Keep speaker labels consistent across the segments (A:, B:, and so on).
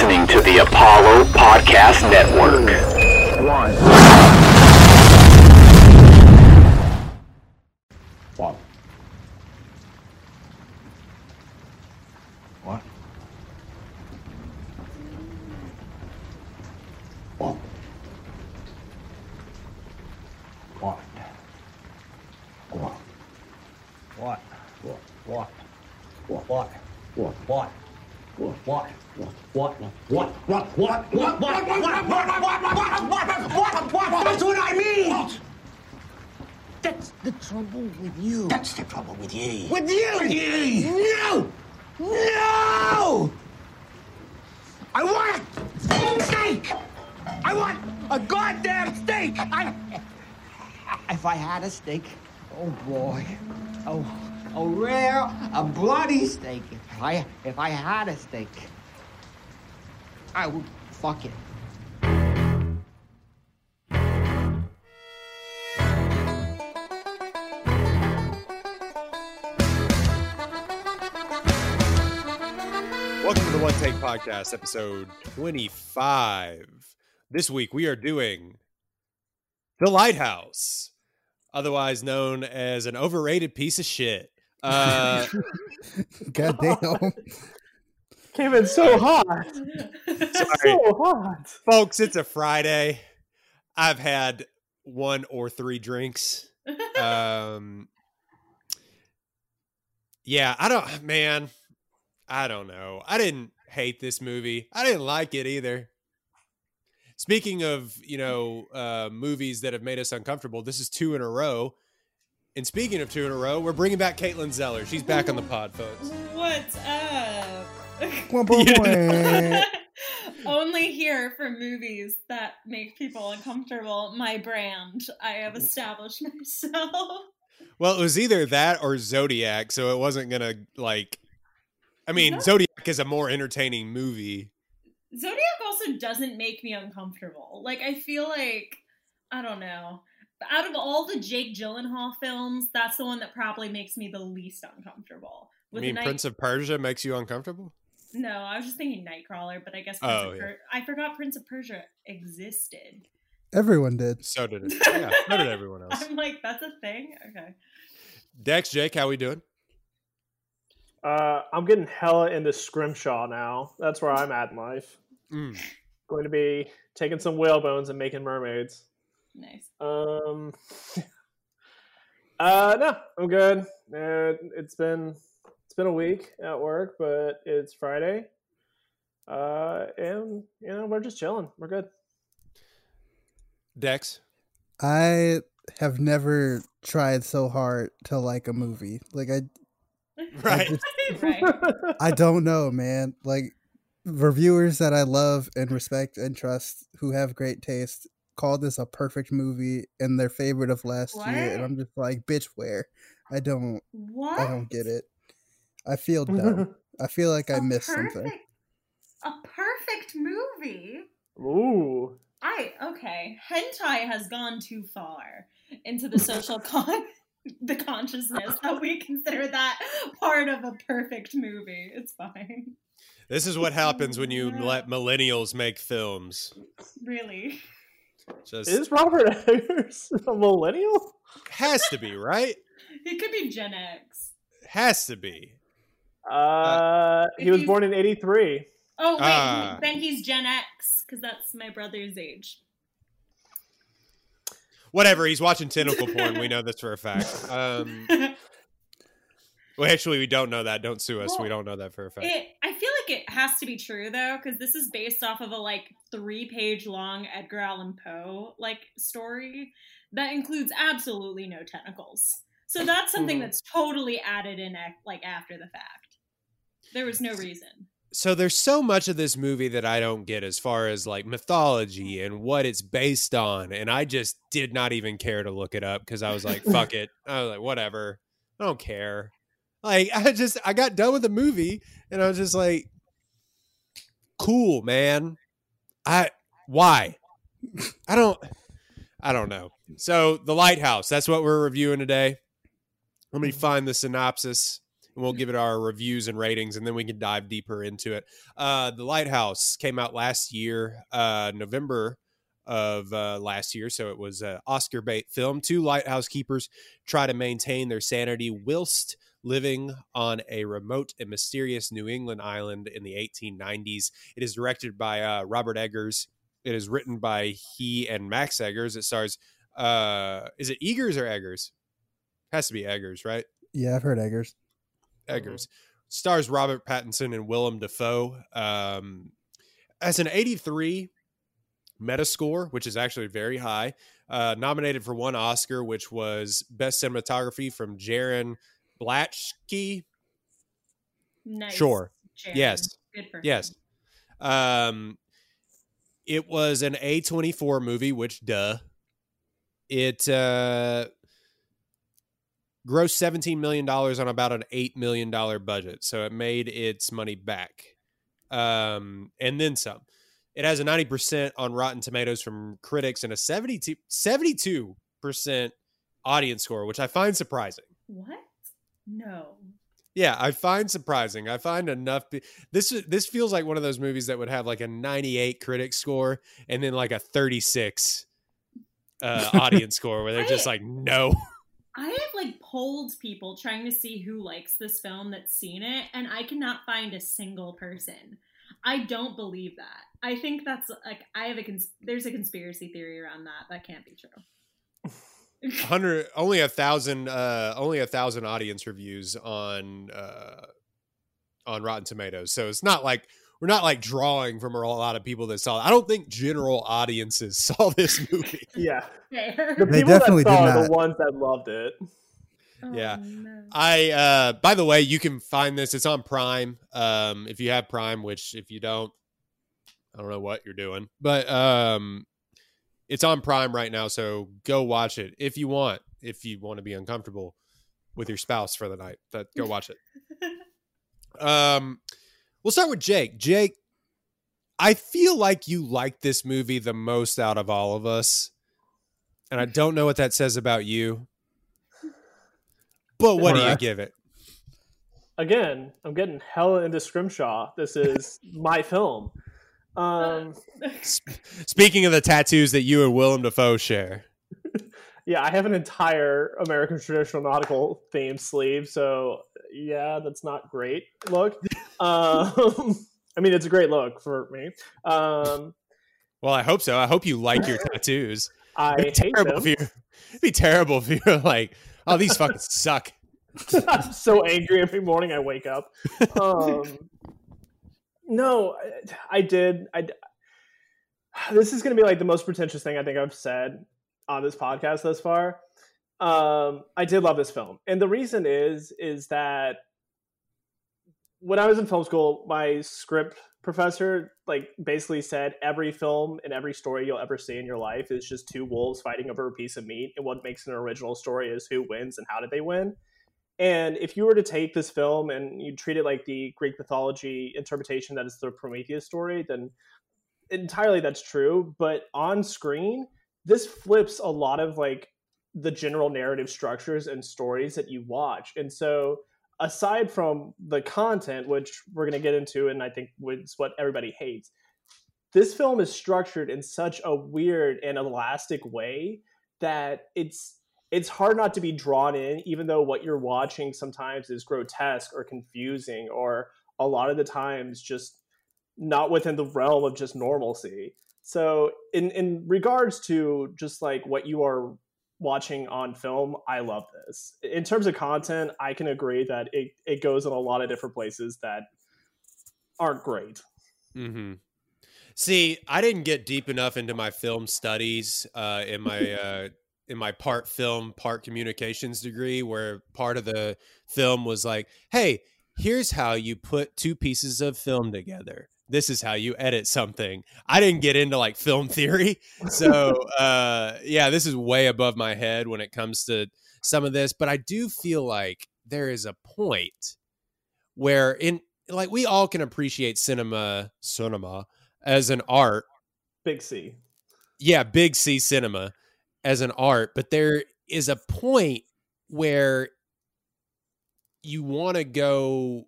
A: listening to the Apollo Podcast Network.
B: One.
C: What? What? What? What? What? What? What? What? What? What? What? What? What? What? What? What? What? What? What? What? What? What? What? What? What? What? What? That's what I mean. What? That's the trouble with you. That's the trouble with you. With you. With you. No. No. I want a steak. I want a goddamn steak. I. If I had a steak, oh boy, oh, a rare, a bloody steak. If I, if I had a steak, I would fuck it.
D: Welcome to the One Take Podcast, episode 25. This week we are doing The Lighthouse, otherwise known as an overrated piece of shit. Uh,
E: God damn.
B: Came in so hot.
D: Sorry.
B: So hot.
D: folks, it's a Friday. I've had one or three drinks. Um, yeah, I don't, man, I don't know. I didn't hate this movie. I didn't like it either. Speaking of, you know, uh, movies that have made us uncomfortable, this is two in a row. And speaking of two in a row, we're bringing back Caitlin Zeller. She's back on the pod, folks.
F: What's up? Only here for movies that make people uncomfortable. My brand. I have established myself.
D: Well, it was either that or Zodiac, so it wasn't gonna like. I mean, Zodiac is a more entertaining movie.
F: Zodiac also doesn't make me uncomfortable. Like I feel like I don't know. Out of all the Jake Gyllenhaal films, that's the one that probably makes me the least uncomfortable.
D: I mean,
F: Night-
D: Prince of Persia makes you uncomfortable.
F: No, I was just thinking Nightcrawler, but I guess Prince
D: Oh,
F: of
D: yeah.
F: per- I forgot Prince of Persia existed.
E: Everyone did.
D: So did it. Yeah, so did everyone else.
F: I'm like, that's a thing. Okay.
D: Dex, Jake, how we doing?
B: Uh, I'm getting hella into scrimshaw now. That's where I'm at in life.
D: Mm.
B: Going to be taking some whale bones and making mermaids.
F: Nice.
B: Um, uh, no, I'm good. Uh, it's been it's been a week at work, but it's Friday. Uh, and you know we're just chilling. We're good.
D: Dex,
E: I have never tried so hard to like a movie. Like I
D: right?
E: just-
F: right.
E: I don't know, man. Like reviewers that I love and respect and trust who have great taste called this a perfect movie and their favorite of last year and I'm just like, bitch, where? I don't
F: What?
E: I don't get it. I feel dumb. I feel like I missed
F: perfect,
E: something.
F: A perfect movie.
B: Ooh,
F: I okay. Hentai has gone too far into the social con the consciousness that we consider that part of a perfect movie. It's fine.
D: This is what happens when you let millennials make films.
F: Really.
D: Just
B: is Robert Eggers a millennial?
D: has to be right.
F: It could be Gen X.
D: Has to be.
B: Uh, he was born in '83.
F: Oh wait,
D: Ah.
F: then he's Gen X because that's my brother's age.
D: Whatever. He's watching tentacle porn. We know this for a fact. Um, well, actually, we don't know that. Don't sue us. we don't know that for a fact.
F: It, I feel like it has to be true though, because this is based off of a like three page long Edgar Allan Poe like story that includes absolutely no tentacles. So that's something
B: Mhm.
F: that's totally added in like after the fact. There was no reason.
D: so there's so much of this movie that I don't get as far as like mythology and what it's based on, and I just did not even care to look it up because I was like, "Fuck it," I was like, "Whatever, I don't care." Like I just I got done with the movie, and I was just like, "Cool, man." I why? I don't I don't know. So the lighthouse, that's what we're reviewing today. Let me mm-hmm. find the synopsis. And we'll give it our reviews and ratings, and then we can dive deeper into it. Uh, the Lighthouse came out last year, uh, November of uh, last year, so it was an Oscar bait film. Two lighthouse keepers try to maintain their sanity whilst living on a remote and mysterious New England island in the 1890s. It is directed by uh, Robert Eggers. It is written by he and Max Eggers. It stars, uh, is it Eggers or Eggers? Has to be Eggers, right?
E: Yeah, I've heard Eggers.
D: Eggers. Stars Robert Pattinson and Willem Dafoe. Um, as an 83 Metascore, which is actually very high, uh, nominated for one Oscar, which was Best Cinematography from Jarin Blaschke.
F: Nice.
D: Sure.
F: Sharon.
D: Yes. Yes. Um, it was an A24 movie, which duh. It uh, grossed $17 million on about an $8 million budget. So it made its money back. Um, and then some. It has a 90% on Rotten Tomatoes from critics and a 72, 72% audience score, which I find surprising.
F: What? No.
D: Yeah, I find surprising. I find enough. Be- this this feels like one of those movies that would have like a 98 critic score and then like a 36 uh, audience score, where they're just like, no.
F: I have like polled people trying to see who likes this film that's seen it, and I cannot find a single person. I don't believe that. I think that's like I have a cons- there's a conspiracy theory around that. That can't be true.
D: hundred only a thousand uh only a thousand audience reviews on uh on rotten tomatoes so it's not like we're not like drawing from a lot of people that saw it. i don't think general audiences saw this movie
B: Yeah,
F: Fair.
B: the
E: They
B: people
E: definitely
B: that
E: did
B: saw it are
E: not.
B: the ones that loved it.
D: Yeah.
F: Oh, no.
D: i uh by the way you can find this it's on prime um if you have prime which if you don't i don't know what you're doing but um it's on prime right now so go watch it if you want if you want to be uncomfortable with your spouse for the night that go watch it Um, we'll start with Jake. Jake, I feel like you like this movie the most out of all of us, and I don't know what that says about you. But what do you give it?
B: Again, I'm getting hella into Scrimshaw. This is my film. Um,
D: Speaking of the tattoos that you and Willem Dafoe share,
B: yeah, I have an entire American traditional nautical theme sleeve, so yeah, that's not great look. Um, I mean, it's a great look for me. Um,
D: well, I hope so. I hope you like your tattoos.
B: I
D: It'd be
B: hate
D: terrible
B: them.
D: if you. It'd be terrible if you're like, oh, these fucking suck.
B: I'm so angry every morning I wake up. Um, no, I, I did. I this is going to be like the most pretentious thing I think I've said on this podcast thus far. Um, I did love this film, and the reason is is that when I was in film school, my script professor like basically said every film and every story you'll ever see in your life is just two wolves fighting over a piece of meat, and what makes an original story is who wins and how did they win. And if you were to take this film and you treat it like the Greek mythology interpretation that is the Prometheus story, then entirely that's true. But on screen, this flips a lot of like the general narrative structures and stories that you watch. And so, aside from the content, which we're going to get into, and I think is what everybody hates, this film is structured in such a weird and elastic way that it's it's hard not to be drawn in, even though what you're watching sometimes is grotesque or confusing, or a lot of the times just not within the realm of just normalcy. So, in in regards to just like what you are watching on film, I love this. In terms of content, I can agree that it it goes in a lot of different places that aren't great.
D: Mm-hmm. See, I didn't get deep enough into my film studies uh, in my uh, in my part film, part communications degree, where part of the film was like, "Hey, here's how you put two pieces of film together. This is how you edit something." I didn't get into like film theory, so uh, yeah, this is way above my head when it comes to some of this. But I do feel like there is a point where in like we all can appreciate cinema cinema as an art
B: Big C.
D: yeah big c cinema as an art but there is a point where you want to go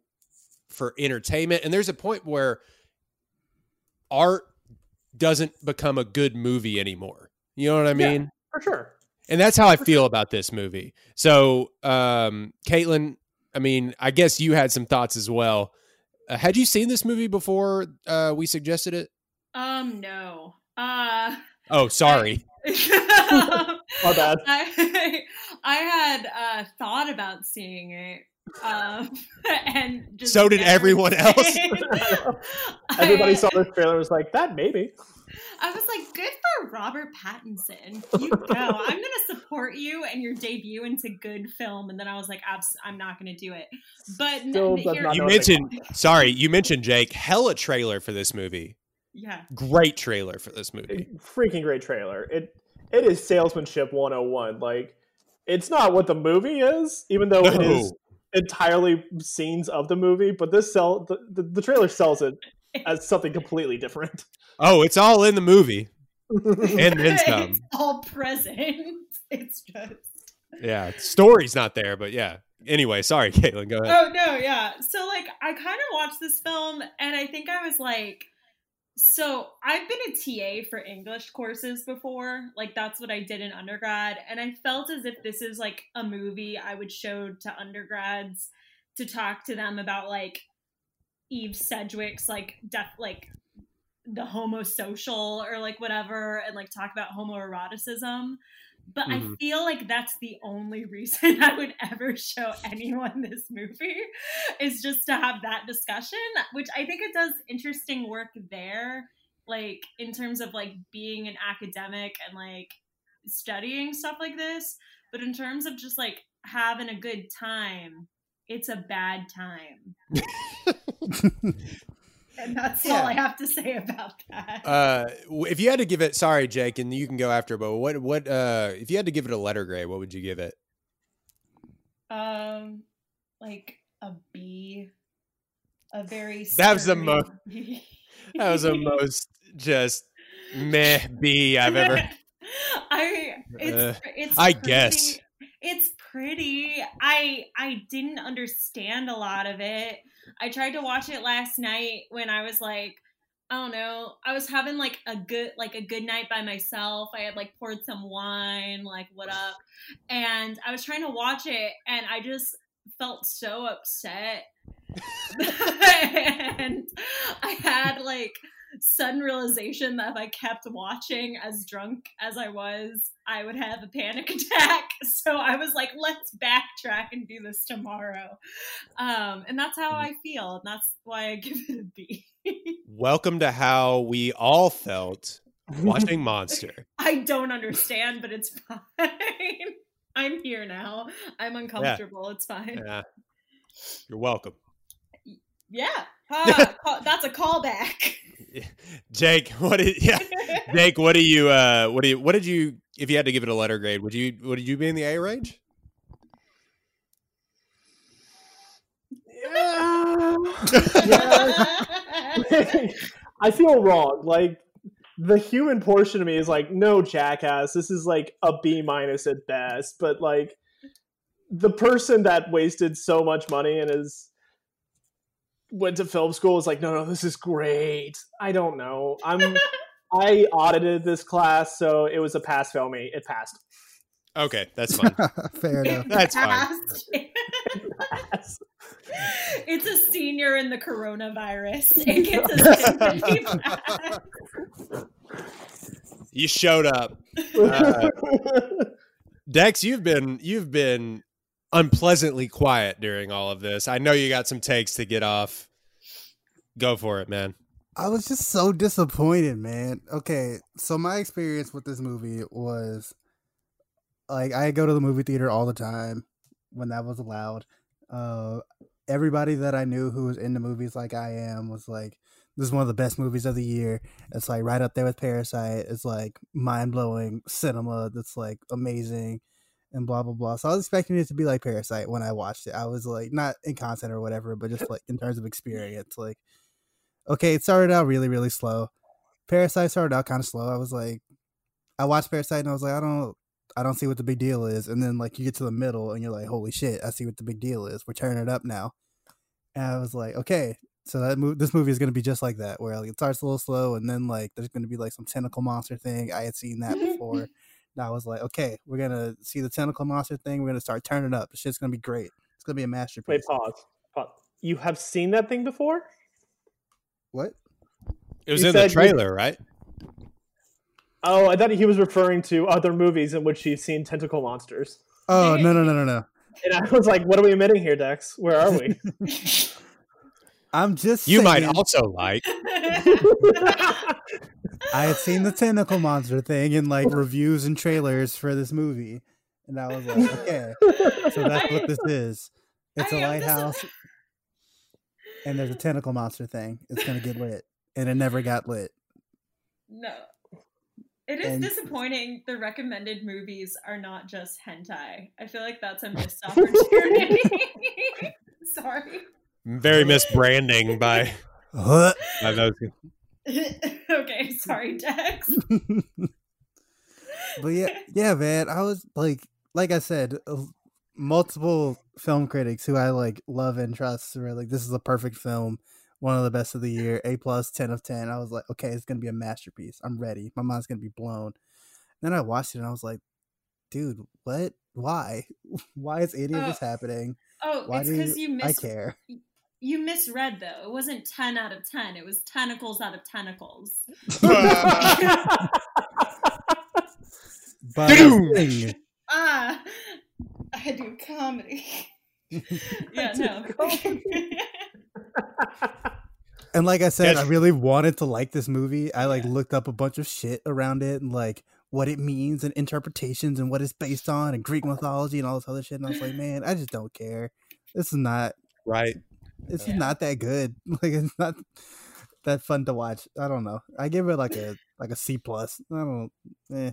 D: for entertainment and there's a point where art doesn't become a good movie anymore. You know what I
B: Yeah.
D: mean?
B: For sure.
D: And that's how I feel about this movie. So, um, Caitlin, I mean, I guess you had some thoughts as well. Uh, had you seen this movie before uh, we suggested it?
F: Um, no. Uh,
D: Oh, sorry.
B: My bad.
F: I, I had uh, thought about seeing it. Um, and just
D: So did everyone else.
B: Everybody
F: I-
B: saw this trailer and was like, that maybe.
F: I was like, good for Robert Pattinson. You go. I'm going to support you and your debut into good film. And then I was like, Abs- I'm not going to do it. But n-
B: Still
F: here-
D: You
B: know what
D: mentioned, sorry, you mentioned Jake. Hella trailer for this movie.
F: yeah.
D: Great trailer for this movie.
B: freaking great trailer. It it is salesmanship 101. Like it's not what the movie is, even though it is
D: No.
B: Entirely scenes of the movie, but this sell the, the, the trailer sells it as something completely different.
D: Oh, it's all in the movie and then some.
F: It's all present. It's just.
D: Yeah, story's not there, but yeah. Anyway, sorry, Caitlin, go ahead.
F: Oh no, yeah. So like I kind of watched this film and I think I was like so I've been a TA for English courses before. Like that's what I did in undergrad and I felt as if this is like a movie I would show to undergrads to talk to them about like Eve Sedgwick's like death like the homosocial or like whatever and like talk about homoeroticism. But I
D: Mhm.
F: feel like that's the only reason I would ever show anyone this movie is just to have that discussion, which I think it does interesting work there, like in terms of like being an academic and like studying stuff like this. But in terms of just like having a good time, it's a bad time. And that's all I have to say about that.
D: Uh, if you had to give it, sorry, Jake, and you can go after, but what, what, uh, if you had to give it a letter grade, what would you give it?
F: Um, like a B, a very.
D: That was the
F: sturdy
D: mo-
F: B.
D: That was the most just meh B I've ever.
F: I it's
D: Uh,
F: it's.
D: I
F: pretty-
D: guess.
F: it's pretty. I I didn't understand a lot of it. I tried to watch it last night when I was like. I don't know. I was having like a good like a good night by myself. I had like poured some wine, like what up? And I was trying to watch it and I just felt so upset. and I had like sudden realization that if I kept watching as drunk as I was, I would have a panic attack. So I was like, let's backtrack and do this tomorrow. Um, and that's how I feel. And that's why I give it a B.
D: Welcome to how we all felt watching Monster.
F: I don't understand, but it's fine. I'm here now. I'm uncomfortable. It's fine.
D: Yeah. You're welcome.
F: Yeah. Ah, call- that's a callback.
D: Jake, what did yeah? Jake, what do you uh what do you what did you if you had to give it a letter grade, would you would you be in the A range?
B: I feel wrong. Like the human portion of me is like, no, jackass. This is like a B minus at best. But like the person that wasted so much money and is went to film school was like, no, no, this is great. I don't know. I'm I audited this class, so it was a pass fail me. It passed.
D: Okay, that's fine.
E: Fair enough.
D: That's fine.
F: It's a senior in the coronavirus. It gets a pass.
D: You showed up. Uh, Dex, you've been you've been unpleasantly quiet during all of this. I know you got some takes to get off. Go for it, man.
E: I was just so disappointed, man. Okay, so my experience with this movie was like I go to the movie theater all the time when that was allowed. Uh, everybody that I knew who was into movies like I am was like, "This is one of the best movies of the year." It's like right up there with Parasite. It's like mind blowing cinema that's like amazing and blah blah blah. So I was expecting it to be like Parasite when I watched it. I was like not in content or whatever, but just like in terms of experience, like okay, it started out really, really slow. Parasite started out kind of slow. I was like, I watched Parasite and I was like, I don't, I don't see what the big deal is. And then like you get to the middle and you're like, holy shit, I see what the big deal is. We're turning it up now. And I was like, okay, so that move, this movie is going to be just like that, where like it starts a little slow and then like there's going to be like some tentacle monster thing. I had seen that before. And I was like, okay, we're gonna see the tentacle monster thing. We're gonna start turning up. The shit's gonna be great. It's gonna be a masterpiece.
B: Wait, pause. pause. You have seen that thing before?
E: What?
D: It was
B: You
D: in the
B: said you-
D: trailer, right?
B: Oh, I thought he was referring to other movies in which he's seen tentacle monsters.
E: Oh no no no no no!
B: And I was like, what are we admitting here, Dex? Where are we?
E: I'm just
D: You might also like.
E: I had seen the tentacle monster thing in like reviews and trailers for this movie, and I was like, okay, so that's what this is. It's
F: I
E: a
F: am dis-
E: lighthouse, and there's a tentacle monster thing. It's gonna get lit, and it never got lit.
F: no. It is
E: And-
F: disappointing the recommended movies are not just hentai. I feel like that's a missed opportunity. Sorry.
D: Very misbranding by, by those.
F: okay, sorry, Dex.
E: but yeah, yeah, man. I was like, like I said, uh, multiple film critics who I like love and trust were like, "This is a perfect film, one of the best of the year, A plus, ten of 10. I was like, "Okay, it's gonna be a masterpiece. I'm ready. My mind's gonna be blown." Then I watched it and I was like, "Dude, what? Why? Why is any of this
F: Oh,
E: happening?
F: Oh,
E: Why
F: it's because you
E: missed
F: I
E: care?"
F: You misread though. It wasn't ten out of ten. It was tentacles out of tentacles.
E: But
D: Doom.
F: ah, I do comedy. yeah, no.
E: And like I said, I really wanted to like this movie. I like looked up a bunch of shit around it and like what it means and interpretations and what it's based on and Greek mythology and all this other shit. And I was like, man, I just don't care. This is not.
D: Right.
E: It's
F: Yeah.
E: not that good. Like it's not that fun to watch. I don't know. I give it like a like a C plus. I don't. Eh.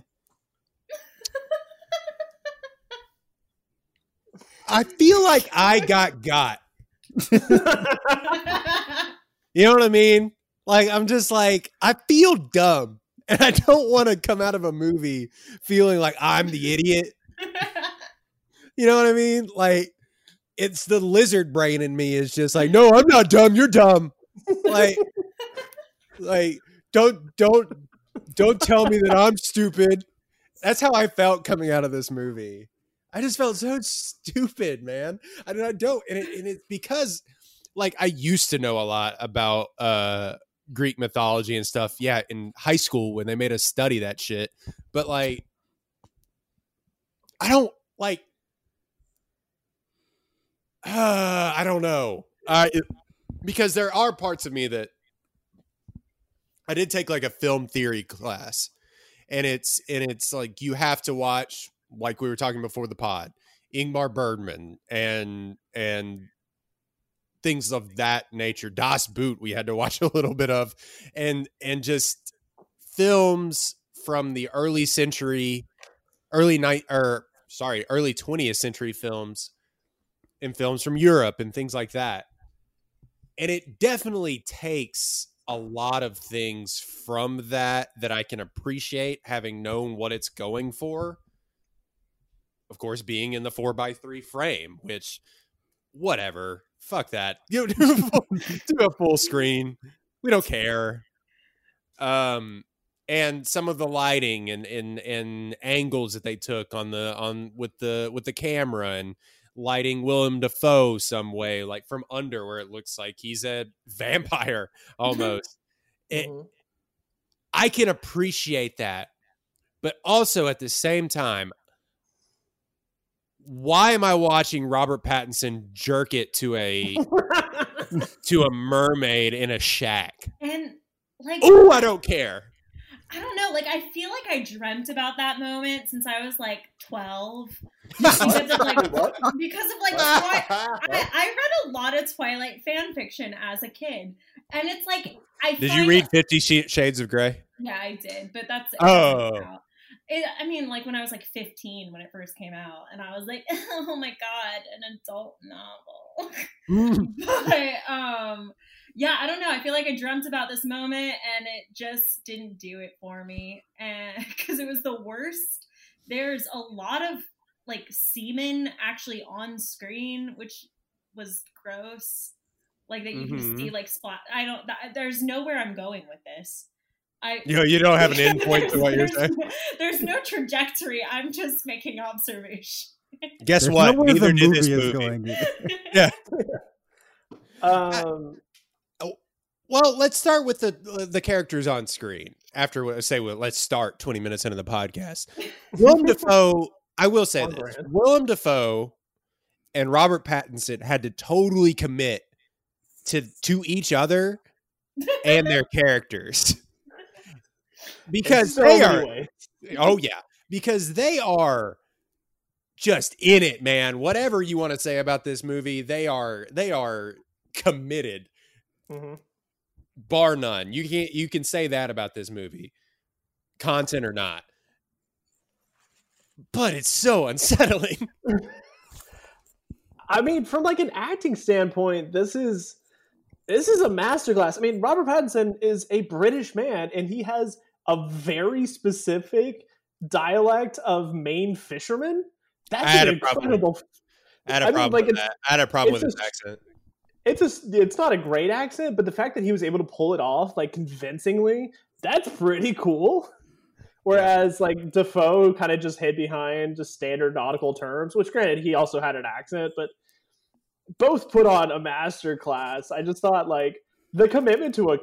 D: I feel like I got got. You know what I mean? Like I'm just like I feel dumb, and I don't want to come out of a movie feeling like I'm the idiot. You know what I mean? Like it's the lizard brain in me is just like, no, I'm not dumb. You're dumb. Like, like don't don't don't tell me that I'm stupid. That's how I felt coming out of this movie. I just felt so stupid, man. I, don't, I don't, and, it, and it's because like I used to know a lot about uh Greek mythology and stuff. Yeah, in high school when they made us study that shit. But like I don't like uh I don't know. Uh it- because there are parts of me that I did take like a film theory class. And it's and it's like you have to watch like we were talking before the pod, Ingmar Bergman and and things of that nature. Das Boot we had to watch a little bit of and and just films from the early century early night or sorry, early 20th century films and films from Europe and things like that. And it definitely takes a lot of things from that that I can appreciate having known what it's going for. Of course, being in the four by three frame, which whatever. Fuck that. Do, a full, do a full screen. We don't care. Um and some of the lighting and, and and angles that they took on the on with the with the camera and lighting Willem Dafoe some way, like from under where it looks like he's a vampire almost. It,
B: Mhm.
D: I can appreciate that. But also at the same time, why am I watching Robert Pattinson jerk it to a to a mermaid in a shack?
F: and like
D: Oh, I don't care.
F: I don't know, like I feel like I dreamt about that moment since I was like 12. Because of like
B: What?
F: because of like I, I read a lot of Twilight fan fiction as a kid. And it's like I
D: Did you read Fifty Shades of Grey?
F: Yeah, I did, but that's
D: Oh.
F: It, I mean, like when I was like 15 when it first came out, and I was like, "Oh my god, an adult novel." but um, yeah, I don't know. I feel like I dreamt about this moment, and it just didn't do it for me, and because it was the worst there's a lot of like semen actually on screen, which was gross. Like that you can just
D: Mhm.
F: see like spot. I don't. That, there's nowhere I'm going with this. I
D: You know, you don't have an end point to what you're
F: there's,
D: saying.
F: there's no trajectory. I'm just making observation.
D: Guess
E: There's
D: what?
E: nowhere
D: Neither
E: the
D: did this
E: movie is going either.
B: Um,
D: Well, let's start with the the characters on screen. After what say, well, let's start twenty minutes into the podcast. Willem Dafoe, I will say
B: On
D: this:
B: brand.
D: Willem Dafoe and Robert Pattinson had to totally commit to to each other and their characters because
B: so
D: they are. Oh yeah, because they are just in it, man. Whatever you want to say about this movie, they are they are committed
B: Mhm.
D: bar none. You can't you can say that about this movie, content or not. But it's so unsettling.
B: I mean, from like an acting standpoint, this is this is a masterclass. I mean, Robert Pattinson is a British man, and he has a very specific dialect of Maine fisherman. That's
D: I had
B: an
D: a problem.
B: incredible.
D: I had a
B: I mean,
D: problem
B: like,
D: with that. I had a problem with his
B: just-
D: accent.
B: It's a, it's not a great accent, but the fact that he was able to pull it off like convincingly, that's pretty cool. Whereas like Dafoe kind of just hid behind just standard nautical terms, which granted he also had an accent, but both put on a master class. I just thought like the commitment to a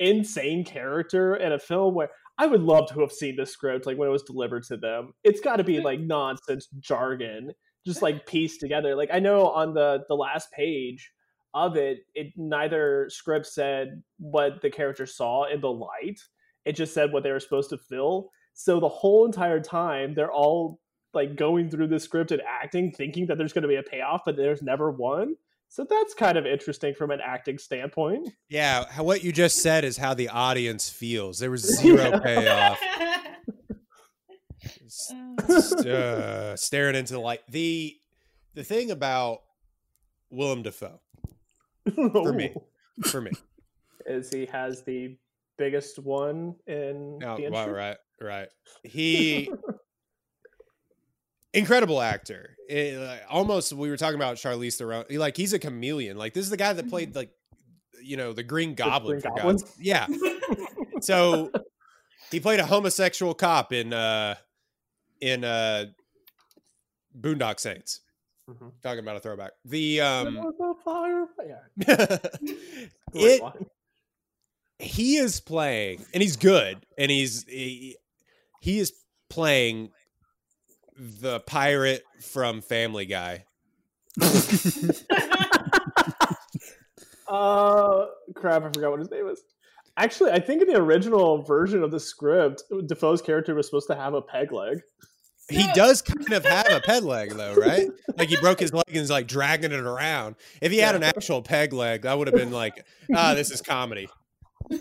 B: insane character in a film where I would love to have seen the script like when it was delivered to them. It's got to be like nonsense jargon, just like pieced together. Like I know on the the last page of it, it neither script said what the character saw in the light. It just said what they were supposed to fill. So the whole entire time, they're all like going through the script and acting, thinking that there's going to be a payoff, but there's never one. So that's kind of interesting from an acting standpoint.
D: Yeah, how, what you just said is how the audience feels. There was zero
B: Yeah.
D: payoff. S-
F: Oh.
D: uh, staring into the light. The the thing about Willem Dafoe For me. for me.
B: is he has the biggest one in
D: No,
B: the industry.
D: right, right. He incredible actor. Eh, like, almost we were talking about Charlize Theron. he- Like he's a chameleon. Like this is the guy that played like you know the Green Goblin.
B: Green Goblin?
D: Yeah. So he played a homosexual cop in uh in uh Boondock Saints.
B: Mhm.
D: Talking about a throwback. The um
B: There was a fire- yeah,
D: it. He is playing and he's good and he's he, he is playing the pirate from family guy
B: Uh, crap! I forgot what his name is. Actually, I think in the original version of the script, Dafoe's character was supposed to have a peg leg.
D: he does kind of have a peg leg though right like he broke his leg and is like dragging it around if he had an actual peg leg that would have been like ah this is comedy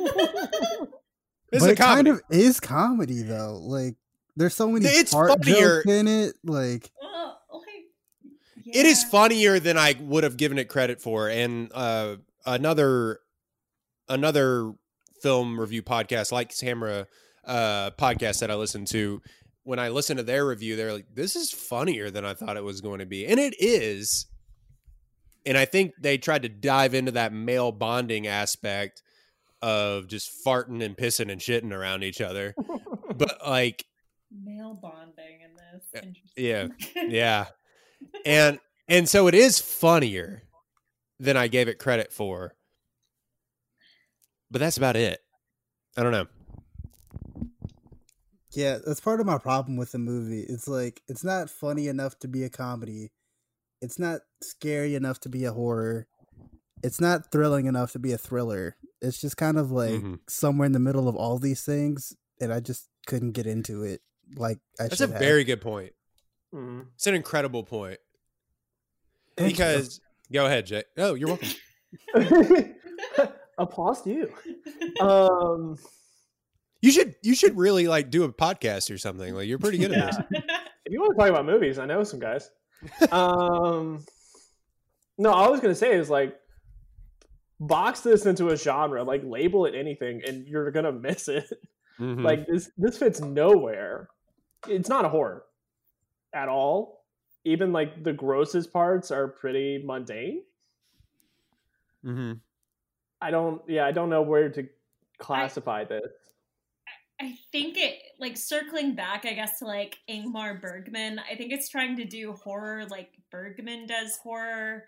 D: this is
E: but
D: a
E: it kind of is comedy though. Like there's so many
D: It's
E: fart
D: funnier-
E: jokes in it. Like
F: well, like,
D: it is funnier than I would have given it credit for. And uh, another another film review podcast like Samra uh, podcast that I listened to. When I listened to their review, they're like, "This is funnier than I thought it was going to be," and it is. And I think they tried to dive into that male bonding aspect of just farting and pissing and shitting around each other. But like,
F: male bonding in this.
D: Eh,
F: yeah,
D: yeah and and so it is funnier than i gave it credit for but that's about it i don't know
E: yeah, that's part of my problem with the movie. It's like it's not funny enough to be a comedy. It's not scary enough to be a horror. It's not thrilling enough to be a thriller. It's just kind of like
D: Mhm.
E: somewhere in the middle of all these things, and I just couldn't get into it. Like I
D: that's a
E: have.
D: very good point
B: Mhm.
D: it's an incredible point
E: Thank you.
D: because go ahead jay oh you're welcome
B: Applause to you. Um,
D: you should you should really like do a podcast or something like you're pretty good at this
B: if you want to talk about movies, I know some guys. Um, no, all I was gonna say is like, box this into a genre, like label it anything, and you're gonna miss it.
D: Mhm.
B: Like this, this fits nowhere. It's not a horror. at all. Even like the grossest parts are pretty mundane.
D: hmm
B: I don't. Yeah, I don't know where to classify this.
F: I think it like circling back, I guess, to like Ingmar Bergman. I think it's trying to do horror like Bergman does horror,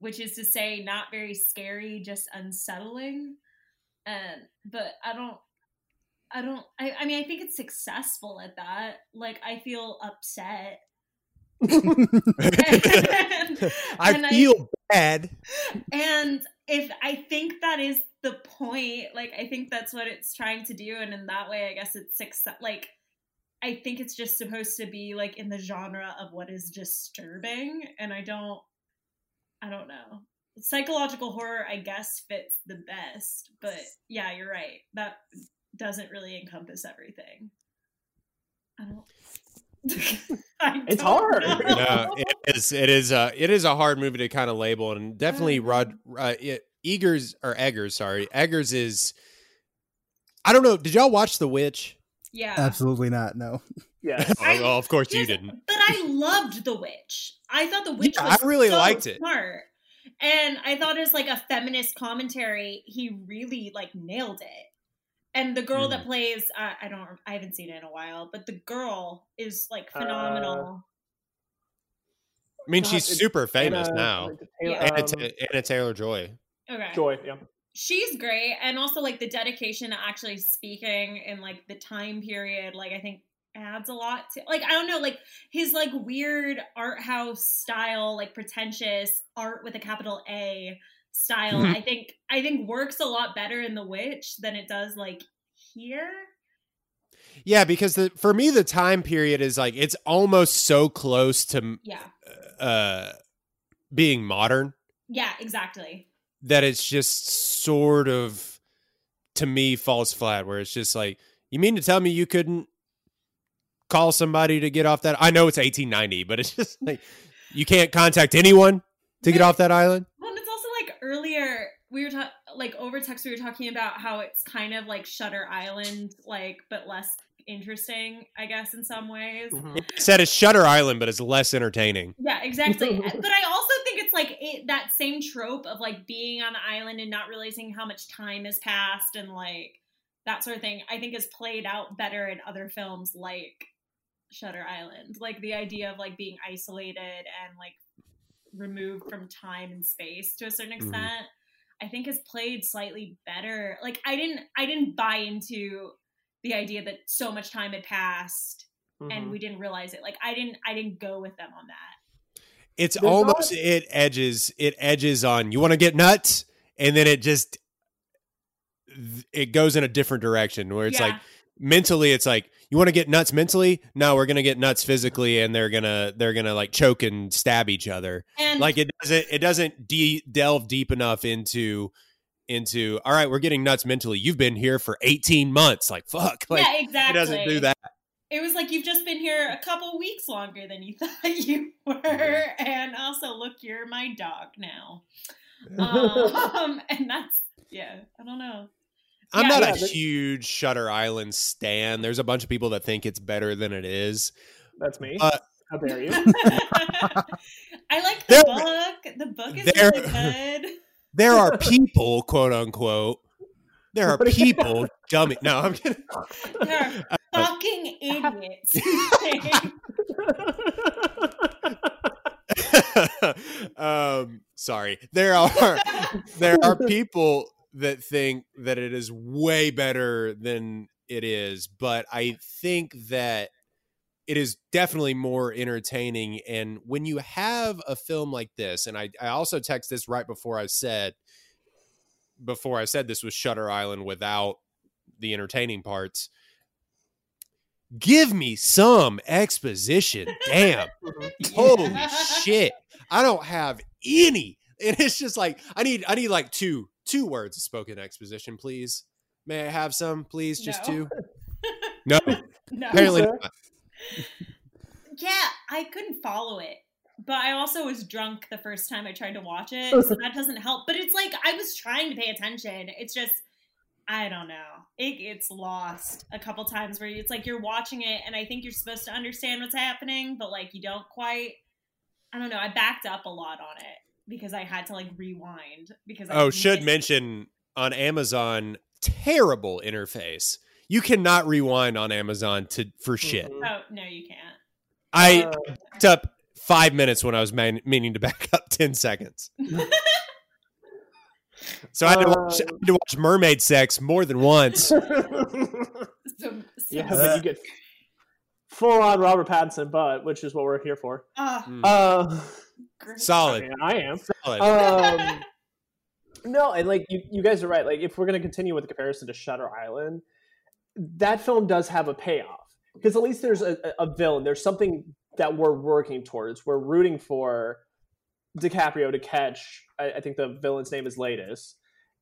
F: which is to say, not very scary, just unsettling. And but I don't, I don't. I, I mean, I think it's successful at that. Like, I feel upset. And-
D: I
F: and
D: feel bad.
F: and if I think that is the point, like I think that's what it's trying to do, and in that way, I guess it's success. Like I think it's just supposed to be like in the genre of what is disturbing, and I don't, I don't know. Psychological horror, I guess, fits the best, but yeah, you're right. That doesn't really encompass everything. I don't. I
B: It's hard.
F: know.
D: no, it is. It is. A, it is a hard movie to kind of label, and definitely Rod uh, it, Eggers or Eggers. Sorry, Eggers is. I don't know. Did y'all watch The Witch?
F: yeah,
E: Absolutely not. No.
B: Yes.
D: Oh, well, of course you didn't.
F: But I loved The Witch. I thought The Witch
D: Yeah,
F: was
D: I really
F: so
D: liked it.
F: Smart. And I thought as like a feminist commentary, he really like nailed it. And the girl
D: Hmm.
F: that plays uh, I don't I haven't seen it in a while, but the girl is like
B: Uh,
F: phenomenal.
D: I mean,
B: God,
D: she's super famous
B: Anna-
D: now.
F: Yeah.
D: Anna,
B: Um,
D: Anna Taylor Joy.
F: okay.
B: Joy. Yeah.
F: She's great and also like the dedication to actually speaking in like the time period like I think adds a lot to like I don't know like his like weird art house style like pretentious art with a capital A style
E: Mhm.
F: I think I think works a lot better in The Witch than it does like here.
D: Yeah, because the, for me the time period is like it's almost so close to
F: Yeah.
D: uh being modern
F: Yeah, exactly.
D: that it's just sort of to me falls flat where it's just like you mean to tell me you couldn't call somebody to get off that I know it's 1890 but it's just like you can't contact anyone to get off that island
F: Well, and it's also like earlier we were talking like over text we were talking about how it's kind of like Shutter Island like but less interesting, I guess in some ways.
B: Mhm.
D: said it's Shutter Island but it's less entertaining
F: Yeah, exactly. but I also think it's like it, that same trope of like being on the island and not realizing how much time has passed and like that sort of thing. I think is played out better in other films like Shutter Island. Like the idea of like being isolated and like removed from time and space to a certain
D: Mhm.
F: extent. I think has played slightly better. Like I didn't I didn't buy into the idea that so much time had passed and
B: Mhm.
F: we didn't realize it. Like I didn't I didn't go with them on that.
D: it's
B: There's
D: almost
B: not-
D: it edges it edges on you want to get nuts and then it just it goes in a different direction where it's
F: Yeah.
D: like mentally it's like you want to get nuts mentally no we're gonna get nuts physically and they're gonna they're gonna like choke and stab each other
F: And
D: like it doesn't it doesn't de- delve deep enough into into all right we're getting nuts mentally you've been here for 18 months like fuck like
F: yeah,
D: it
F: exactly.
D: doesn't do that
F: It was like you've just been here a couple weeks longer than you thought you were, and also look, you're my dog now. Um, and that's yeah, I don't know.
D: I'm
F: Yeah,
D: not
B: yeah,
D: a
B: but-
D: huge shutter island stan there's a bunch of people that think it's better than it is
B: That's me.
D: Uh,
B: How dare you?
F: I like the
D: There-
F: book. The book is
D: there-
F: really good.
D: there are people, quote unquote. There are
B: What do you-
D: people, dummy. No, I'm kidding.
F: There are fucking idiots.
D: um, sorry. There are there are people that think that it is way better than it is, but I think that it is definitely more entertaining. And when you have a film like this, and I, I also text this right before I said before I said this was Shutter Island without the entertaining parts. Give me some exposition. Damn. Mm-hmm.
F: Holy
D: shit. I don't have any. And it's just like I need I need like two two words of spoken exposition, please. May I have some, please? Just
F: No.
D: two. No,
F: No.
D: apparently
B: Sir?
D: not.
F: Yeah, I couldn't follow it. But I also was drunk the first time I tried to watch it, oh, so that doesn't help. But it's like I was trying to pay attention. It's just I don't know. It gets lost a couple times where it's like you're watching it and I think you're supposed to understand what's happening, but like you don't quite. I don't know. I backed up a lot on it because I had to like rewind because I
D: Oh, should
F: missed-
D: mention on Amazon, terrible interface. You cannot rewind on Amazon to for shit.
B: Mhm.
F: Oh no, you can't.
D: I
B: Uh,
D: backed up five minutes when I was man- meaning to back up ten seconds. So I had, to watch, I
B: Uh,
D: had to watch mermaid sex more than once.
F: So, so
B: yeah, but you get full on Robert Pattinson butt, which is what we're here for.
F: Ah,
D: Mm.
B: Uh,
F: great.
B: I,
D: Solid.
B: mean, I am.
D: Solid.
B: Um, no, and like you, you guys are right. Like if we're gonna continue with the comparison to Shutter Island, that film does have a payoff because at least there's a, a a villain. There's something that we're working towards. We're rooting for DiCaprio to catch. I, I think the villain's name is Laeddis.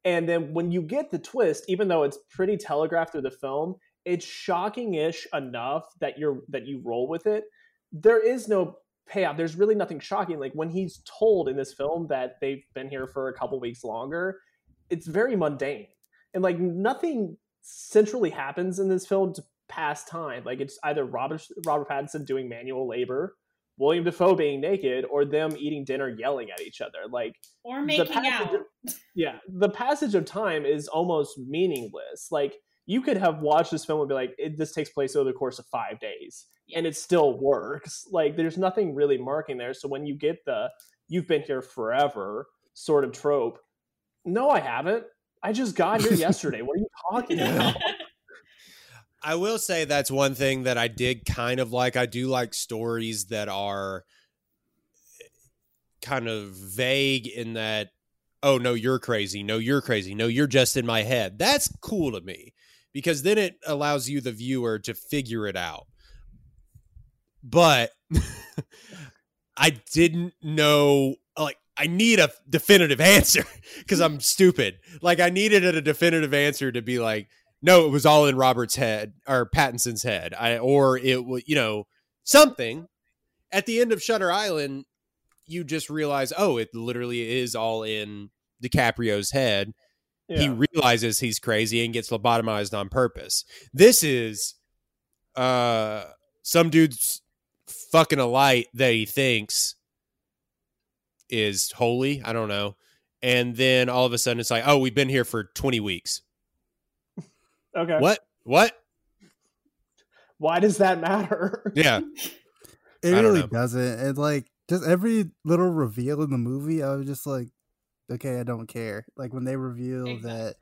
B: And then when you get the twist, even though it's pretty telegraphed through the film, it's shocking-ish enough that you're that you roll with it. There is no payoff. There's really nothing shocking. Like when he's told in this film that they've been here for a couple weeks longer, it's very mundane. And like nothing centrally happens in this film to pass time. Like it's either Robert Robert Pattinson doing manual labor, William Dafoe being naked, or them eating dinner yelling at each other. Like
F: or making out.
B: yeah, the passage of time is almost meaningless. Like you could have watched this film and be like, it, "This takes place over the course of five days," and it still works. Like there's nothing really marking there. So when you get the "you've been here forever" sort of trope, no, I haven't. I just got here yesterday. What are you talking about?
D: I will say that's one thing that I did kind of like. I do like stories that are eh, kind of vague in that, oh, no, you're crazy. No, you're crazy. No, you're just in my head. That's cool to me because then it allows you, the viewer, to figure it out. But I didn't know, like, I need a definitive answer because I'm stupid. Like, I needed a definitive answer to be like, no, it was all in Robert's head or Pattinson's head. I or it was, you know, something. At the end of Shutter Island, you just realize, oh, it literally is all in DiCaprio's head. He realizes he's crazy and gets lobotomized on purpose. This is uh some dude's fucking a light that he thinks is holy. I don't know. And then all of a sudden it's like, oh, we've been here for 20 weeks.
B: Okay.
D: What? What?
B: Why does that matter?
D: Yeah.
E: It really
D: know.
E: doesn't. And like just every little reveal in the movie, I was just like, okay, I don't care. Like when they reveal
F: Exactly.
E: that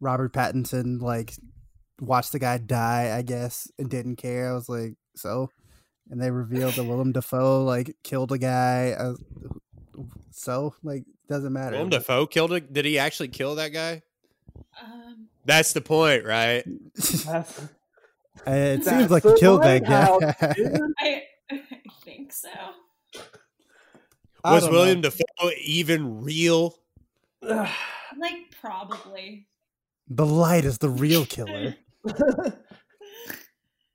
E: Robert Pattinson like watched the guy die, I guess, and didn't care. I was like, so. And they revealed that Willem Dafoe like killed a guy. I was, so like doesn't matter.
D: Willem Dafoe killed it. Did he actually kill that guy?
F: Um,
D: That's the point, right?
E: It seems like
B: the
E: he killed that guy.
F: I, I think so.
E: I
D: Was
E: don't know.
D: William Dafoe even real?
F: Like probably.
E: The light is the real killer.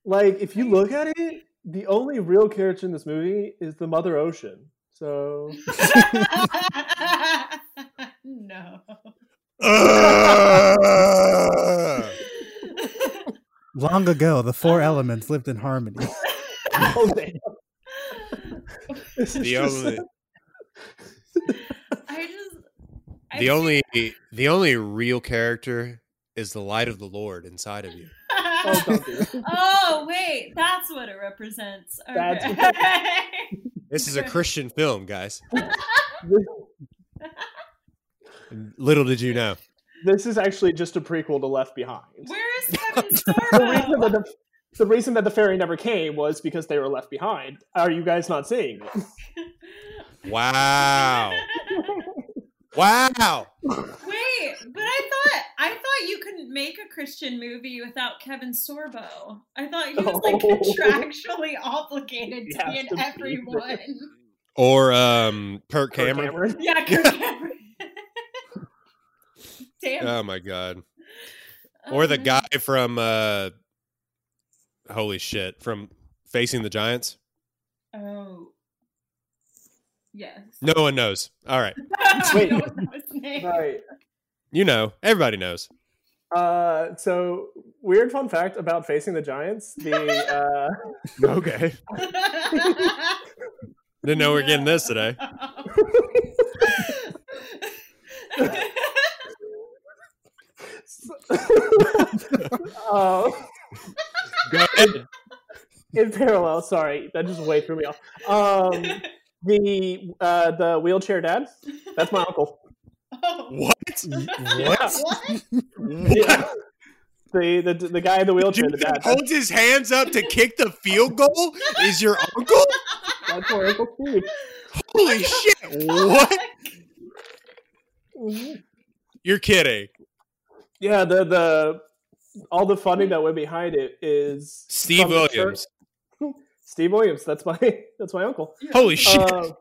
B: like if you look at it, the only real character in this movie is the Mother Ocean. So
F: no.
D: Ugh.
E: Long ago, the four uh. elements lived in harmony.
B: oh, damn.
D: The only
F: I just. I
D: the only the only real character is the light of the Lord inside of you.
B: Oh, don't do it.
F: oh wait, that's what it represents.
B: That's
F: Okay.
D: This is a Christian film, guys. Little did you know.
B: This is actually just a prequel to Left Behind.
F: Where is Kevin
B: The reason, that
F: Sorbo?
B: the, the reason that the fairy never came was because they were left behind. Are you guys not seeing it?
D: Wow. Wow.
F: Wait, but I thought I thought you couldn't make a Christian movie without Kevin Sorbo. I thought he was like contractually obligated to be in
B: to be
F: everyone.
D: Or um Kirk
B: Kirk
D: Cameron.
B: Cameron.
F: Yeah, Kirk Cameron. Damn.
D: Oh my god. Or the guy from uh holy shit, from Facing the Giants.
F: Oh. Yes.
D: No one knows. All right.
B: Wait.
F: I don't know his name.
B: Right.
D: You know. Everybody knows.
B: Uh, so weird fun fact about facing the Giants. The uh,
D: Okay. Didn't know we are getting this today.
B: uh,
D: Go ahead.
B: in parallel, sorry, that just way threw me off. Um, the uh, the wheelchair dad. That's my uncle.
F: Oh.
D: What?
B: Yeah.
F: What?
B: Yeah. The, the the guy in the wheelchair, the
D: Dude
B: dad.
D: holds his hands up to kick the field goal is your uncle?
B: That's my uncle Steve.
D: Holy shit! What? You're kidding.
B: Yeah, the the all the funding that went behind it is
D: Steve
B: from church-
D: Williams.
B: Steve Williams. That's my that's my uncle.
D: Holy shit!
B: Um,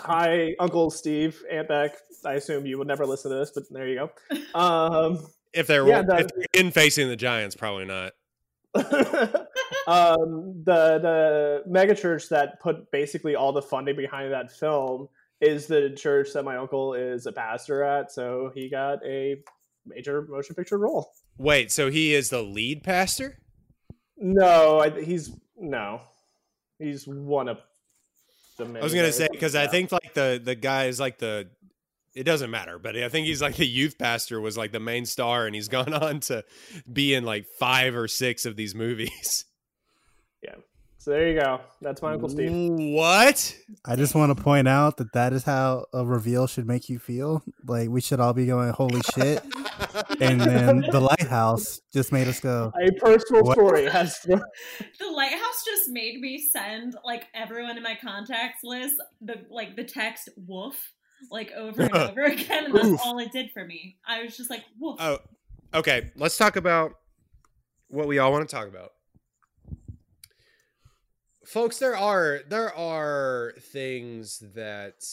B: hi, Uncle Steve, Aunt Beck. I assume you would never listen to this, but there you go. Um,
D: if they're
B: yeah, the-
D: if they're in facing the Giants, probably not.
B: um, the the mega church that put basically all the funding behind that film is the church that my uncle is a pastor at. So he got a major motion picture role.
D: Wait, so he is the lead pastor?
B: No, I, he's no, he's one of the. Main.
D: I was gonna say because I think like the the guy is like the. It doesn't matter, but I think he's like the youth pastor was like the main star, and he's gone on to be in like five or six of these movies.
B: So there you go. That's my uncle Steve.
D: What?
E: I just want to point out that that is how a reveal should make you feel. Like we should all be going, "Holy shit!" and then the lighthouse just made us go.
B: A personal
E: What?
B: story has.
F: The lighthouse just made me send like everyone in my contacts list the like the text "woof" like over and over again, and that's
D: Oof.
F: all it did for me. I was just like, "woof."
D: Oh, okay. Let's talk about what we all want to talk about. Folks, there are there are things that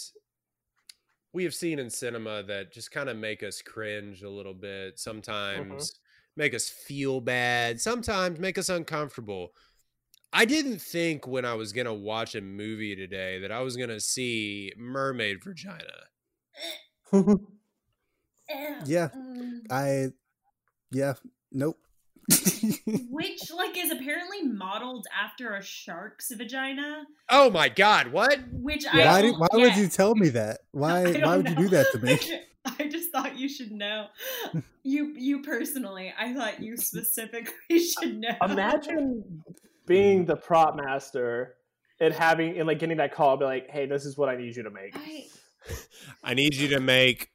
D: we have seen in cinema that just kind of make us cringe a little bit. Sometimes make us feel bad. Sometimes make us uncomfortable. I didn't think when I was gonna watch a movie today that I was gonna see mermaid vagina.
E: Yeah.
F: mm,
E: I, yeah, nope.
F: Which like is apparently modeled after a shark's vagina.
D: Oh my god! What?
F: Which
B: Yeah.
F: I
E: why?
F: Don't
E: why would you tell me that? Why? Why would you do that to me?
F: I just thought you should know. You you personally, I thought you specifically should know.
B: Imagine being the prop master and having and like getting that call, be like, "Hey, this is what I need you to make."
F: I,
D: I need you to make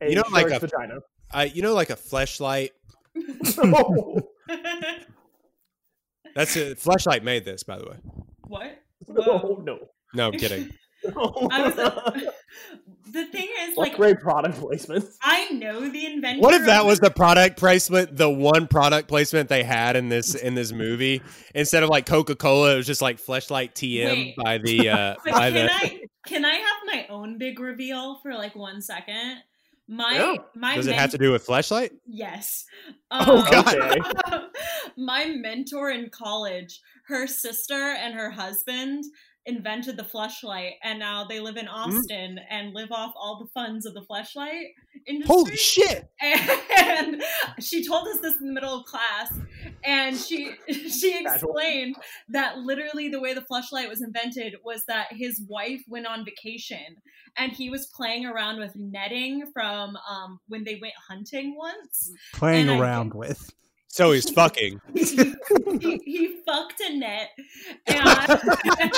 B: A
D: You know, like a-
B: vagina.
D: I you know like a fleshlight.
B: No,
D: That's a Fleshlight made this, by the way.
F: what?
B: no, no.
D: No, I'm kidding.
F: I was the thing is
B: What
F: like
B: great product placement.
F: I know the inventor.
D: What if that was the product placement, the one product placement they had in this in this movie? Instead of like Coca Cola, it was just like fleshlight TM
F: Wait.
D: by the uh
F: But
D: by
F: can
D: the
F: I can I have my own big reveal for like one second? My
B: Yeah.
F: my
D: Does it
F: men-
D: have to do with fleshlight?
F: Yes.
D: Oh,
F: Um,
B: God.
F: my mentor in college, her sister and her husband invented the fleshlight, and now they live in
D: Hmm?
F: Austin and live off all the funds of the fleshlight industry.
D: Holy shit!
F: And she told us this in the middle of class, and she she explained that literally the way the fleshlight was invented was that his wife went on vacation, and he was playing around with netting from um, when they went hunting once.
E: Playing
F: And I-
E: around with.
D: So he's fucking.
F: he, he, he fucked a net, and,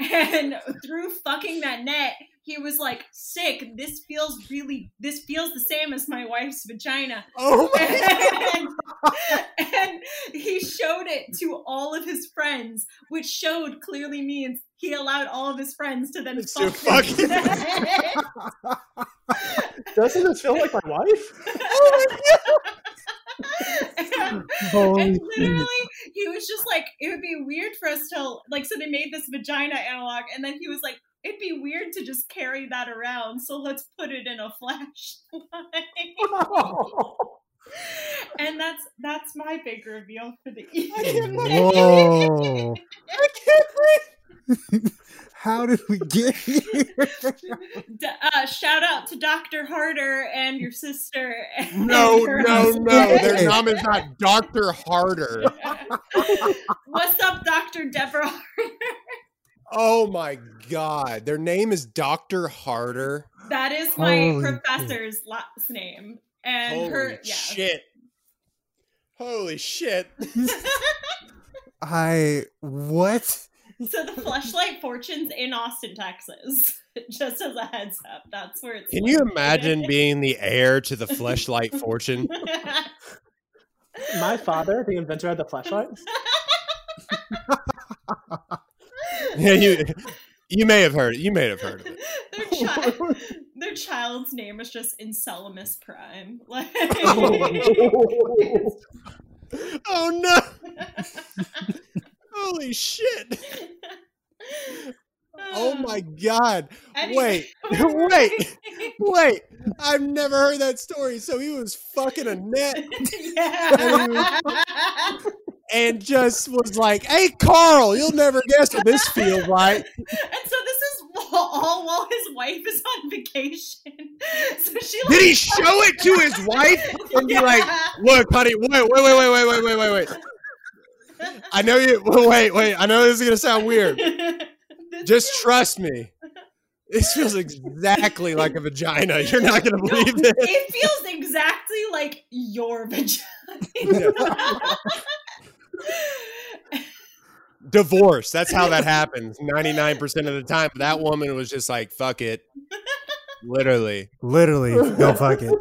F: and through fucking that net, he was like, "Sick. This feels really. This feels the same as my wife's vagina."
D: Oh
F: and, and he showed it to all of his friends, which showed clearly means he allowed all of his friends to then
D: To
F: fuck.
D: fuck
F: him.
B: Doesn't this feel like my wife?
F: Oh and,
E: Holy
F: and literally, he was just like, it would be weird for us to like. So they made this vagina analog, and then he was like, it'd be weird to just carry that around. So let's put it in a flashlight. and that's that's my big reveal for the evening.
E: Whoa. How did we get here?
F: D- uh, shout out to Dr. Harder and your sister. and
D: No,
F: your
D: no,
F: husband.
D: no. Their name is not Doctor Harder.
F: What's up, Dr. Deborah Harder?
D: Oh my God, their name is Doctor Harder.
F: That is my
E: Holy
F: professor's last name. And
D: Holy
F: her, yeah.
D: shit! Holy shit!
E: I what?
F: So the fleshlight Fortune's in Austin, Texas. Just as a heads up, that's where it's.
D: Can you
F: located.
D: imagine being the heir to the fleshlight fortune?
B: My father, the inventor of the fleshlight.
D: Yeah, you you may have heard it. You may have heard of it.
F: their, child, their child's name is just Encelamus Prime. Like,
D: Oh no! Holy shit! Oh my god!
F: Anyway.
D: Wait, wait, wait! I've never heard that story. So he was fucking a net
F: yeah.
D: and just was like, "Hey, Carl, you'll never guess what this feels like."
F: And so this is all while his wife is on vacation. So she like,
D: Did he show it to his wife and be like, "Look, honey, wait, wait, wait, wait, wait, wait, wait, wait, wait. I know you. Wait, wait. I know this is gonna sound weird. Just trust me. This feels exactly like a vagina. You're not gonna believe this.
F: it feels exactly like your vagina.
D: Divorce. That's how that happens. Ninety nine percent of the time. But that woman was just like, "Fuck it." Literally.
E: Literally, go fuck it.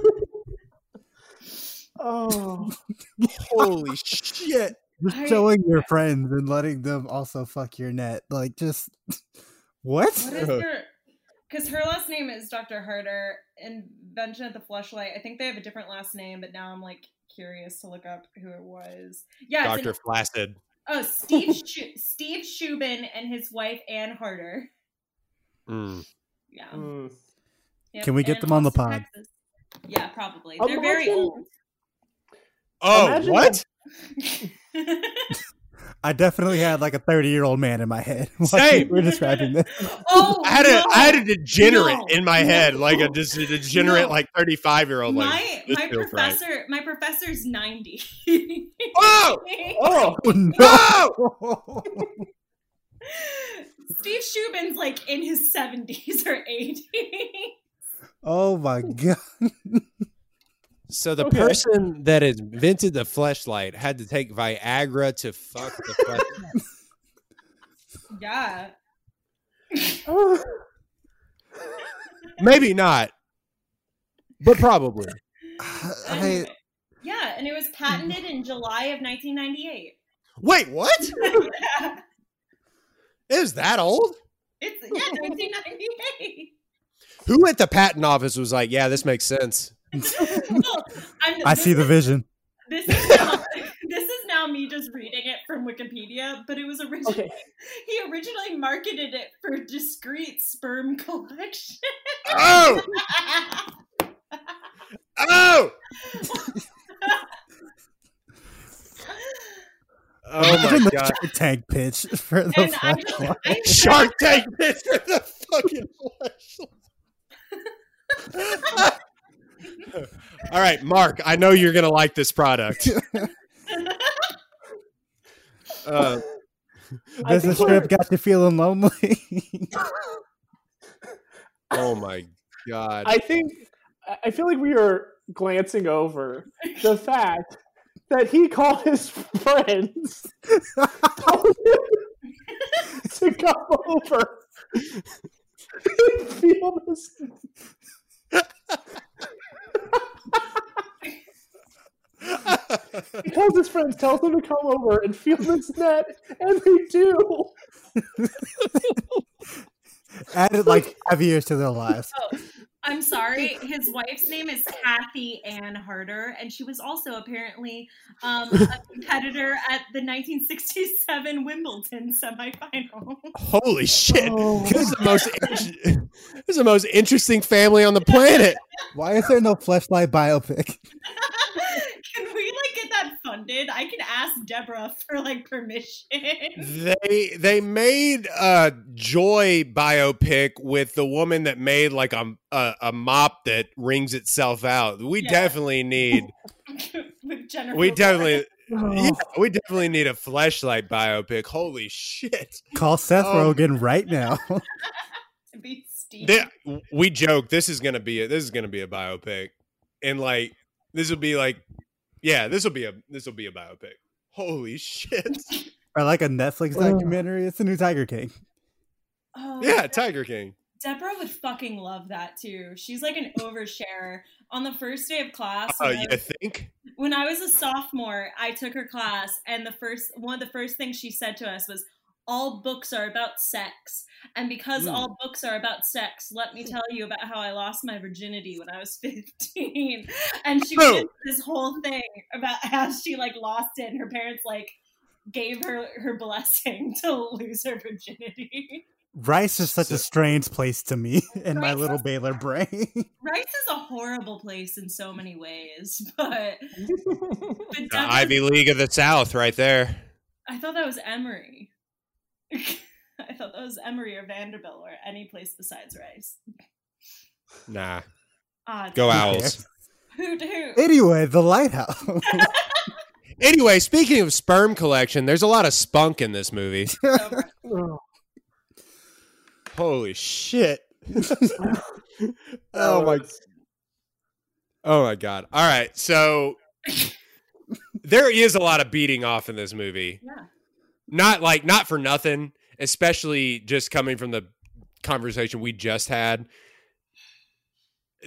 B: Oh,
D: Holy shit.
E: Just
F: I-
E: showing your friends and letting them also fuck your net. Like, just what?
F: What is her? Because her last name is Dr. Harder. Invention of the Fleshlight. I think they have a different last name, but now I'm like curious to look up who it was. Yeah,
D: Dr.
F: an-
D: Flaccid.
F: oh Steve Shu- Steve Shubin and his wife Ann Harder.
D: Mm.
F: Yeah.
B: mm.
F: Yep,
E: Can we get
F: in
E: them on the pod?
F: Texas. Yeah, probably.
B: I'm
F: They're very old.
D: Oh,
B: Imagine
D: what?
E: I definitely had like a 30 year old man in my head. while
D: Same.
E: We're describing this.
F: oh,
D: I had a
F: no.
D: I had a degenerate
F: No.
D: in my head, like a, just a degenerate,
F: No.
D: like thirty five year old.
F: My
D: this
F: my
D: feels right.
F: professor my professor's 90
D: Oh!
B: oh,
E: Oh, no.
F: steve shubin's like in his 70s or 80s
E: oh my god.
D: So the
B: Okay.
D: person that invented the fleshlight had to take Viagra to fuck the fleshlight.
F: yeah
B: oh.
D: Maybe not, but probably.
E: I,
F: Anyway, yeah and it was patented in july of 1998
D: Wait, what?
F: yeah,
D: It was that old?
F: it's yeah 1998
D: Who at the patent office was like, "Yeah, this makes sense."
F: Well, I'm,
E: I
F: this
E: see the vision.
F: This is now, this is now me just reading it from Wikipedia, but it was originally
B: Okay.
F: he originally marketed it for discreet sperm collection.
D: Oh, oh, oh my
E: the
D: god!
E: Shark Tank pitch for the
F: and
E: fleshlight.
F: I
D: Shark Tank pitch for the fucking fleshlight. All right, Mark. I know you're gonna like this product. Uh,
B: I
E: Business
B: think
E: trip got you feeling lonely.
D: oh my god!
B: I think I- I feel like we are glancing over the fact that he called his friends to come over and feel this. He tells his friends, tells them to come over and feel this net, and they do.
E: Added like five years to their lives.
F: Oh, I'm sorry. His wife's name is Kathy Ann Harder, and she was also apparently um, a competitor at the 1967 Wimbledon semifinal.
D: Holy shit!
B: Oh.
D: This is the most in- this is the most interesting family on the planet.
E: Why is there no fleshlight biopic?
F: Can we like get that that funded? I can ask Deborah for like permission.
D: They they made a Joy biopic with the woman that made like a a, a mop that wrings itself out. We
F: Yeah.
D: definitely need
F: With Jennifer.
D: we
F: Lawrence.
D: definitely
B: Oh.
D: yeah, we definitely need a fleshlight biopic. Holy shit!
E: Call Seth
D: Um,
E: Rogen right now.
F: to be Steve.
D: We joke this is gonna be a, this is gonna be a biopic, and like this will be like, yeah, this will be a this will be a biopic. Holy shit!
E: or like a Netflix
B: Ugh.
E: documentary. It's the new Tiger King.
F: Oh,
D: Yeah, Tiger King.
F: Deborah would fucking love that too. She's like an oversharer. On the first day of class,
D: Oh,
F: when, I,
D: you think?
F: when I was a sophomore, I took her class, and the first one of the first things she said to us was, "All books are about sex." And because
D: Hmm.
F: all books are about sex, let me tell you about how I lost my virginity when I was 15. And she
D: Oh.
F: did this whole thing about how she like lost it and her parents like gave her her blessing to lose her virginity.
E: Rice is such a strange place to me in my little
F: is-
E: Baylor brain.
F: Rice is a horrible place in so many ways, but, but
D: The Ivy League of the South, right there.
F: I thought that was Emory. I thought that was Emory or Vanderbilt or any place besides Rice.
D: Nah,
F: Ah,
D: go
F: damn.
D: Owls.
F: Hoot hoot.
E: anyway, the lighthouse.
D: Anyway, speaking of sperm collection, there's a lot of spunk in this movie. Holy shit! oh my Oh my god. All right. So there is a lot of beating off in this movie.
F: Yeah.
D: Not like not for nothing, especially just coming from the conversation we just had.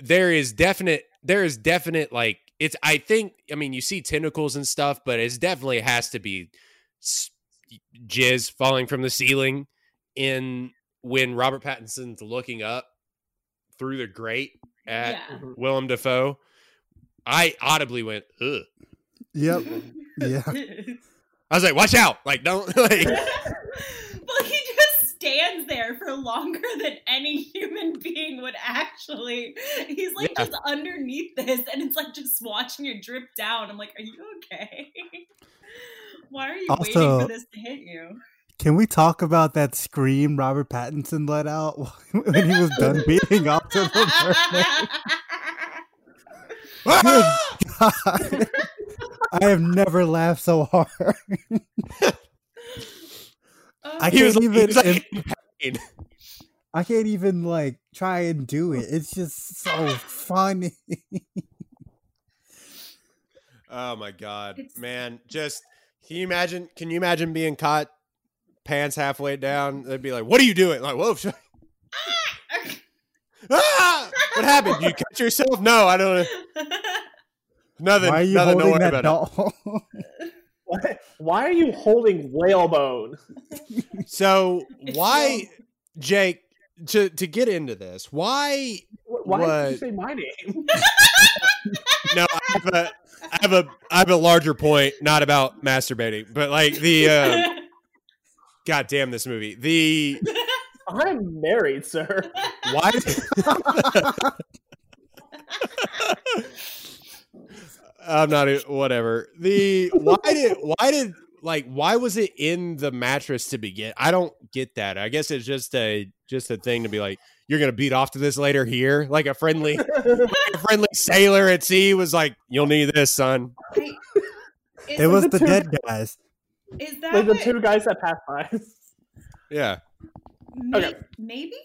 D: There is definite there is definite like it's I think I mean you see tentacles and stuff, but it's definitely has to be jizz falling from the ceiling in when Robert Pattinson's looking up through the grate at
F: Yeah. Mm-hmm.
D: Willem Dafoe. I audibly went, ugh.
E: yep. Yeah.
D: I was like, watch out. Like, don't like
F: well, he just stands there for longer than any human being would actually. He's like
D: Yeah.
F: just underneath this, and it's like just watching it drip down. I'm like, are you okay? Why are you waiting for this to hit you?
E: Can we talk about that scream Robert Pattinson let out when he was done beating up to the mermaid?
D: "Ah!"
E: God. I have never laughed so hard. I
D: he
E: can't
D: like, he
E: even.
D: was like in.
E: I can't even like try and do it. It's just so funny.
D: Oh my god,
F: It's-
D: man! Just can you imagine? Can you imagine being caught pants halfway down? They'd be like, "What are you doing?" Like, whoa! sh- ah! What happened? You cut yourself? No, I don't. Nothing.
E: Why are you
D: nothing.
E: Holding that
D: about
E: doll?
B: Why, why are you holding whalebone?
D: So why, Jake? To to get into this, why?
B: Why did you say my name?
D: No, I have a, I have a, I have a larger point, not about masturbating, but like the. Uh, God damn this movie. The
B: I'm married, sir.
D: why I'm not whatever. The why did why did like why was it in the mattress to begin? I don't get that. I guess it's just a just a thing to be like you're going to beat off to this later here like a friendly a friendly sailor at sea was like you'll need this son.
F: Is,
E: it was
B: the
E: the
B: two-
E: dead guys.
F: is that
B: like the
F: what-
B: two guys that passed by.
D: Yeah.
F: May-
B: Okay.
F: Maybe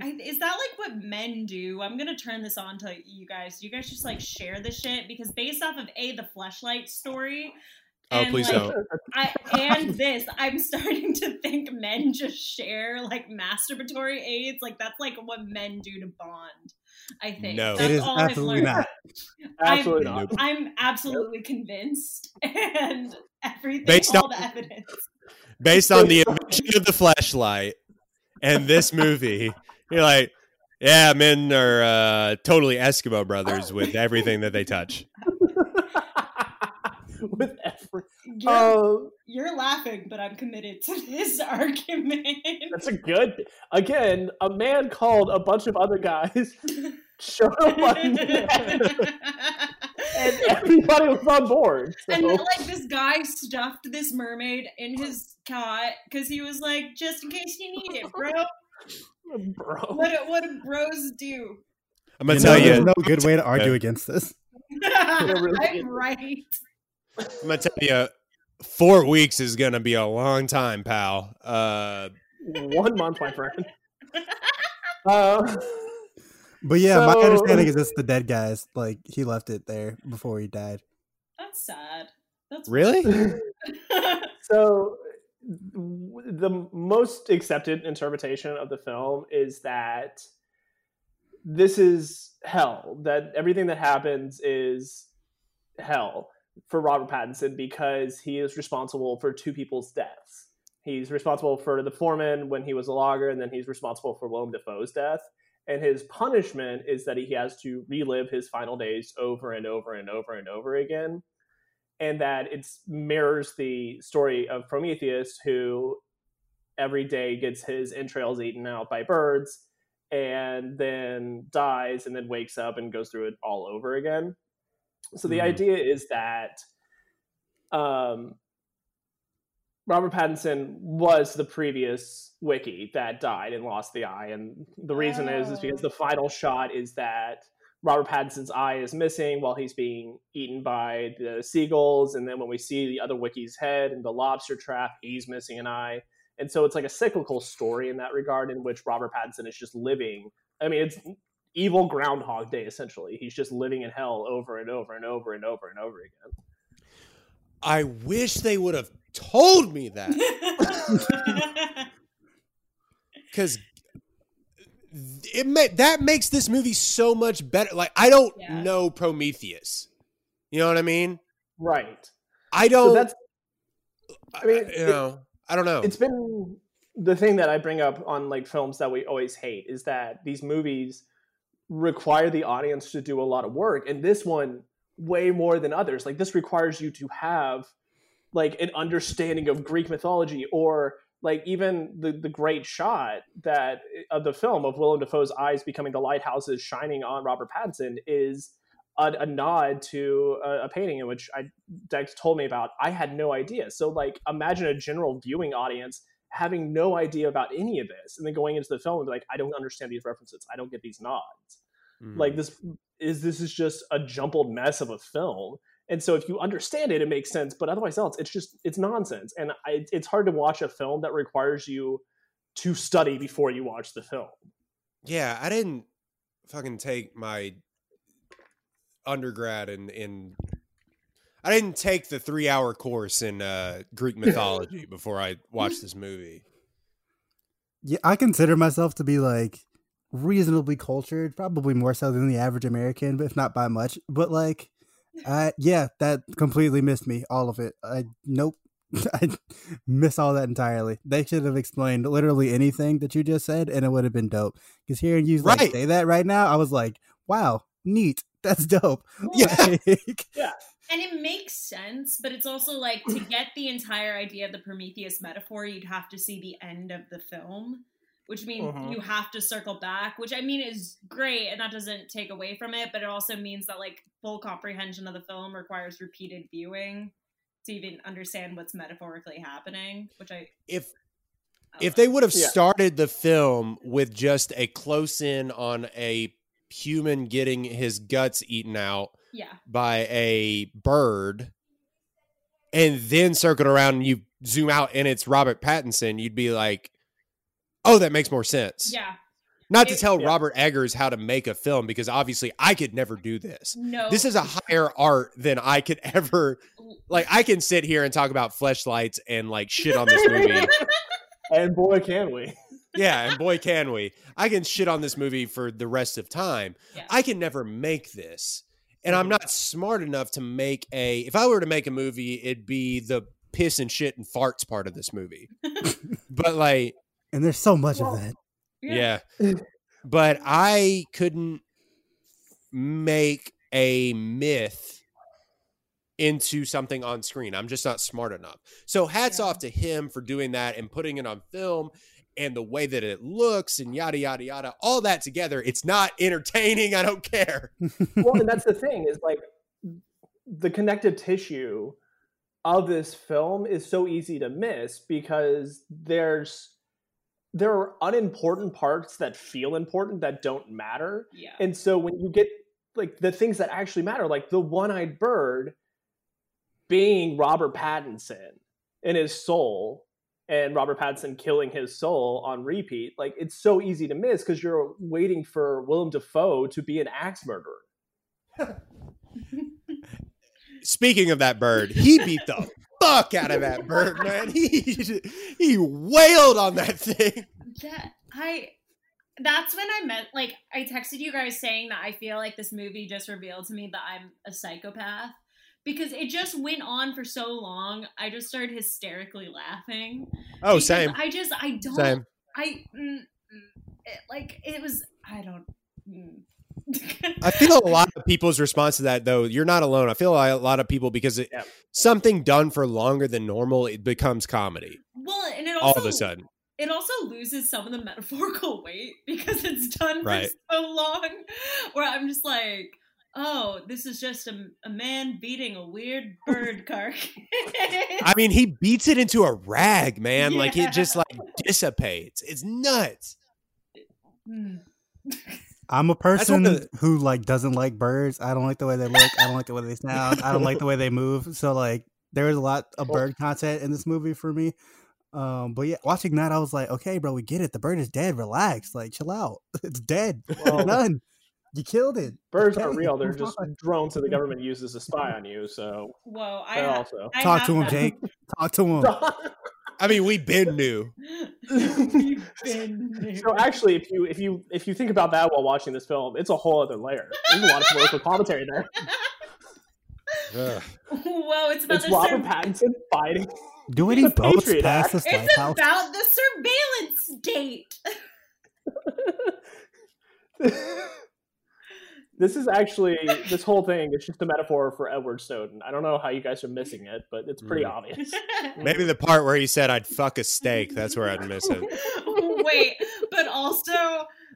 F: I, is that like what men do? I'm gonna turn this on to you guys. You guys just like share the shit because based off of a the fleshlight story.
D: Oh,
F: and,
D: please
F: like,
D: don't.
F: I and this, I'm starting to think men just share like masturbatory aids. Like that's like what men do to bond. I think
D: No.
F: That's
E: It is
F: all I've
E: absolutely
F: learned.
E: not.
B: Absolutely
F: I'm,
B: not.
F: I'm absolutely convinced, and everything,
D: Based
F: all
D: on-
F: the evidence.
D: Based on the invention of the fleshlight and this movie, you're like, yeah, men are uh, totally Eskimo brothers with everything that they touch.
B: With every,
F: You're,
B: oh,
F: you're laughing, but I'm committed to this argument.
B: that's a good. Again, a man called a bunch of other guys showed up on and everybody was on board. So.
F: And like this guy stuffed this mermaid in his cot because he was like, just in case you need it, bro.
B: bro.
F: What do, what do bros do?
D: I'm gonna
E: You
D: tell
E: know,
D: you.
E: there's no good way to argue
D: Yeah.
E: against this.
F: I'm right.
D: I'm gonna tell you. Four weeks is gonna be a long time, pal. Uh,
B: One month, my friend. Uh,
E: But yeah, my understanding is it's the dead guys. Like he left it there before he died.
F: That's sad. That's
D: really?
B: so w- the most accepted interpretation of the film is that this is hell that everything that happens is hell for robert pattinson because he is responsible for two people's deaths. He's responsible for the foreman when he was a logger and then he's responsible for willem dafoe's death. And his punishment is that he has to relive his final days over and over and over and over again and that it mirrors the story of Prometheus, who every day gets his entrails eaten out by birds and then dies and then wakes up and goes through it all over again. So the
E: Mhm.
B: idea is that um, Robert Pattinson was the previous wickie that died and lost the eye, and the reason is is because
F: Oh.
B: the final shot is that Robert Pattinson's eye is missing while he's being eaten by the seagulls, and then when we see the other wickie's head and the lobster trap, he's missing an eye, and so it's like a cyclical story in that regard, in which Robert Pattinson is just living. I mean, it's evil Groundhog Day essentially. He's just living in hell over and over and over and over and over again.
D: I wish they would have told me that because it ma- that makes this movie so much better. Like I don't
F: Yeah.
D: know Prometheus. You know what I mean?
B: Right.
D: I don't.
B: So that's I mean,
D: you
B: it-
D: know, I don't know.
B: it's been the thing that I bring up on like films that we always hate is that these movies require the audience to do a lot of work and this one way more than others like this requires you to have like an understanding of greek mythology or like even the the great shot that of the film of Willem Dafoe's eyes becoming the lighthouses shining on Robert Pattinson is a, a nod to a, a painting in which I Dex told me about. I had no idea. So like imagine a general viewing audience having no idea about any of this and then going into the film and be like, I don't understand these references. I don't get these nods
D: Mm.
B: like this is this is just a jumbled mess of a film and so if you understand it it makes sense but otherwise else it's just it's nonsense and I, it's hard to watch a film that requires you to study before you watch the film
D: yeah, I didn't fucking take my undergrad in in. I didn't take the three hour course in uh, Greek mythology before I watched this movie.
E: Yeah, I consider myself to be like reasonably cultured, probably more so than the average American, but if not by much. But like, uh, yeah, that completely missed me. All of it. I nope. I miss all that entirely. They should have explained literally anything that you just said, and it would have been dope. Because hearing you like say that right now, I was like, "Wow, neat. That's dope."
D: Yeah.
E: Like,
F: and it makes sense, but it's also like to get the entire idea of the Prometheus metaphor, you'd have to see the end of the film, which means
B: Mhm.
F: you have to circle back, which I mean is great, and that doesn't take away from it, but it also means that like full comprehension of the film requires repeated viewing to even understand what's metaphorically happening, which I
D: If
F: I
D: if
F: know.
D: they would have
B: Yeah.
D: started the film with just a close in on a human getting his guts eaten out
F: yeah
D: by a bird and then circled around and you zoom out and it's Robert Pattinson, you'd be like, oh, that makes more sense.
F: yeah
D: Not to tell
B: Yeah.
D: Robert Eggers how to make a film because obviously I could never do this.
F: no
D: This is a higher art than I could ever like I can sit here and talk about fleshlights and like shit on this movie.
B: and boy can we
D: yeah, and boy can we. I can shit on this movie for the rest of time.
F: Yeah.
D: I can never make this. And I'm mm-hmm. not smart enough to make a if I were to make a movie, it'd be the piss and shit and farts part of this movie. but like
E: and there's so much
B: Well,
E: of that.
D: yeah. but I couldn't make a myth into something on screen. I'm just not smart enough. So hats
F: Yeah.
D: off to him for doing that and putting it on film and the way that it looks and yada yada yada. All that together, it's not entertaining. I don't care.
B: well and that's the thing is like the connective tissue of this film is so easy to miss because there's there are unimportant parts that feel important that don't matter.
F: Yeah.
B: and so when you get like the things that actually matter like the one-eyed bird being robert pattinson in his soul and robert pattinson killing his soul on repeat like it's so easy to miss because you're waiting for willem dafoe to be an axe murderer.
D: Speaking of that bird, he beat the fuck out of that bird, man. He he wailed on that thing.
F: that I that's when I met like I texted you guys saying that I feel like this movie just revealed to me that I'm a psychopath because it just went on for so long. I just started hysterically laughing.
D: Oh, same,
F: I just I don't
D: same.
F: I mm, mm, it, like it was I don't. mm.
D: I feel a lot of people's response to that, though. You're not alone. I feel a lot of people because it,
B: Yeah.
D: something done for longer than normal, it becomes comedy
F: well, and it
D: all of a sudden.
F: it also loses some of the metaphorical weight because it's done
D: Right.
F: for so long where i'm just like oh this is just a, a man beating a weird bird carcass
D: I mean, he beats it into a rag, man. Like it just like dissipates. It's nuts.
F: Mm.
E: I'm a person
D: of
E: who like doesn't like birds. I don't like the way they look. I don't like the way they sound. I don't like the way they move. So like there is a lot of bird content in this movie for me. Um, but yeah, watching that, I was like, okay, bro, we get it. The bird is dead. Relax. Like, chill out. It's dead.
B: Well,
E: None. You killed it.
B: birds
E: Okay,
B: aren't real they're just
E: on.
B: drones that the government uses to spy on you so
F: whoa i,
B: also
F: I
E: Talk
F: have
E: to him,
F: that-
E: Jake. Talk to him.
D: I mean, we been new.
F: We've been new.
B: So actually, if you if you if you think about that while watching this film, it's a whole other layer. There's a lot of political commentary there.
D: Ugh.
F: whoa it's about
B: It's
F: the
B: Robert
F: sur-
B: Pattinson fighting.
E: Do any
B: The
E: boats
B: Patriot
E: pass
B: Act.
E: this
F: it's
E: lighthouse?
F: about the surveillance state
B: this is actually this whole thing is just a metaphor for Edward Snowden. I don't know how you guys are missing it, but it's pretty
D: Mm.
B: obvious.
D: Maybe the part where he said I'd fuck a steak. That's where I'd miss it.
F: Wait, but also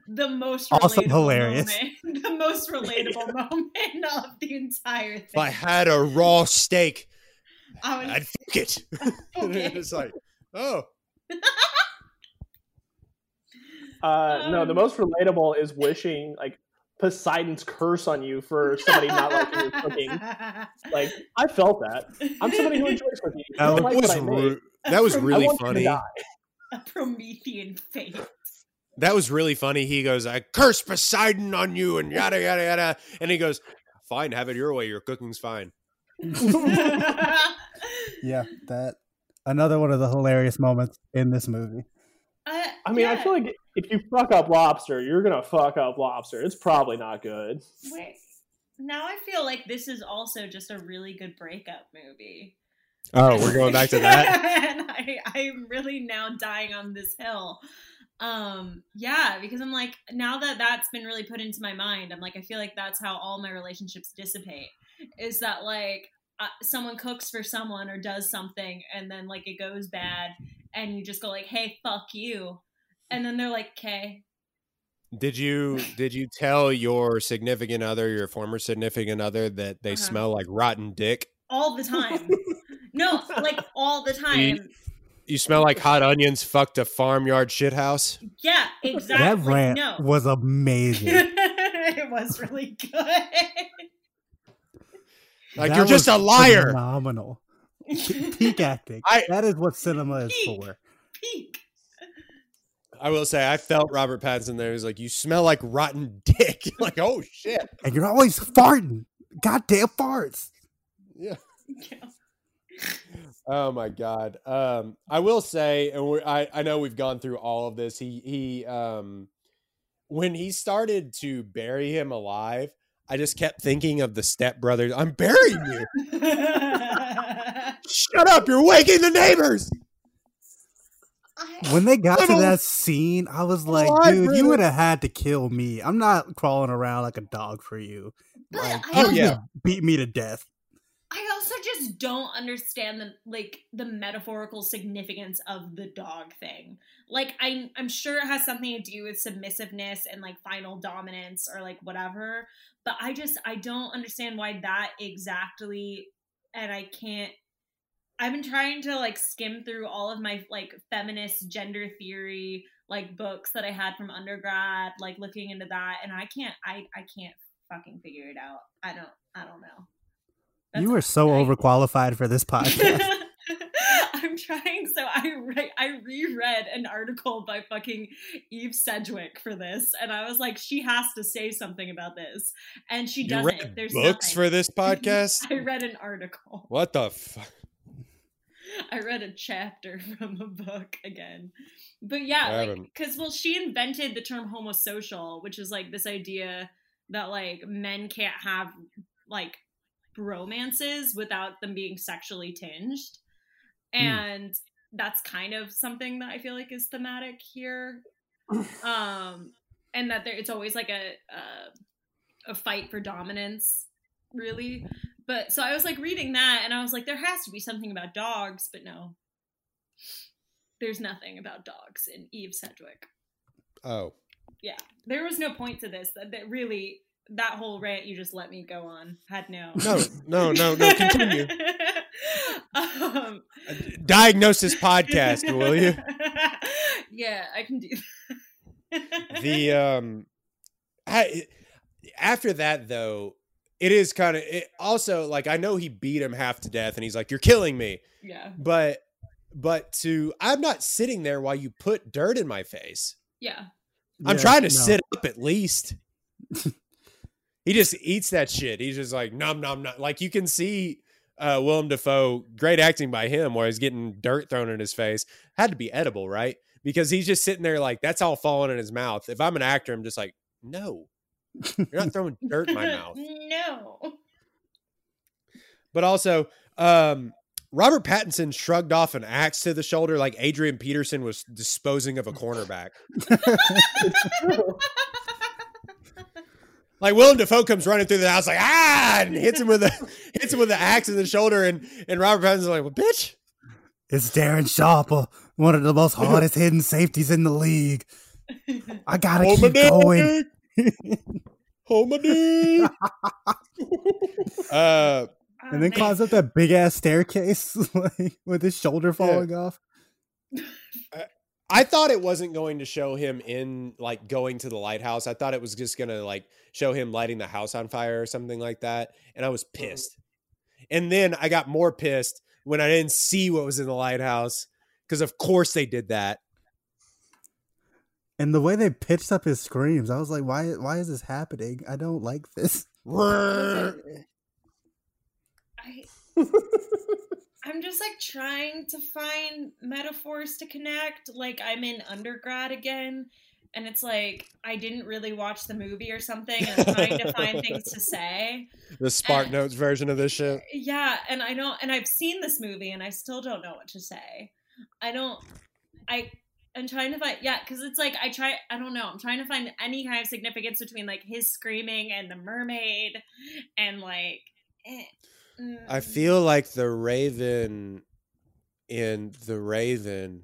F: the most
E: Also hilarious.
F: moment, the most relatable moment of the entire thing.
D: If I had a raw steak,
F: I was-
D: I'd fuck it.
F: Okay.
D: it's like, oh,
B: Uh, no, the
F: Um.
B: most relatable is wishing like Poseidon's curse on you for somebody not liking your cooking. Like I felt that. I'm somebody who enjoys cooking.
E: That was-
B: like
D: was
B: what I make.
D: ru- that was
F: I
B: I
D: really
B: want you to
D: funny.
F: a Promethean fate.
D: That was really funny. He goes, I curse Poseidon on you and yada, yada, yada. And he goes, fine, have it your way. Your cooking's fine.
E: Yeah, that another one of the hilarious moments in this movie.
F: Uh,
B: I mean, I feel like if you fuck up lobster, you're gonna fuck up lobster. It's probably not good.
F: Wait, now I feel like this is also just a really good breakup movie.
D: Oh, we're going back to that?
F: and I, I'm really now dying on this hill. Um, yeah, because I'm like, now that that's been really put into my mind, I'm like, I feel like that's how all my relationships dissipate. Is that like uh, someone cooks for someone or does something, and then like it goes bad, and you just go like, "Hey, fuck you," and then they're like, "Okay."
D: Did you did you tell your significant other, your former significant other, that they
F: Uh-huh.
D: smell like rotten dick?
F: all the time. no, like all the time.
D: You smell like hot onions fucked a farmyard shithouse?
F: Yeah, exactly.
E: that rant
F: no.
E: was amazing.
F: it was really good.
D: Like
E: That
D: you're just a liar.
E: Phenomenal. Peak acting.
D: I-
E: that is what cinema is
F: Peak.
E: for.
F: Peak.
D: I will say I felt Robert Pattinson there. He was like, You smell like rotten dick. like, oh shit.
E: And you're always farting. Goddamn farts.
D: Yeah.
F: Yeah.
D: Oh my god. Um, I will say, and we're, I I know we've gone through all of this. He he um, when he started to bury him alive, I just kept thinking of the stepbrothers. I'm burying you. Shut up! You're waking the neighbors.
F: I-
E: When they got to that scene, I was like,
D: alive,
E: dude, you would have had to kill me. I'm not crawling around like a dog for you.
F: but
E: Like,
F: I,
E: you
D: Oh, yeah.
E: just beat me to death.
F: I also just don't understand the like the metaphorical significance of the dog thing. Like I'm I'm sure it has something to do with submissiveness and like final dominance or like whatever, but I just I don't understand why that exactly and I can't I've been trying to like skim through all of my like feminist gender theory like books that I had from undergrad, like looking into that, and I can't I I can't fucking figure it out. I don't I don't know. That's
E: you are so
F: I-
E: overqualified for this podcast.
F: I'm trying. So I re- I reread an article by fucking Eve Sedgwick for this, and I was like, she has to say something about this, and she
D: You
F: doesn't.
D: read
F: There's
D: books
F: nothing.
D: for this podcast?
F: I read an article.
D: what the fuck?
F: I read a chapter from a book again. But yeah,
D: I
F: like cuz well she invented the term homosocial, which is like this idea that like men can't have like romances without them being sexually tinged. And that's kind of something that I feel like is thematic here. Um and that there it's always like a a, a fight for dominance really but so I was like reading that and I was like, there has to be something about dogs, but no. There's nothing about dogs in Eve Sedgwick.
D: Oh.
F: Yeah. There was no point to this. That, that really that whole rant you just let me go on had no
D: No, no, no, no. Continue.
F: um,
D: Diagnosis podcast, will you?
F: yeah, I can do that.
D: the um I, after that though it is kind of it also like i know he beat him half to death and he's like you're killing me.
F: Yeah.
D: but but to i'm not sitting there while you put dirt in my face.
F: Yeah.
D: i'm
E: Yeah,
D: trying to
E: no.
D: sit up at least. He just eats that shit. He's just like nom nom nom. Like you can see uh willem dafoe great acting by him where he's getting dirt thrown in his face. Had to be edible right? Because he's just sitting there like that's all falling in his mouth. If i'm an actor i'm just like no you're not throwing dirt in my mouth
F: no.
D: but also um robert pattinson shrugged off an axe to the shoulder like adrian peterson was disposing of a cornerback like Willem Dafoe comes running through the house like ah and hits him with a hits him with the axe in the shoulder and and Robert Pattinson's like well bitch
E: It's Darren Sharper, one of the most hardest hidden safeties in the league. I gotta
D: hold my
E: keep going.
D: Dick hold my dick uh
E: and then climbs up that big ass staircase like, with his shoulder falling off.
D: I thought it wasn't going to show him in like going to the lighthouse. I thought it was just gonna like show him lighting the house on fire or something like that. And I was pissed. And then I got more pissed when I didn't see what was in the lighthouse. Because of course they did that.
E: And the way they pitched up his screams, I was like, why why is this happening? I don't like this.
F: I, I'm just like trying to find metaphors to connect. Like I'm in undergrad again, and it's like I didn't really watch the movie or something, and I'm trying to find things to say.
D: The Spark Notes version of this shit.
F: Yeah, and I don't, and I've seen this movie, and I still don't know what to say. I don't, I. I'm trying to find, yeah, because it's like I try, I don't know, I'm trying to find any kind of significance between like his screaming and the mermaid, and like, eh,
D: I
F: mm.
D: feel like the Raven in the Raven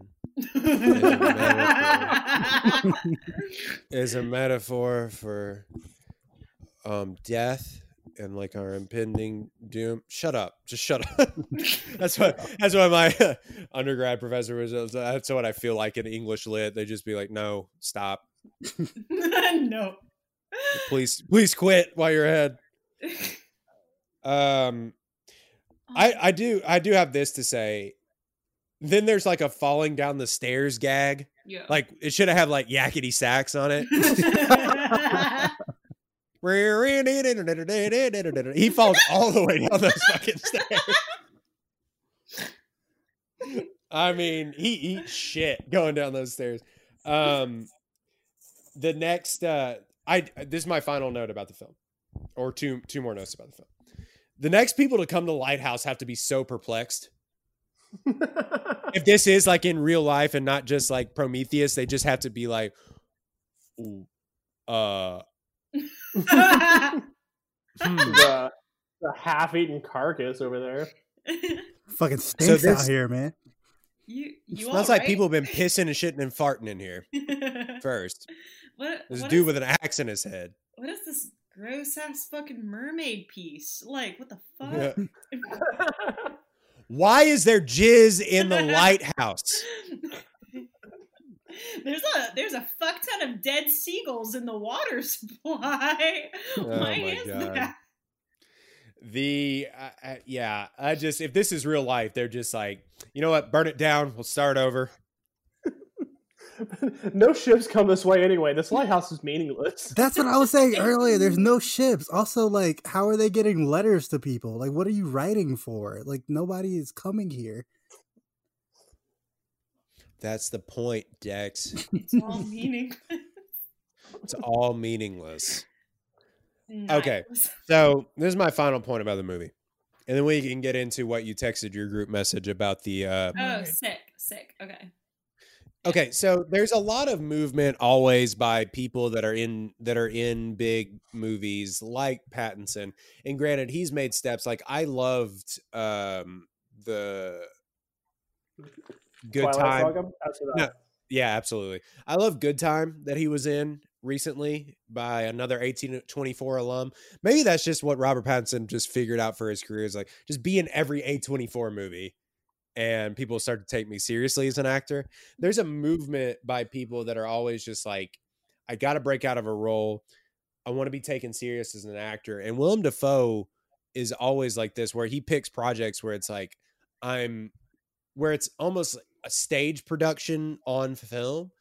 D: is a metaphor for um death and like our impending doom. Shut up. Just shut up. that's what that's what my undergrad professor was that's what I feel like in English lit. They just be like, "No, stop.
F: no.
D: Please please quit while you're ahead." Um I I do I do have this to say. Then there's like a falling down the stairs gag.
F: yeah.
D: Like it should have had like yakety sax on it. He falls all the way down those fucking stairs. I mean, he eats shit going down those stairs. Um, the next, uh, I this is my final note about the film, or two two more notes about the film. The next people to come to Lighthouse have to be so perplexed. If this is like in real life and not just like Prometheus, they just have to be like, uh, Hmm.
B: the, the half-eaten carcass over there.
E: Fucking stinks
D: this-
E: out here, man.
F: you
D: It
F: you
D: smells
F: all
D: like people have been pissing and shitting and farting in here first.
F: what,
D: This
F: what
D: dude
F: is-
D: with an axe in his head.
F: what is this gross ass fucking mermaid piece? Like, what the fuck?
D: Yeah. Why is there jizz in the lighthouse?
F: There's a there's a fuck ton of dead seagulls in the water supply.
D: Oh
F: Why
D: my
F: is
D: God.
F: that?
D: The uh, uh, yeah, I just if this is real life, they're just like, you know what, burn it down. We'll start over.
B: no ships come this way anyway. This lighthouse is meaningless.
E: That's what I was saying earlier. There's no ships. Also, like, how are they getting letters to people? Like, what are you writing for? Like, nobody is coming here.
D: That's the point, Dex.
F: It's all meaningless.
D: It's all meaningless. Okay. So this is my final point about the movie, and then we can get into what you texted your group message about the. Uh,
F: Oh, sick, sick. Okay.
D: okay, so there's a lot of movement always by people that are in that are in big movies like Pattinson, and granted, he's made steps. Like I loved um, the Good
B: Twilight
D: Time.
B: Saga?
D: No. Yeah, absolutely. I love Good Time that he was in recently by another A24 alum. Maybe that's just what Robert Pattinson just figured out for his career is like just be in every A24 movie and people start to take me seriously as an actor. There's a movement by people that are always just like I got to break out of a role. I want to be taken serious as an actor. And Willem Dafoe is always like this where he picks projects where it's like I'm where it's almost a stage production on film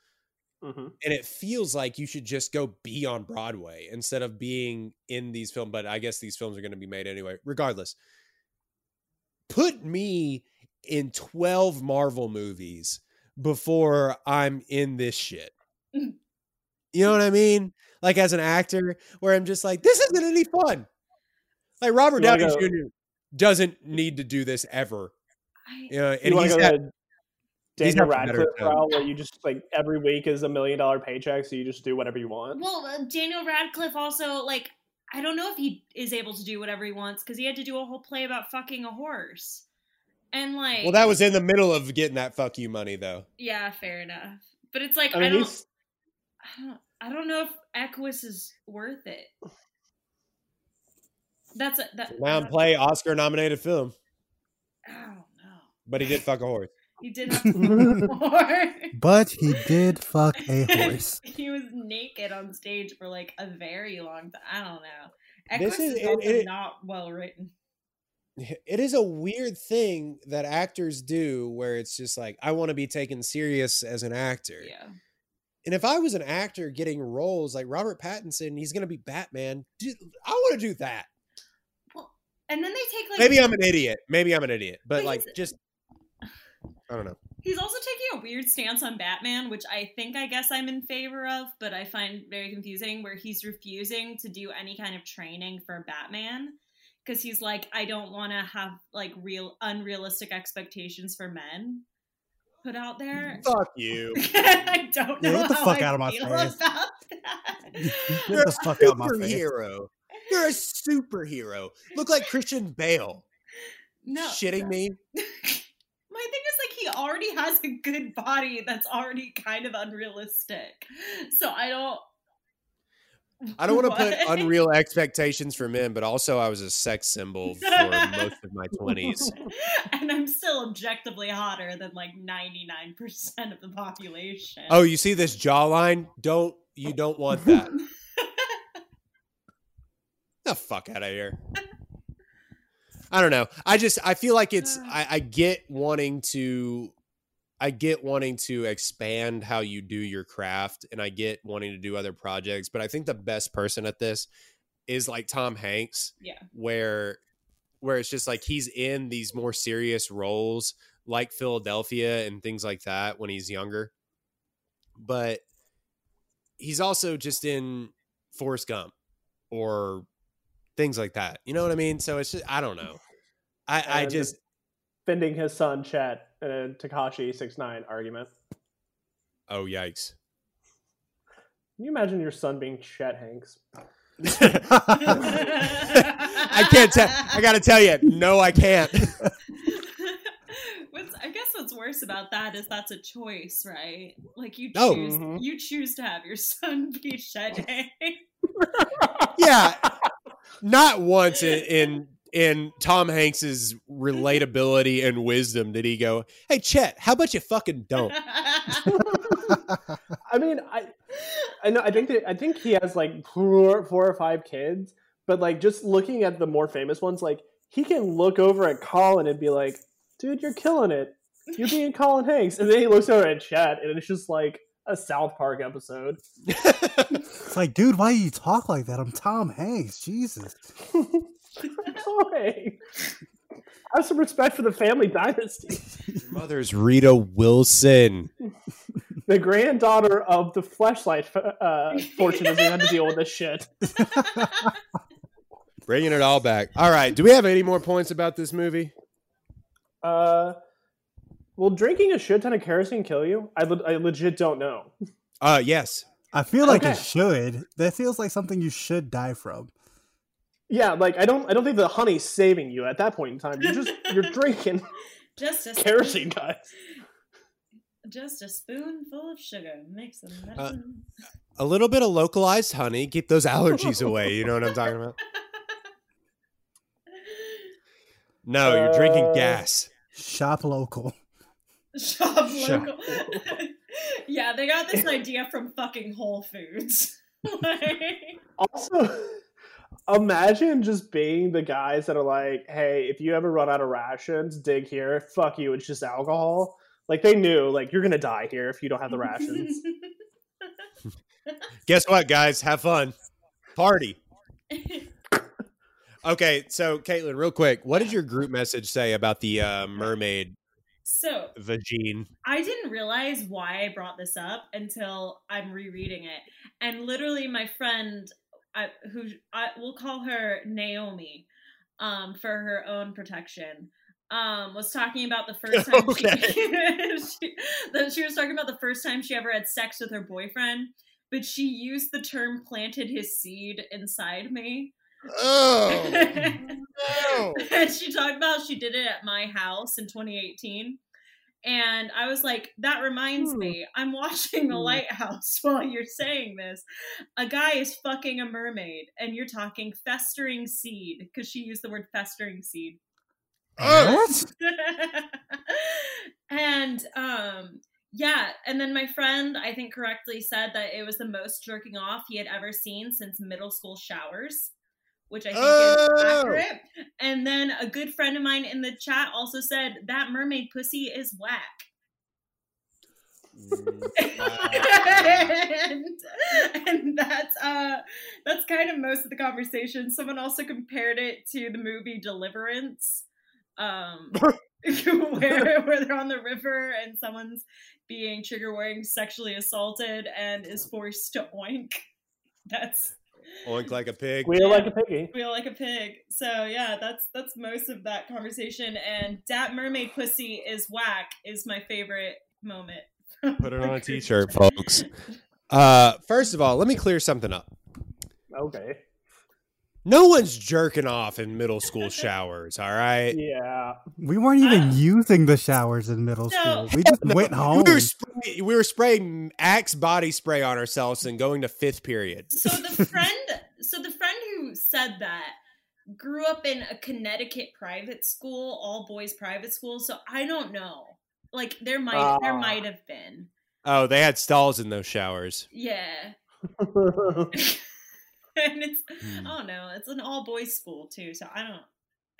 B: Mhm.
D: and it feels like you should just go be on Broadway instead of being in these films. But I guess these films are going to be made anyway. Regardless, put me in 12 Marvel movies before I'm in this shit. You know what I mean? Like as an actor, where I'm just like, this isn't any fun. Like Robert Downey Jr. doesn't need to do this ever.
F: I,
D: You know, and
B: want
D: he's had,
B: Daniel
D: had the
B: Radcliffe
D: film.
B: route where you just like every week is a million dollar paycheck, so you just do whatever you want.
F: well, uh, Daniel Radcliffe also like I don't know if he is able to do whatever he wants because he had to do a whole play about fucking a horse, and like,
D: well, that was in the middle of getting that fuck you money though.
F: yeah, fair enough. But it's like
B: I
F: I, don't, I don't, I don't know if Equus is worth it. That's a, that.
D: Now play Oscar nominated film,
F: I don't know.
D: but he did fuck a horse.
F: He did horse.
E: But he did fuck a horse.
F: he was naked on stage for like a very long time. I don't know.
D: This is-
F: is,
D: it- it-
F: not well written.
D: It is a weird thing that actors do where it's just like, I want to be taken serious as an actor.
F: Yeah.
D: And if I was an actor getting roles like Robert Pattinson, he's going to be Batman. Dude, I want to do that.
F: Well, and then they take like
D: Maybe I'm an idiot. Maybe I'm an idiot. But
F: But
D: like, just, I don't know.
F: He's also taking a weird stance on Batman, which I think I guess I'm in favor of, but I find very confusing where he's refusing to do any kind of training for Batman because he's like, I don't want to have like real unrealistic expectations for men put out there.
D: Fuck you.
F: I don't
E: Yeah,
F: know
E: get the fuck
F: I
E: out of my face.
F: about that.
E: Get
D: You're
E: the
D: a
E: fuck out of my face.
D: superhero. You're a superhero. Look like Christian Bale.
F: no,
D: Shitting me.
F: My thing is like he already has a good body that's already kind of unrealistic. So I don't
D: I don't want to put unreal expectations for men, but also I was a sex symbol for most of my 20s.
F: and I'm still objectively hotter than like 99% of the population.
D: Oh, you see this jawline? Don't you don't want that. the fuck out of here. I don't know. I just I feel like it's I, I get wanting to I get wanting to expand how you do your craft and I get wanting to do other projects, but I think the best person at this is like Tom Hanks
F: yeah.
D: where where it's just like he's in these more serious roles like Philadelphia and things like that when he's younger. But he's also just in Forrest Gump or things like that. You know what I mean? So it's just I don't know. I I just
B: defending his son Chet in a Tekashi six nine argument.
D: oh yikes.
B: Can you imagine your son being Chet Hanks?
D: I can't tell I got to tell you, no I can't.
F: I guess what's worse about that is that's a choice, right? Like you
D: Oh.
F: choose
B: Mhm.
F: you choose to have your son be shedding.
D: yeah, not once in, in in Tom Hanks's relatability and wisdom did he go, "Hey Chet, how about you fucking don't?"
B: I mean, I, I know. I think that I think he has like four, four or five kids, but like just looking at the more famous ones, like he can look over at Colin and be like, "Dude, you're killing it. You're being Colin Hanks," and then he looks over at Chet, and it's just like a South Park episode.
E: It's like, dude, why do you talk like that? I'm Tom Hanks. Jesus.
B: Colin Hanks. Have some respect for the family dynasty.
D: Your mother's Rita Wilson.
B: The granddaughter of the fleshlight uh, fortune doesn't have to deal with this shit.
D: Bringing it all back. All right. Do we have any more points about this movie?
B: Uh, will drinking a shit ton of kerosene kill you? I, le- I legit don't know.
D: Uh, yes.
E: I feel like
B: Okay.
E: it should. That feels like something you should die from.
B: Yeah, like I don't, I don't think the honey's saving you at that point in time. You're just, you're drinking
F: just a
B: kerosene, guys.
F: Just a spoonful of sugar makes
B: Uh,
F: a medicine.
D: A little bit of localized honey, keep those allergies away. You know what I'm talking about? No, you're drinking
B: Uh,
D: gas.
E: Shop local.
F: Shop
D: Shop.
F: local. yeah, they got this idea from fucking Whole Foods. like,
B: Also, imagine just being the guys that are like, "Hey, if you ever run out of rations, dig here. Fuck you. It's just alcohol." Like they knew, like you're gonna die here if you don't have the rations.
D: Guess what, guys? Have fun. Party. Okay, so Caitlin, real quick, what did your group message say about the uh, mermaid
F: so
D: the gene.
F: I didn't realize why I brought this up until I'm rereading it, and literally my friend, I, who I will call her Naomi, um, for her own protection, um, was talking about the first time
D: Okay.
F: she, she, that she was talking about the first time she ever had sex with her boyfriend, but she used the term "planted his seed inside me."
D: Oh, no.
F: and she talked about she did it at my house in 2018. And I was like, that reminds
B: Hmm.
F: me, I'm watching The
B: Hmm.
F: Lighthouse while you're saying this. A guy is fucking a mermaid, and you're talking festering seed, because she used the word festering seed.
D: Oh.
E: What?
F: and um yeah, and then my friend I think correctly said that it was the most jerking off he had ever seen since middle school showers, which I think
D: Oh.
F: is accurate. And then a good friend of mine in the chat also said that mermaid pussy is whack. and, and that's uh that's kind of most of the conversation. Someone also compared it to the movie Deliverance. Um where where they're on the river and someone's being trigger warning sexually assaulted and is forced to oink. That's
D: Oink like a pig.
B: Squeal like a piggy.
F: feel like a pig. So yeah, that's that's most of that conversation. And that mermaid pussy is whack is my favorite moment.
D: Put it on a t-shirt, folks. Uh, first of all, let me clear something up.
B: Okay.
D: No one's jerking off in middle school showers, all right?
B: Yeah.
E: We weren't even
F: Uh,
E: using the showers in middle
F: No.
E: school. We just went home.
D: We were, spray- we were spraying Axe body spray on ourselves and going to fifth period.
F: So the friend, so the friend who said that grew up in a Connecticut private school, all boys private school. So I don't know. Like there might there
B: Ah.
F: might have been.
D: Oh, they had stalls in those showers.
F: Yeah. and it's I don't know, it's an all boys school too, so I don't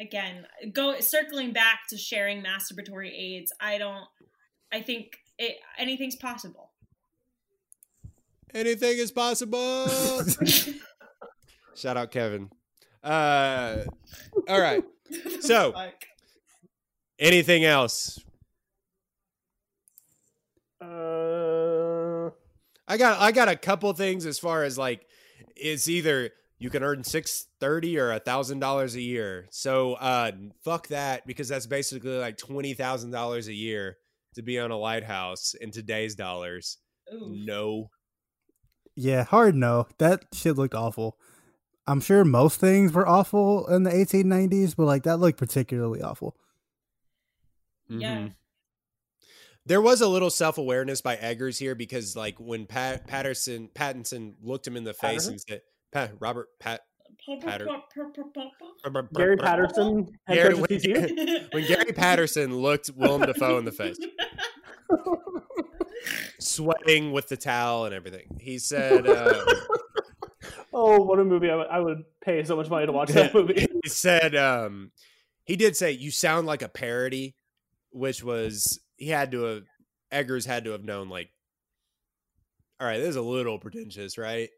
F: again, go circling back to sharing masturbatory aids, I don't I think it anything's possible.
D: Anything is possible. Shout out Kevin. Uh, all right. So-
F: Fuck.
D: Anything else?
B: uh,
D: I got I got a couple things as far as like it's either you can earn six thirty or a thousand dollars a year. So uh fuck that because that's basically like twenty thousand dollars a year to be on a lighthouse in today's dollars.
F: Ooh.
D: No.
E: Yeah, hard no. That shit looked awful. I'm sure most things were awful in the 1890s, but like that looked particularly awful.
F: Yeah.
D: There was a little self awareness by Eggers here because, like, when Pat Patterson Pattinson looked him in the face
B: Patterson?
D: and said, Pat, "Robert Pat Patter-
B: Gary Patterson,
D: Gary-
B: coach of
D: when Gary Patterson looked Willem Dafoe in the face, sweating with the towel and everything, he said, uh,
B: Oh, what a movie! I would, would pay so much money to watch that movie.
D: he said, um, he did say, "You sound like a parody," which was he had to have Eggers had to have known, like, all right, this is a little pretentious, right?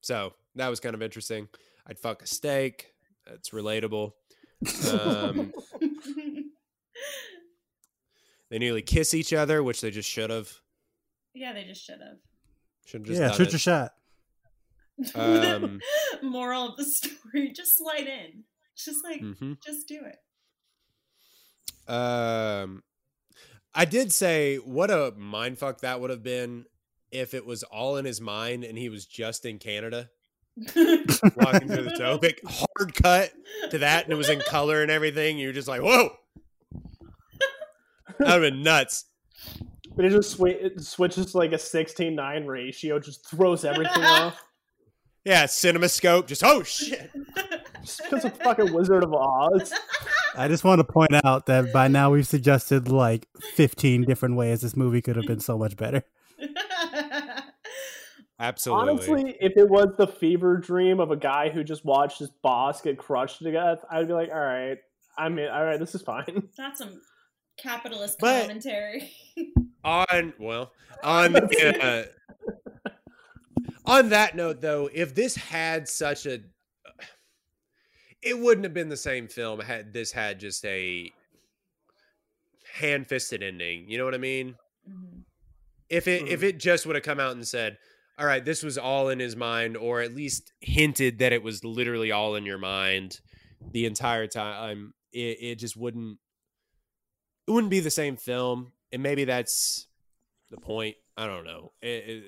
D: So that was kind of interesting. I'd fuck a steak. That's relatable. Um, they nearly kiss each other, which they just should have.
F: yeah, they just should have.
D: Should have just
E: yeah, shoot
D: it.
E: your shot.
D: Um,
F: Moral of the story: just slide in. Just like,
D: Mhm.
F: just do it.
D: Um, I did say what a mindfuck that would have been if it was all in his mind and he was just in Canada walking through the topic. Hard cut to that, and it was in color and everything. You're just like, whoa, that would have been nuts.
B: But it just swi- it switches to like a 16-9 ratio, just throws everything off.
D: Yeah, CinemaScope. Just oh shit.
B: Just because of fucking Wizard of Oz.
E: I just want to point out that by now we've suggested like 15 different ways this movie could have been so much better.
D: Absolutely.
B: Honestly, if it was the fever dream of a guy who just watched his boss get crushed to death, I'd be like, all right, I'm in. All right, this is fine.
F: That's some capitalist
D: But-
F: commentary.
D: on well on uh, on that note though if this had such a it wouldn't have been the same film had this had just a hand-fisted ending you know what i mean
F: Mhm.
D: if it if it just would have come out and said all right this was all in his mind or at least hinted that it was literally all in your mind the entire time it, it just wouldn't it wouldn't be the same film and maybe that's the point i don't know it, it,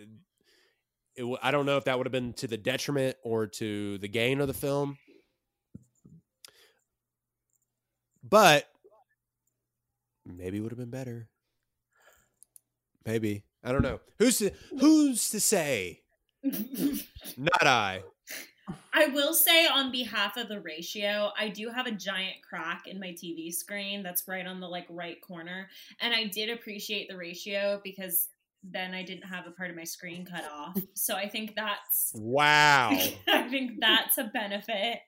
D: it, w- i don't know if that would have been to the detriment or to the gain of the film but maybe it would have been better maybe i don't know who's to who's to say not i
F: I will say, on behalf of the ratio, I do have a giant crack in my TV screen that's right on the like right corner, and I did appreciate the ratio because then I didn't have a part of my screen cut off. So I think that's
D: wow
F: I think that's a benefit.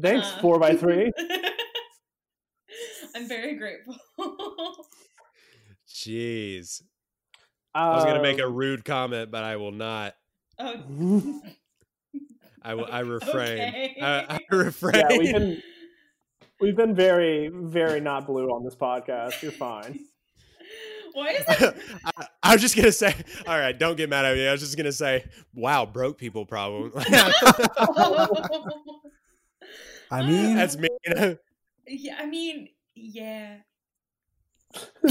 B: Thanks,
F: Uh.
B: four by three.
F: I'm very grateful.
D: jeez i was gonna make a
B: Um,
D: rude comment but i will not
F: oh,
D: i will i refrain
F: Okay.
D: I, I refrain
B: yeah, we've been we've been very, very not blue on this podcast. You're fine.
F: why is it?
D: I, I was just gonna say, all right, don't get mad at me. I was just gonna say, wow, broke people problem.
E: I mean,
D: That's me.
F: Yeah, I mean, yeah.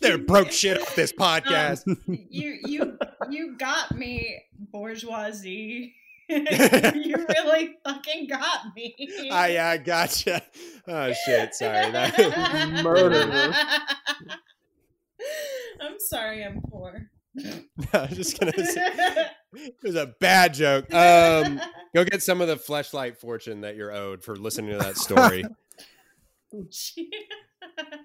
D: They're broke shit off this podcast.
F: you you you got me bourgeoisie you really fucking got me
D: Ah, yeah, I gotcha. Oh shit, sorry. That,
B: Murder.
F: i'm sorry i'm poor
D: I was just gonna say it was a bad joke. Um, go get some of the fleshlight fortune that you're owed for listening to that story.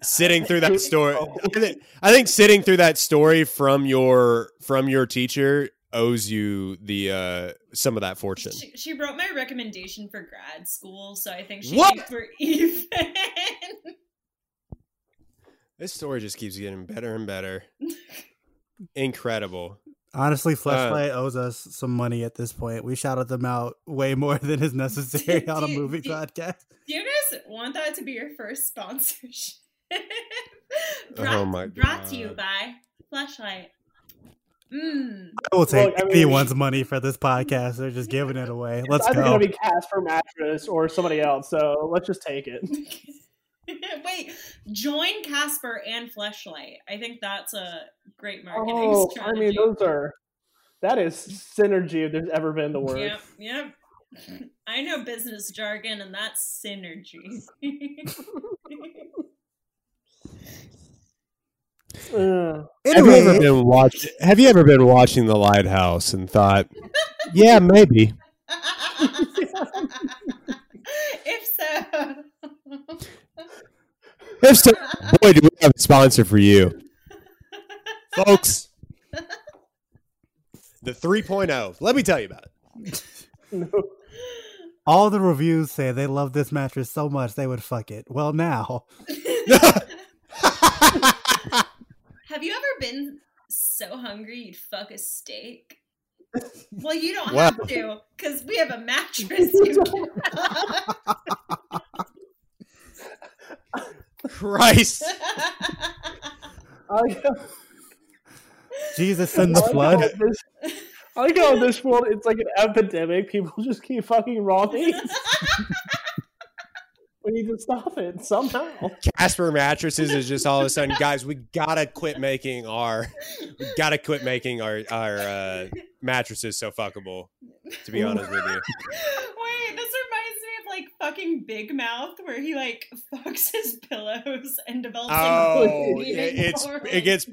D: sitting through that story, I think, I think sitting through that story from your from your teacher owes you the uh some of that fortune.
F: she, she wrote my recommendation for grad school so i think she
D: What?
F: we're even
D: This story just keeps getting better and better. Incredible.
E: honestly,
D: Uh,
E: owes us some money at this point. We shouted them out way more than is necessary on a movie
F: do-
E: podcast.
F: do you guys want that to be your first sponsorship
D: Oh my god!
F: brought to you by Fleshlight mm.
E: I will take
B: Look, I mean-
E: anyone's money for this podcast. They're just giving it away. Let's
B: it's either
E: go.
B: gonna be Casper mattress or somebody else. So let's just take it.
F: Wait, join Casper and Fleshlight. I think that's a great marketing
B: Oh, I mean, those are that is synergy if there's ever been the word.
F: Yep, yep. I know business jargon, and that's synergy.
B: Uh,
D: Have you ever been watch? Have you ever been watching The Lighthouse and thought, yeah, maybe?
F: if so.
D: If so, boy, do we have a sponsor for you, folks. The 3.0. Let me tell you about it.
B: no.
E: all the reviews say they love this mattress so much they would fuck it. Well, now
F: Have you ever been so hungry you'd fuck a steak? Well, you don't
D: Wow.
F: have to because we have a mattress. You can
D: Christ.
B: I
E: Jesus and the
B: I
E: flood.
B: this- I like how this world it's like an epidemic. People just keep fucking raw meat. we need to stop it somehow.
D: Casper mattresses is just all of a sudden, guys, we gotta quit making our we gotta quit making our our uh, mattresses so fuckable. To be honest with you,
F: Wait, this reminds me of like fucking Big Mouth, where he like fucks his pillows and develops.
D: Oh,
F: like,
D: yeah,
F: eating
D: it's- it gets-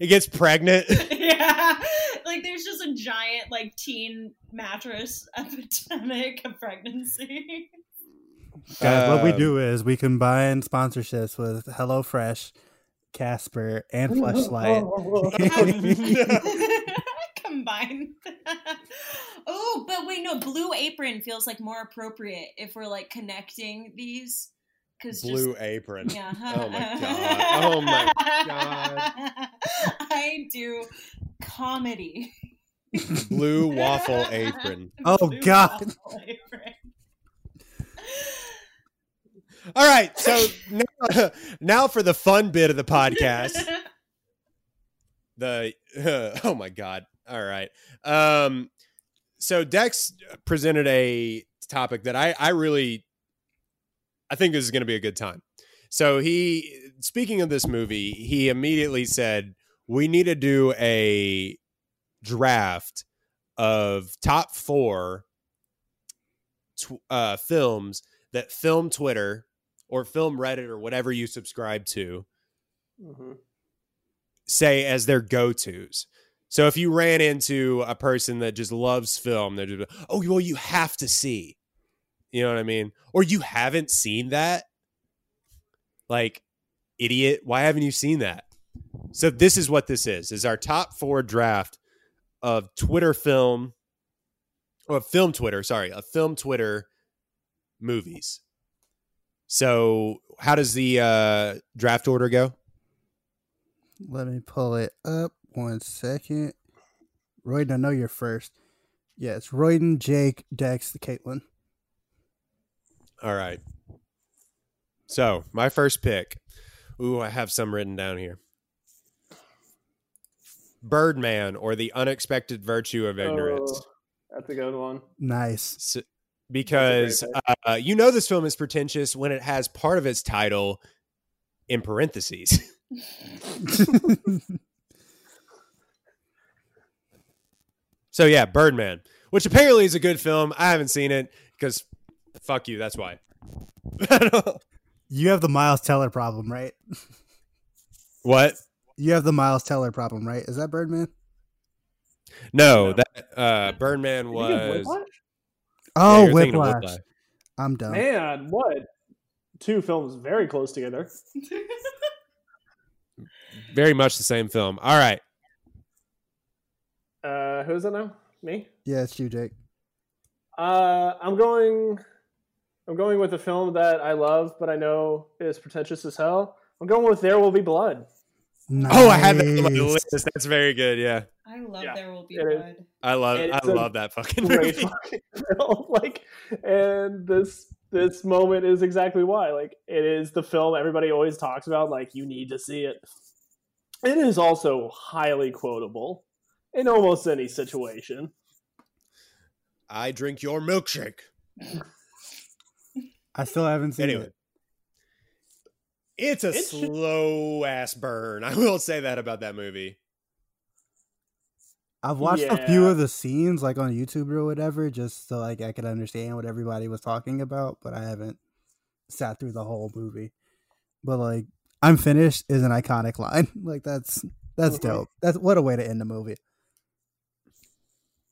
D: it gets pregnant.
F: yeah, like there's just a giant like teen mattress epidemic of pregnancy.
E: Guys, what we
D: Um,
E: do is we combine sponsorships with HelloFresh, Casper, and Fleshlight.
F: Combined. oh, but wait, no. Blue Apron feels like more appropriate if we're like connecting these. Because
D: Blue apron.
F: Yeah.
D: Oh my god. Oh my god.
F: I do comedy.
D: Blue waffle apron.
E: Oh,
F: Blue
E: God.
F: apron.
D: All right, so now, now for the fun bit of the podcast. the oh my god all right um so dex presented a topic that i i really i think this is going to be a good time so he speaking of this movie he immediately said we need to do a draft of top four tw- uh, films that film twitter or film reddit or whatever you subscribe to
B: Mhm.
D: say as their go-tos. So if you ran into a person that just loves film, they're just oh well, you have to see. You know what I mean? Or you haven't seen that? Like, idiot, why haven't you seen that? So this is what this is: is our top four draft of Twitter film, or film Twitter. Sorry, a film Twitter movies. So how does the uh, draft order go?
E: Let me pull it up one second. Royden, I know you're first. Yeah, it's Royden, Jake, Dex, the Caitlin.
D: All right. So my first pick. Ooh, I have some written down here. Birdman or the unexpected virtue of ignorance.
B: Oh, that's a good one.
E: Nice.
D: S- because uh, you know this film is pretentious when it has part of its title in parentheses. so yeah, Birdman, which apparently is a good film. I haven't seen it because fuck you. That's why.
E: you have the Miles Teller problem, right?
D: what?
E: You have the Miles Teller problem, right? Is that Birdman?
D: No,
B: No.
D: that uh, Birdman
B: Did
D: was.
B: Whiplash?
D: Yeah,
E: Oh,
D: you're
E: Whiplash.
D: Whiplash.
E: I'm done.
B: Man, what? Two films very close together.
D: Very much the same film. All right.
B: Uh, who's it now? Me?
E: Yeah, it's you, Jake.
B: Uh, I'm going. I'm going with a film that I love, but I know is pretentious as hell. I'm going with There Will Be Blood.
D: Oh, I had that on my list. That's very good. Yeah,
F: I love
B: Yeah,
F: There Will Be
B: it is.
F: Blood.
D: I love. I love that fucking movie.
B: fucking film. Like, and this this moment is exactly why. Like, it is the film everybody always talks about. Like, you need to see it. It is also highly quotable in almost any situation.
D: I drink your milkshake.
E: I still haven't seen
D: Anyway,
E: it.
D: it's a
B: It should-
D: slow ass burn. I will say that about that movie.
E: I've watched a few of the scenes, like on YouTube or whatever, just so like I could understand what everybody was talking about, but I haven't sat through the whole movie. But like, "I'm finished" is an iconic line. Like that's that's
B: Mhm.
E: dope. That's what a way to end the movie.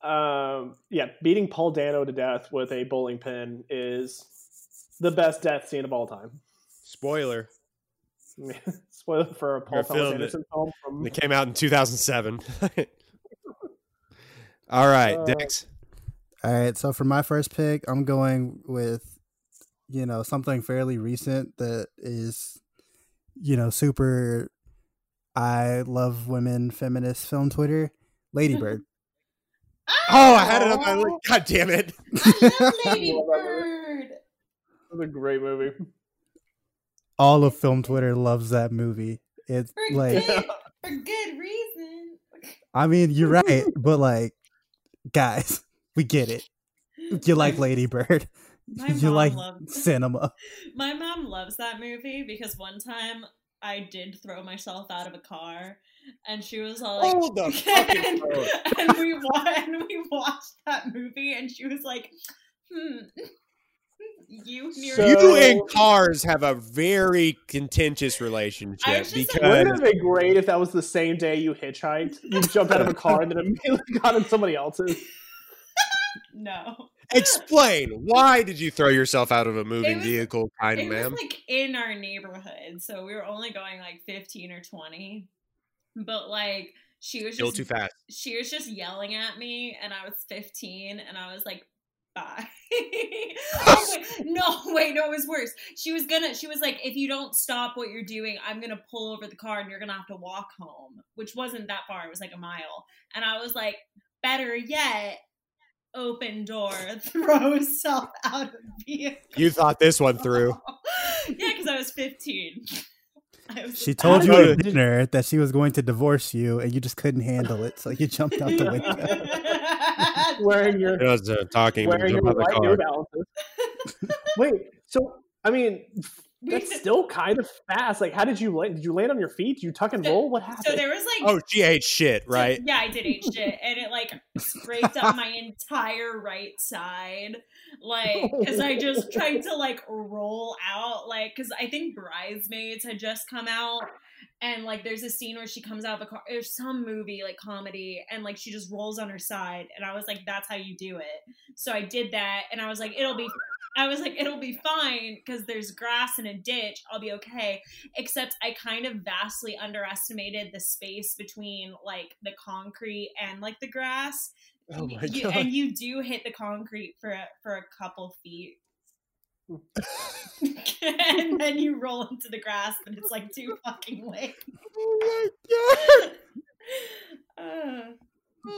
B: Um, yeah, beating Paul Dano to death with a bowling pin is the best death scene of all time.
D: Spoiler.
B: Spoiler for a Paul
D: Or
B: Thomas
D: filmed it.
B: Film from
D: It came out in 2007. All right,
B: Uh,
D: Dex.
E: All right, so for my first pick, I'm going with you know something fairly recent that is you know super. I love women feminist film Twitter, Lady Bird.
D: Oh, I had it on my list. Oh. God damn it.
F: I love Lady Bird.
B: It's a great movie.
E: All of film Twitter loves that movie. It's
F: For
E: like
F: good, for good reason.
E: I mean you're right, but like guys, we get it. You like
F: My-
E: Lady Bird.
F: My
E: You
F: mom
E: like
F: loves-
E: cinema.
F: My mom loves that movie because one time I did throw myself out of a car, and she was all like,
D: Hold the fucking
F: and, and we wa- and we watched that movie, and she was like, "Hmm, you and your
B: So-
D: You and cars have a very contentious relationship
F: I was just like-
B: Wouldn't it have been great if that was the same day you hitchhiked? You jumped out of a car and then immediately got in somebody else's.
F: no."
D: Explain why did you throw yourself out of a moving
F: was-
D: vehicle, kind
F: It
D: ma'am?
F: was like in our neighborhood, so we were only going like fifteen or twenty, but like she was
D: Still
F: just
D: too fast.
F: she was just yelling at me and I was 15 and I was like bye. oh, wait, no, wait, no, it was worse. She was gonna she was like if you don't stop what you're doing, I'm to pull over the car and you're to have to walk home, which wasn't that far. It was like a mile. And I was like better yet open door, throw yourself out of vehicle.
D: You thought this one through.
F: yeah, cuz I was 15. I was
E: She told you
D: How
E: at dinner that she was going to divorce you, and you just couldn't handle it, so you jumped out the window.
B: Wearing your
D: It was uh, talking.
B: wearing
D: you
B: your
D: jump out
B: white
D: car.
B: Wait, so I mean that's still kind of fast. Like, how did you land? Did you land on your feet? Did you tuck and
F: So-
B: roll? What happened?
F: so there was like
D: Oh, she ate shit,
F: So,
D: right?
F: yeah, I did eat shit, and it like scraped up my entire right side, like because I just tried to like roll out, like because I think Bridesmaids had just come out, and like there's a scene where she comes out of a car, there's some movie like comedy, and like she just rolls on her side, and I was like, that's how you do it. So I did that, and I was like, it'll be. I was like, it'll be fine because there's grass in a ditch. I'll be okay except I kind of vastly underestimated the space between like the concrete and like the grass.
D: Oh my
F: You-
D: god!
F: and you do hit the concrete for a, for a couple feet. and then you roll into the grass and it's like too fucking late.
D: oh my god!
F: Uh,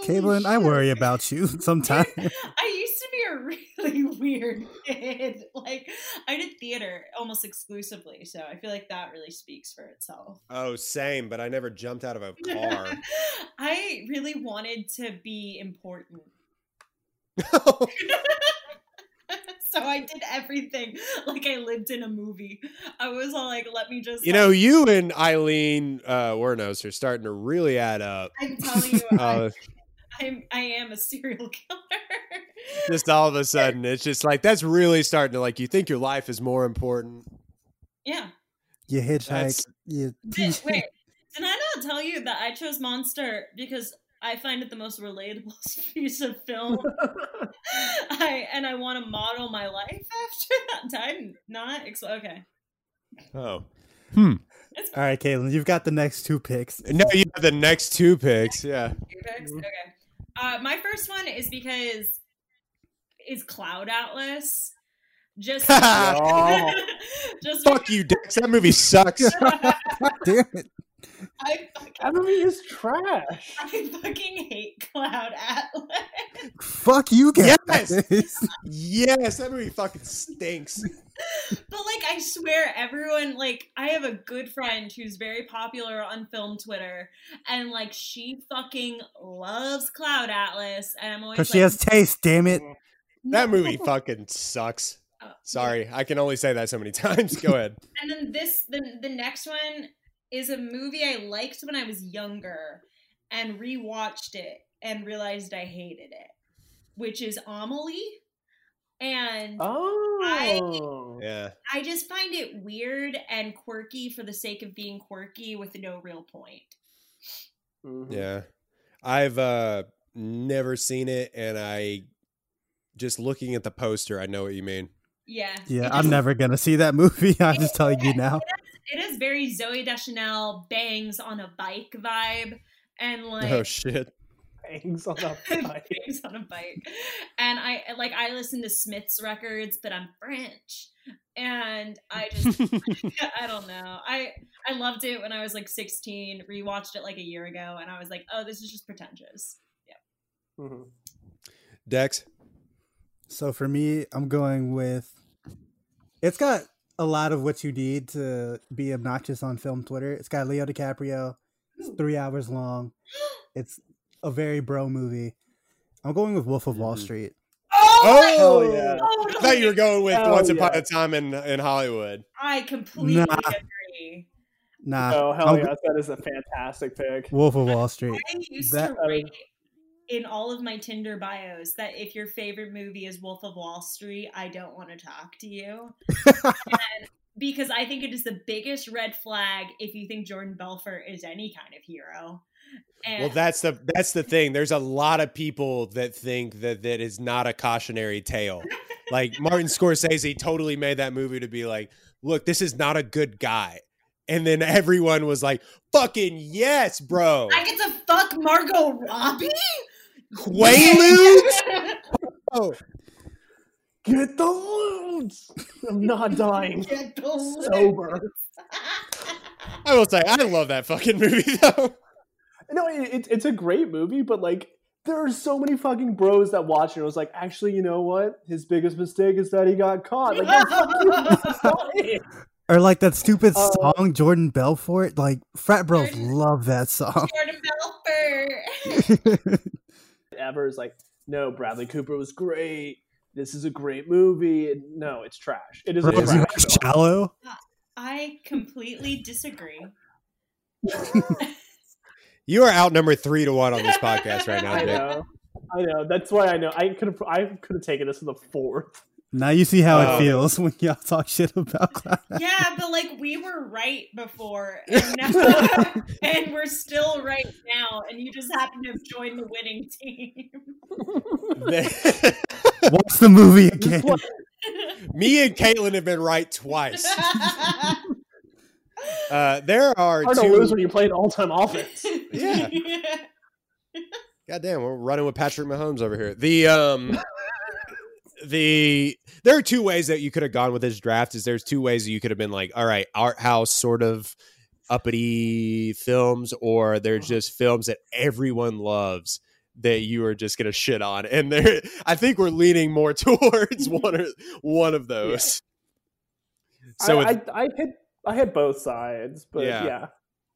E: Caitlin, I worry about you sometimes.
F: I used to be a really weird kid. Like I did theater almost exclusively, so I feel like that really speaks for itself.
D: Oh, same. But I never jumped out of a car.
F: I really wanted to be important. so I did everything like I lived in a movie. I was all like, let me just
D: you know, you and Aileen uh, Wuornos are starting to really add up.
F: I'm telling you, I,
D: Uh,
F: I'm I am a serial killer.
D: just all of a sudden, it's just like that's really starting to like. You think your life is more important.
F: yeah.
E: You hitchhike.
D: That's-
E: You
F: Did, wait, did I not tell you that I chose Monster because I find it the most relatable piece of film? I and I want to model my life after that. I'm not ex- okay.
D: Oh
F: It's
E: All right, Caitlin, you've got the next two picks.
D: no, you have the next two picks. Yeah.
F: Your picks? Okay. Uh, my first one is because is Cloud Atlas. Just,
B: Oh.
F: just
D: Fuck you, Dex. That movie sucks.
E: Damn it.
F: I fucking,
B: that movie is trash.
F: I fucking hate Cloud Atlas.
E: Fuck you guys.
D: Yes! yes, that movie fucking stinks.
F: But like, I swear, everyone like, I have a good friend who's very popular on film Twitter, and like, she fucking loves Cloud Atlas, and I'm always
E: Because
F: like,
E: she has taste, damn it.
D: That movie fucking sucks.
F: Oh, yeah.
D: Sorry, I can only say that so many times. Go ahead.
F: And then this, the the next one is a movie I liked when I was younger, and rewatched it and realized I hated it, which is Amelie. and
B: Oh,
D: Yeah.
F: I just find it weird and quirky for the sake of being quirky with no real point.
B: Mhm.
D: Yeah. I've uh never seen it and I just looking at the poster, I know what you mean.
F: Yeah.
E: Yeah, I'm never gonna see that movie. I'm just telling you now.
F: It is very Zooey Deschanel bangs on a bike vibe, and like
D: oh shit.
B: Hangs on a bike.
F: bangs on a bike. And I like I listen to Smith's records, but I'm French, and I just I don't know. I I loved it when I was like 16. Rewatched it like a year ago, and I was like, oh, this is just pretentious.
B: Mhm.
D: Dex.
E: So for me, I'm going with. It's got a lot of what you need to be obnoxious on film Twitter. It's got Leo DiCaprio. It's three hours long. It's a very bro movie. I'm going with Wolf of Wall
D: Mhm.
E: Street.
F: Oh,
B: Hell yeah.
D: I thought you were going with
B: Hell
D: Once Upon a Time in in Hollywood.
F: I completely
E: Nah.
F: agree.
E: Nah,
B: Oh hell
E: I'm
B: yes, that is a fantastic pick.
E: Wolf of Wall Street.
F: I used
E: That-
F: to write in all of my Tinder bios that if your favorite movie is Wolf of Wall Street, I don't want to talk to you. and because I think it is the biggest red flag if you think Jordan Belfort is any kind of hero. And
D: Well, that's the that's the thing. There's a lot of people that think that that is not a cautionary tale. Like Martin Scorsese totally made that movie to be like, look, this is not a good guy. And then everyone was like, fucking yes, bro.
F: I get to fuck Margot Robbie?
D: Quaaludes? Oh,
B: Get the loot! I'm not dying.
F: Get the loot.
B: Sober.
D: I will say, I love that fucking movie though.
B: No, it, it, it's a great movie, but like there are so many fucking bros that watch it and was like, actually, you know what? His biggest mistake is that he got caught. Like, no, fuck you. That's.
E: Or like that stupid
B: Uh,
E: song, Jordan Belfort. Like frat bros
F: Jordan-
E: love that song.
F: Jordan Belfort.
B: Ever is like, no, Bradley Cooper was great. This is a great movie. No, it's trash. It is a trash film.
E: shallow.
F: Uh, I completely disagree.
D: You are out number three to one on this podcast right now,
B: I know. I know. That's why I know. I could have. I could have taken this to the fourth.
E: Now you see how
D: Uh,
E: it feels when y'all talk shit about Cloud.
F: Yeah, but like we were right before, and now and we're still right now, and you just happen to have joined the winning team.
E: Watch the movie again.
D: Me and Caitlin have been right twice. Uh, there are
B: Hard to
D: two.
B: lose when you play an all-time offense.
D: Yeah. God damn, we're running with Patrick Mahomes over here. The um the there are two ways that you could have gone with this draft. Is there's two ways that you could have been like, all right, art house sort of uppity films, or they're uh-huh. just films that everyone loves that you are just gonna shit on. And there I think we're leaning more towards one or one of those. So
B: I,
D: with-
B: I, I hit I hit both sides, but
D: Yeah.
B: yeah,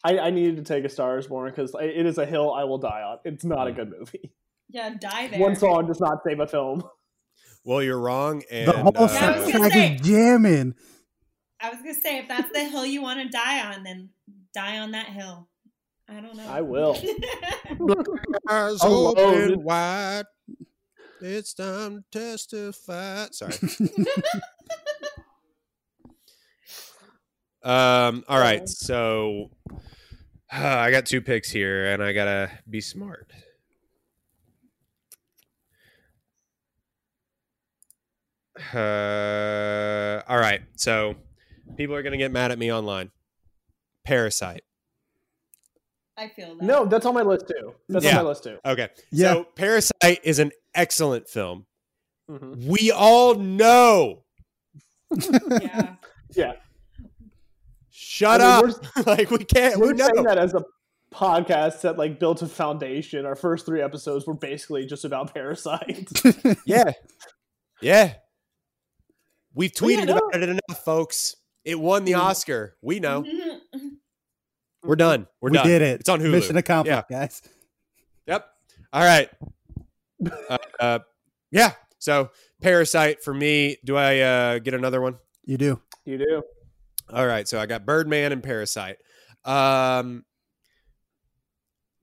B: I, I needed to take a Star is Born because it is a hill I will die on. It's not a mm. good movie.
F: yeah, die there.
B: One song does not save a film.
D: Well, you're wrong, and
E: The whole
D: uh,
F: I was gonna
E: soundtrack
F: say.
E: is jamming.
F: I was gonna say if that's the hill you want to die on, then die on that hill. I don't know.
B: I will.
D: eyes
B: Alone.
D: open wide. It's time to testify. Sorry. um. All right. So I got two picks here, and I gotta be smart. Uh. All right. So people are gonna get mad at me online. Parasite.
F: I feel that.
B: No, that's on my list too. That's
D: Yeah.
B: on my list too.
D: Okay.
E: Yeah.
D: So Parasite is an excellent film.
B: Mhm.
D: We all know.
F: Yeah.
B: Yeah,
D: Shut
B: I mean,
D: up. like we can't. We
B: we're
D: know.
B: saying that as a podcast that like built a foundation. Our first three episodes were basically just about Parasite.
D: Yeah. Yeah. We've
B: Well, yeah,
D: tweeted about it enough, folks. It won the
B: Mhm.
D: Oscar. We know.
F: Mm-hmm.
D: We're done. We're
E: we
D: done.
E: did it.
D: It's on Hulu.
E: Mission accomplished, guys.
D: Yep. All right. Uh, uh, yeah. So Parasite for me. Do I uh, get another one?
E: You do.
B: You do.
D: All right, so I got Birdman and Parasite. Um,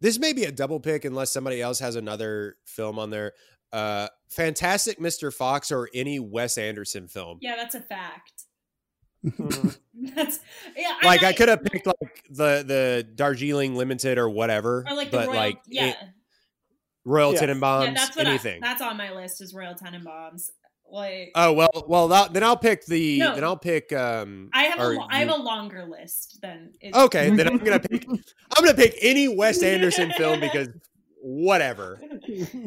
D: this may be a double pick unless somebody else has another film on there. Uh, Fantastic Mr. Fox or any Wes Anderson film.
F: Yeah, that's a fact.
B: Mhm.
F: That's yeah. and
D: Like I could have picked like the the Darjeeling Limited or whatever,
F: or like the
D: but
F: Royal,
D: like
F: yeah,
D: it- Royal
B: Yeah.
D: Tenenbaums,
F: yeah. That's what I,
D: anything.
F: that's on my list is Royal Tenenbaums. Like
D: oh well, well that, then I'll pick the
F: No.
D: then I'll pick um.
F: I have a
D: or
F: lo- I have a longer list than
D: Okay, then I'm gonna pick. I'm gonna pick any Wes Anderson film because whatever.
F: That's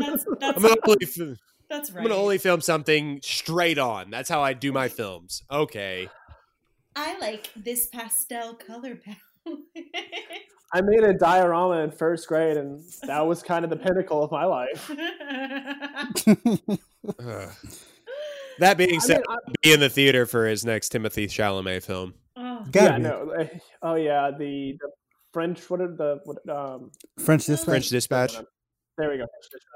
F: that's,
D: I'm gonna only, f-
F: that's
D: I'm gonna only film something straight on. That's how I do my films. Okay.
F: I like this pastel color palette.
B: I made a diorama in first grade, and that was kind of the pinnacle of my life.
D: Ugh. That being
B: I
D: said,
B: mean, I-
D: be in the theater for his next Timothy Chalamet film.
F: oh,
B: yeah, no. eh, Oh yeah, the, the French. What are the what, um?
E: French Dispatch.
D: French Dispatch.
B: There we go.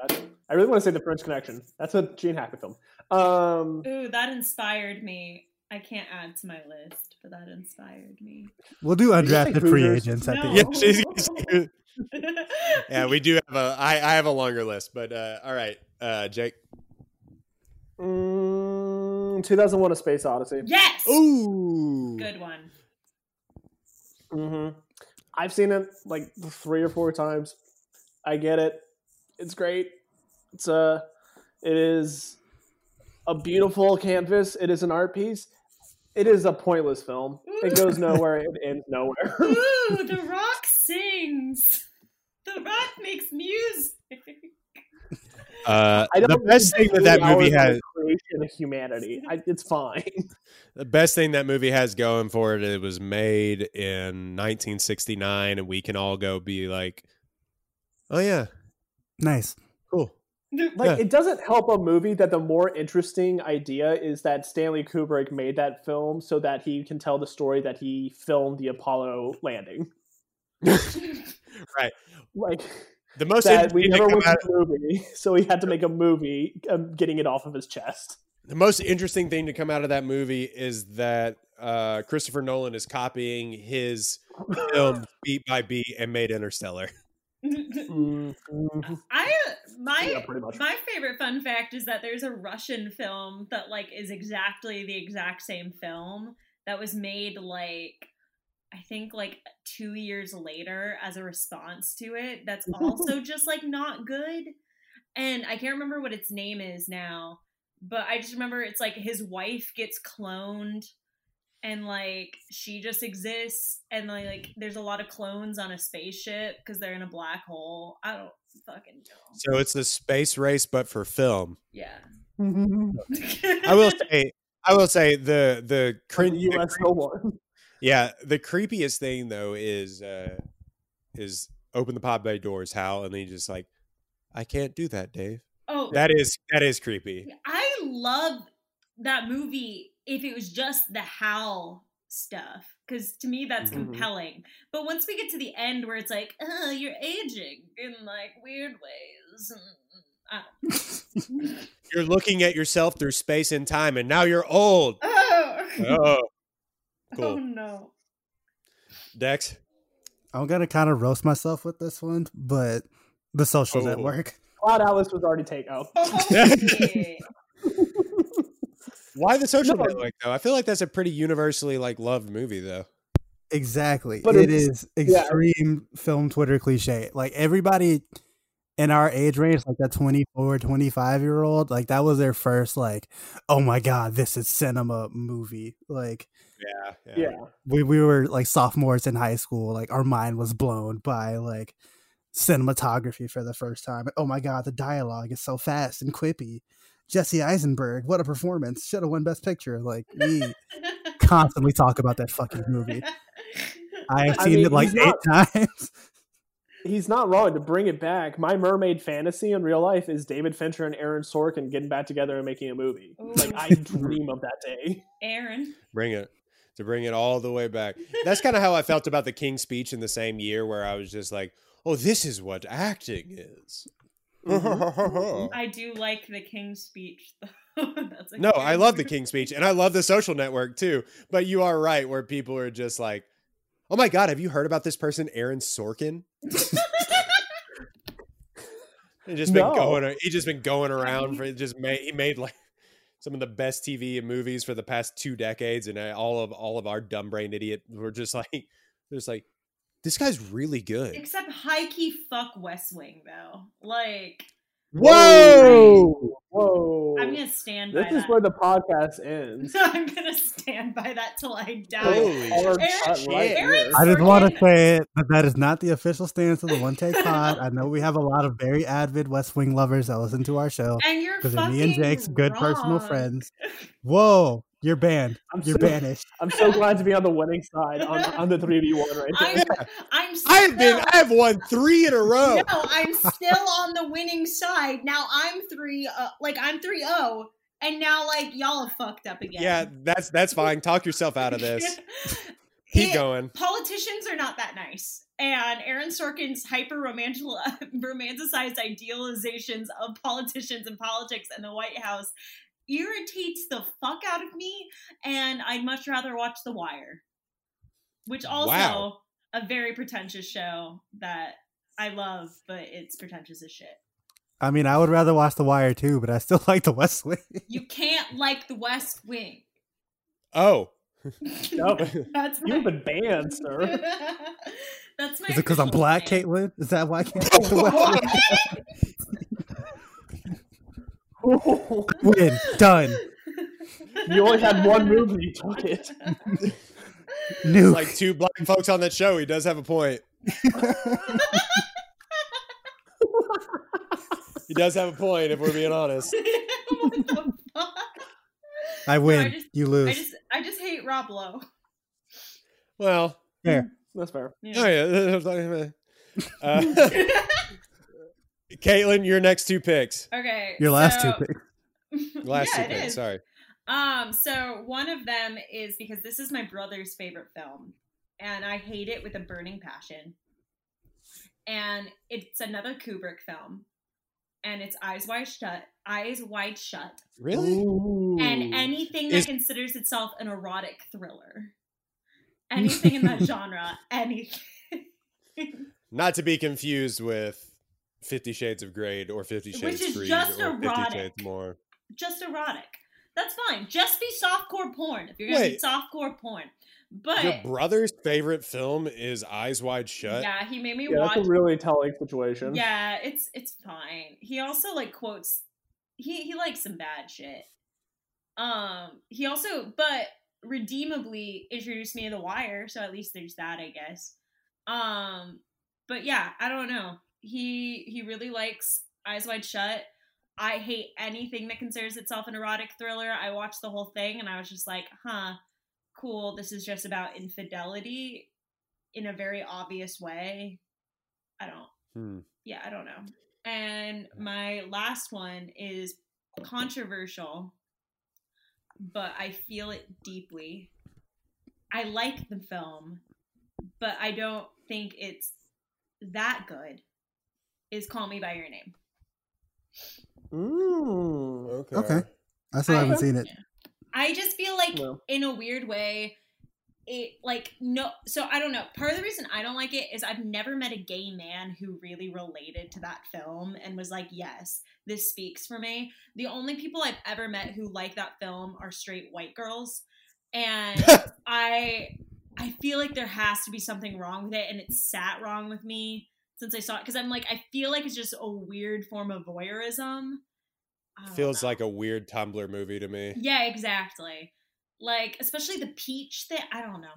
B: French I really want to say the French Connection. That's a Gene Hackman film. Um,
F: Ooh, that inspired me. I can't add to my list, but that inspired me.
E: We'll do
B: you just
E: undrafted free agents at
F: No.
E: the
D: Yeah,
E: end.
D: yeah, we do have a. I, I have a longer list, but uh, all right, uh, Jake.
B: mm, 2001: A Space Odyssey.
F: yes,
D: Ooh,
F: good one.
B: hmm I've seen it like three or four times. I get it. It's great. It's a. It is a beautiful canvas. It is an art piece. It is a pointless film. It goes nowhere. It ends nowhere.
F: Ooh, The Rock sings. The Rock makes music.
D: Uh,
B: I
D: the best thing that that movie has,
B: creation of humanity. I, it's fine.
D: the best thing that movie has going for it, it was made in 1969, and we can all go be like, "Oh yeah,
E: Nice.
D: cool."
B: Like
D: Yeah.
B: it doesn't help a movie that the more interesting idea is that Stanley Kubrick made that film so that he can tell the story that he filmed the Apollo landing.
D: right.
B: Like
D: The most
B: that we
D: interesting
B: never
D: thing
B: went
D: about,
B: to movie, so he had to make a movie um, getting it off of his chest.
D: the most interesting thing to come out of that movie is that uh, Christopher Nolan is copying his film beat by beat and made Interstellar.
B: Mm, mhm.
F: I my
B: Yeah,
F: my favorite fun fact is that there's a Russian film that like is exactly the exact same film that was made like I think like two years later as a response to it. That's also just like not good. And I can't remember what its name is now, but I just remember it's like his wife gets cloned and like she just exists and like, like there's a lot of clones on a spaceship because they're in a black hole. I don't fucking know.
D: So it's the space race, but for film.
F: Yeah.
D: I will say, I will say the the
B: the
D: cringe.
B: U.S. no one.
D: Yeah, the creepiest thing though is uh is open the pod bay doors, Hal, and then you just like, I can't do that, Dave.
F: oh,
D: That is that is creepy.
F: I love that movie if it was just the Hal stuff because to me that's
B: Mhm.
F: compelling. But once we get to the end where it's like, oh, you're aging in like weird ways. don't-
D: You're looking at yourself through space and time, and now you're old.
F: oh,
D: Oh,
F: oh no.
D: Dex.
E: I'm gonna kind of roast myself with this one, but the social
D: Oh.
E: network.
B: Cloud Atlas was already taken. Oh.
D: Why the social
B: No.
D: network though? I feel like that's a pretty universally like loved movie though.
E: Exactly.
B: But it's-
E: is
B: yeah.
E: extreme film Twitter cliche. Like everybody in our age range, like that 24, 25 year old, like that was their first, like, oh my God, this is cinema movie. Like
D: Yeah,
B: yeah.
E: we, we were like sophomores in high school. Like our mind was blown by like cinematography for the first time. Oh my God, the dialogue is so fast and quippy. Jesse Eisenberg, what a performance. Should have won Best Picture. Like we constantly talk about that fucking movie. I have
B: I
E: seen
B: mean,
E: it like eight
B: not-
E: times.
B: He's not wrong to bring it back. My mermaid fantasy in real life is David Fincher and Aaron Sorkin getting back together and making a movie. Like I dream of that day.
F: Aaron.
D: Bring it to bring it all the way back. That's kind of how I felt about the King's Speech in the same year, where I was just like, "Oh, this is what acting is." Mm-hmm.
F: I do like the King's speech though. That's
D: no, I love the. King's Speech, and I love the Social Network too. But you are right, where people are just like, "Oh my God, have you heard about this person, Aaron Sorkin?" He just been
B: No.
D: going. He just been going around for just made. He made like some of the best TV and movies for the past two decades, and uh, all of all of our dumb brain idiot were just like, just like, this guy's really good.
F: Except high key fuck West Wing though. Like
D: Whoa!
B: Whoa!
F: I'm gonna stand
B: this
F: by
B: is
F: that.
B: where the podcast ends.
F: So I'm gonna stand by that till I die.
D: Holy
F: Aaron-
B: cut right
F: Aaron.
E: I just want to say it, but that is not the official stance of the One Take Pod. I know we have a lot of very avid West Wing lovers that listen to our show
F: And you're
E: because
F: fucking
E: me and Jake's good personal friends. Whoa, you're banned.
B: I'm
E: You're
B: so,
E: banished.
B: I'm so glad to be on the winning side on, on the three v one right
F: I'm. I'm still,
D: I have been. I have won three in a row.
F: No, I'm still on the winning side. Now I'm three, uh, like I'm three zero, and now like y'all have fucked up again.
D: Yeah, that's that's fine. Talk yourself out of this. Keep
F: It-
D: going.
F: Politicians are not that nice, and Aaron Sorkin's hyper romanticized idealizations of politicians and politics and the White House irritates the fuck out of me. And I'd much rather watch The Wire, which also
D: Wow.
F: a very pretentious show that I love, but it's pretentious as shit.
E: I mean, I would rather watch The Wire too, but I still like The West Wing.
F: You can't like The West Wing.
D: Oh,
B: No,
F: That's my.
B: you've been banned, sir.
F: That's my.
E: Is it because I'm black,
F: stance.
E: Caitlin? Is that why I can't like The West Wing? Win. Done.
B: you only had one move and you took it.
E: New.
D: like two black folks on that show. He does have a point. He does have a point. If we're being honest.
F: what the fuck?
E: I win.
F: just-
E: you
F: I
E: lose.
F: just I just hate Rob Lowe.
D: Well,
E: Fair.
B: That's fair.
D: oh yeah. Uh, Caitlin, your next two picks.
F: okay.
E: Your last
F: so-
E: two picks.
D: Last
F: yeah,
D: two picks.
F: is.
D: Sorry.
F: Um, so one of them is because this is my brother's favorite film, and I hate it with a burning passion. And it's another Kubrick film, and it's Eyes Wide Shut. Eyes Wide Shut,
D: Really?
B: Ooh.
F: and anything
D: Is-
F: that considers itself an erotic thriller, anything in that genre, anything.
D: Not to be confused with Fifty Shades of Grey or Fifty
F: Which
D: Shades
F: is
D: Freed
F: just
D: or Fifty
F: erotic.
D: Shades More.
F: just erotic. That's fine. Just be softcore porn if you're gonna be
D: Wait.
F: softcore porn. But
D: Your brother's favorite film is Eyes Wide Shut.
F: yeah, he made me
B: yeah,
F: watch.
B: that's a really telling situation.
F: yeah, it's it's fine. He also like quotes. He he likes some bad shit. Um, he also but redeemably introduced me to The Wire, so at least there's that, I guess. Um, but yeah, I don't know. He he really likes Eyes Wide Shut. I hate anything that considers itself an erotic thriller. I watched the whole thing and I was just like, huh, cool. This is just about infidelity in a very obvious way. I don't,
D: Hmm.
F: yeah, I don't know. And my last one is controversial, but I feel it deeply. I like the film, but I don't think it's that good. Is Call Me by Your Name.
B: Mm.
D: Okay.
E: Okay. I still
F: I-
E: haven't seen it.
F: I just feel like
B: No.
F: in a weird way, it like no. So I don't know. Part of the reason I don't like it is I've never met a gay man who really related to that film and was like, "Yes, this speaks for me." The only people I've ever met who like that film are straight white girls, and I I feel like there has to be something wrong with it, and it sat wrong with me since I saw it because I'm like I feel like it's just a weird form of voyeurism.
D: Feels
F: know.
D: like a weird Tumblr movie to me.
F: Yeah, exactly. Like, especially the peach thing. I don't know.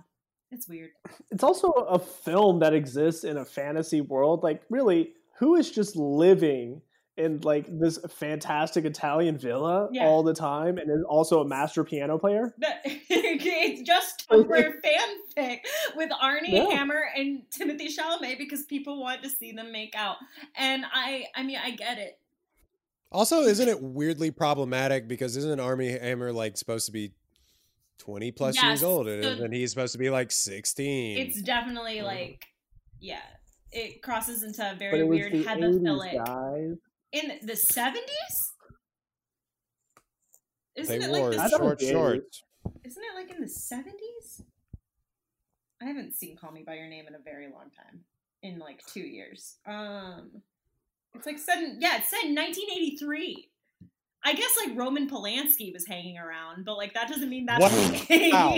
F: It's weird.
B: It's also a film that exists in a fantasy world. Like, really, who is just living in like this fantastic Italian villa
F: Yeah.
B: all the time and is also a master piano player?
F: It's just Tumblr fanfic with Armie
B: Yeah.
F: Hammer and Timothy Chalamet because people want to see them make out. And I, I mean, I get it.
D: Also, isn't it weirdly problematic because isn't Armie Hammer like supposed to be twenty plus
F: Yes,
D: years old and,
F: so-
D: and he's supposed to be like sixteen?
F: It's definitely like, yeah, it crosses into a very weird
B: the
F: hemophilic
B: 80s, guys.
F: In the seventies. Isn't
D: they
F: it like
D: wore
F: the
B: I thought
D: short shorts.
F: Isn't it like in the seventies? I haven't seen Call Me by Your Name in a very long time. In like two years. Um It's like set in, yeah, it's set in 1983. I guess like Roman Polanski was hanging around, but like that doesn't mean that's
D: Wow.
F: the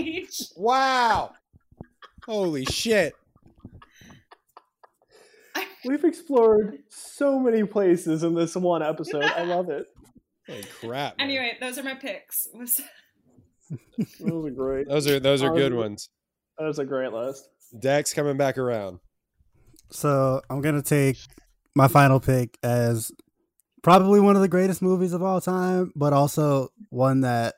F: age.
D: Wow. Holy shit.
B: We've explored so many places in this one episode. I love it.
D: Holy crap. man.
F: Anyway, those are my picks.
B: Those are great.
D: Those are those are good
B: Um,
D: ones.
B: That was a great list.
D: Dex coming back around.
E: So I'm gonna take my final pick as probably one of the greatest movies of all time, but also one that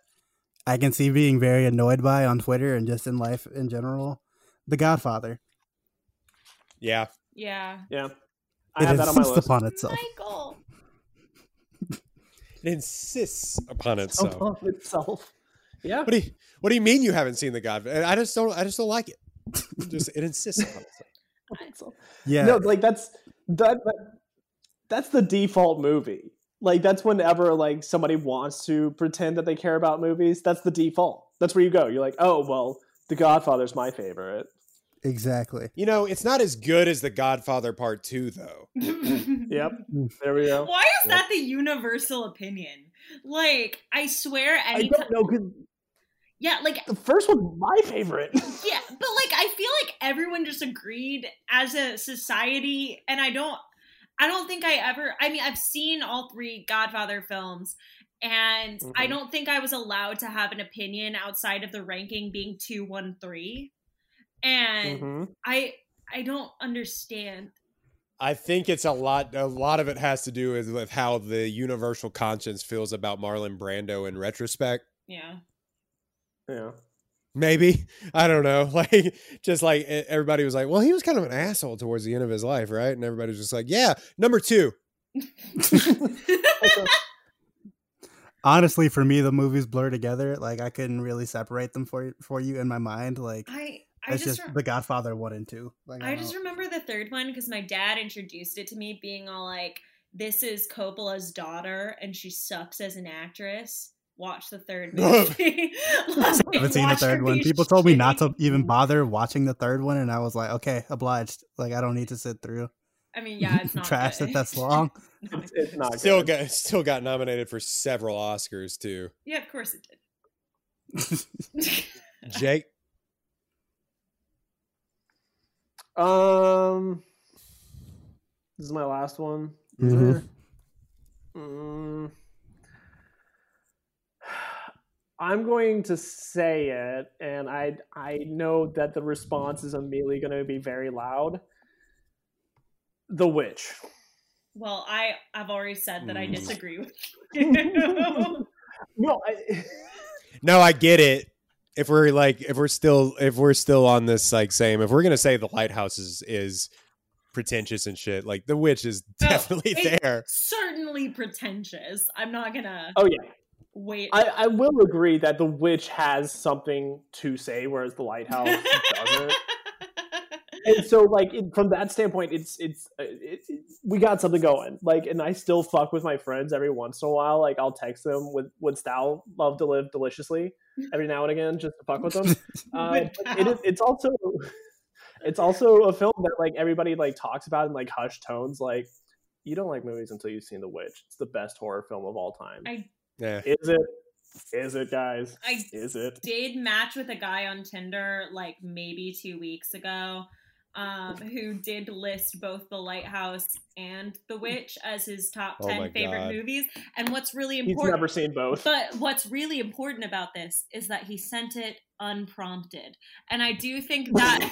E: I can see being very annoyed by on Twitter and just in life in general. The Godfather.
D: Yeah.
F: Yeah.
B: Yeah. I
E: It
B: have that on my
E: insists
B: list.
E: upon itself.
F: Michael.
D: It insists upon itself.
B: Upon itself. Yeah.
D: What do you What do you mean you haven't seen the Godfather? I just don't. I just don't like it. Just it insists upon itself.
E: Yeah.
B: No, like that's that, that that's the default movie. Like that's whenever like somebody wants to pretend that they care about movies, that's the default. That's where you go. You're like, "Oh, well, The Godfather's my favorite."
E: Exactly.
D: You know, it's not as good as the Godfather Part Two, though.
B: Yep. There we go.
F: Why is that the universal opinion? Like, I swear,
B: I don't know cuz
F: Yeah, like
B: the first one's my favorite.
F: Yeah, but like I feel like everyone just agreed as a society and I don't I don't think I ever I mean I've seen all three Godfather films and I
B: Mhm.
F: don't think I was allowed to have an opinion outside of the ranking being 2 1 3. And
B: Mhm.
F: I I don't understand.
D: I think it's a lot. A lot of it has to do with, with how the universal conscience feels about Marlon Brando in retrospect.
F: Yeah.
B: Yeah.
D: Maybe I don't know. Like, just like everybody was like, "Well, he was kind of an asshole towards the end of his life, right?" And everybody was just like, "Yeah, number two.
E: Honestly, for me, the movies blur together. Like I couldn't really separate them for for you in my mind. Like
F: I I
E: it's
F: just
E: just
F: re-
E: The Godfather one and two. Like
F: I just
E: don't-
F: remember the third one because my dad introduced it to me, being all like, "This is Coppola's daughter, and she sucks as an actress." Watch the third movie.
E: I haven't seen the third one. People told me not to even bother watching the third one, and I was like, okay, obliged. Like I don't need to sit through
F: I mean, yeah, it's not
E: trash
F: good.
E: that that's long.
B: It's, it's not
D: Still
B: good.
D: got still got nominated for several Oscars too.
F: Yeah, of course it did.
D: Jake,
B: Um, this is my last one. Is
E: Mhm.
B: there? Mm. I'm going to say it, and I I know that the response is immediately going to be very loud. The Witch.
F: well, I I've already said that I
D: Mm.
F: disagree with you.
B: No, I,
D: no, I get it. If we're like, if we're still, if we're still on this like same, if we're gonna say the lighthouse is is pretentious and shit, like the witch is
F: No,
D: definitely
F: it-
D: there.
F: Certainly pretentious. I'm not gonna
B: oh yeah,
F: wait.
B: I, I will agree that The Witch has something to say, whereas The Lighthouse doesn't. And so like it, from that standpoint it's it's uh, it, it, we got something going. Like and i still fuck with my friends every once in a while. Like i'll text them with wouldst thou love to live deliciously every now and again just to fuck with them. Uh, it it's also it's also a film that like everybody like talks about in like hushed tones like you don't like movies until you've seen the witch. It's the best horror film of all time.
F: I
D: Yeah,
B: is it? Is it guys?
F: I
B: is it?
F: did match with a guy on Tinder like maybe two weeks ago, um, who did list both The Lighthouse and The Witch as his top
D: Oh
F: ten favorite
D: God.
F: movies. And what's really important,
B: he's
F: important,
B: never seen both
F: but what's really important about this is that he sent it unprompted, and I do think that,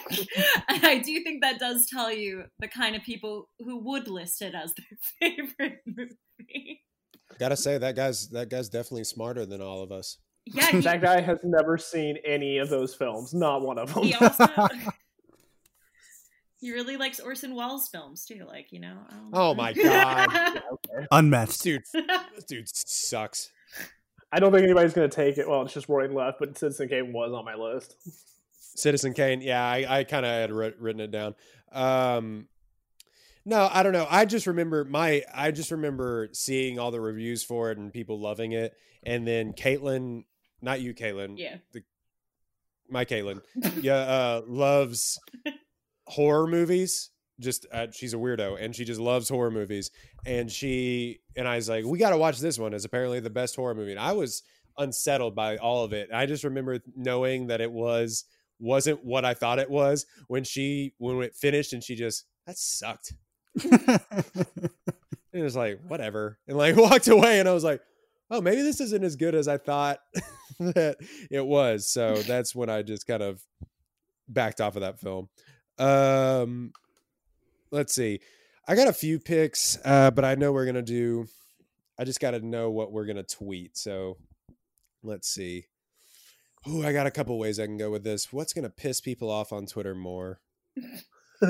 F: and I do think that does tell you the kind of people who would list it as their favorite movie.
D: gotta say that guy's that guy's definitely smarter than all of us.
F: Yeah, he,
B: that guy has never seen any of those films not one of them
F: he really likes Orson Welles films too. Like you know. I.
D: Oh my God.
E: Unmatched.
D: Dude, this dude sucks.
B: I don't think anybody's going to take it. Well, it's just Roy left, but Citizen Kane was on my list.
D: Citizen Kane. Yeah, I, I kind of had written it down. Um, no, I don't know. I just remember my. I just remember seeing all the reviews for it and people loving it, and then Caitlin, not you, Caitlin,
F: yeah.
D: the, my Caitlin, yeah, uh, loves horror movies, just uh, she's a weirdo and she just loves horror movies. And she and i was like we got to watch this one. It's apparently the best horror movie. And i was unsettled by all of it. I just remember knowing that it was wasn't what i thought it was when she when it finished and she just that sucked. And it was like whatever. And like walked away and i was like oh maybe this isn't as good as i thought that it was. So that's when i just kind of backed off of that film um let's see. I got a few picks, uh, but I know we're gonna do. I just got to know what we're gonna tweet. So let's see. Oh, I got a couple ways I can go with this. What's gonna piss people off on Twitter more?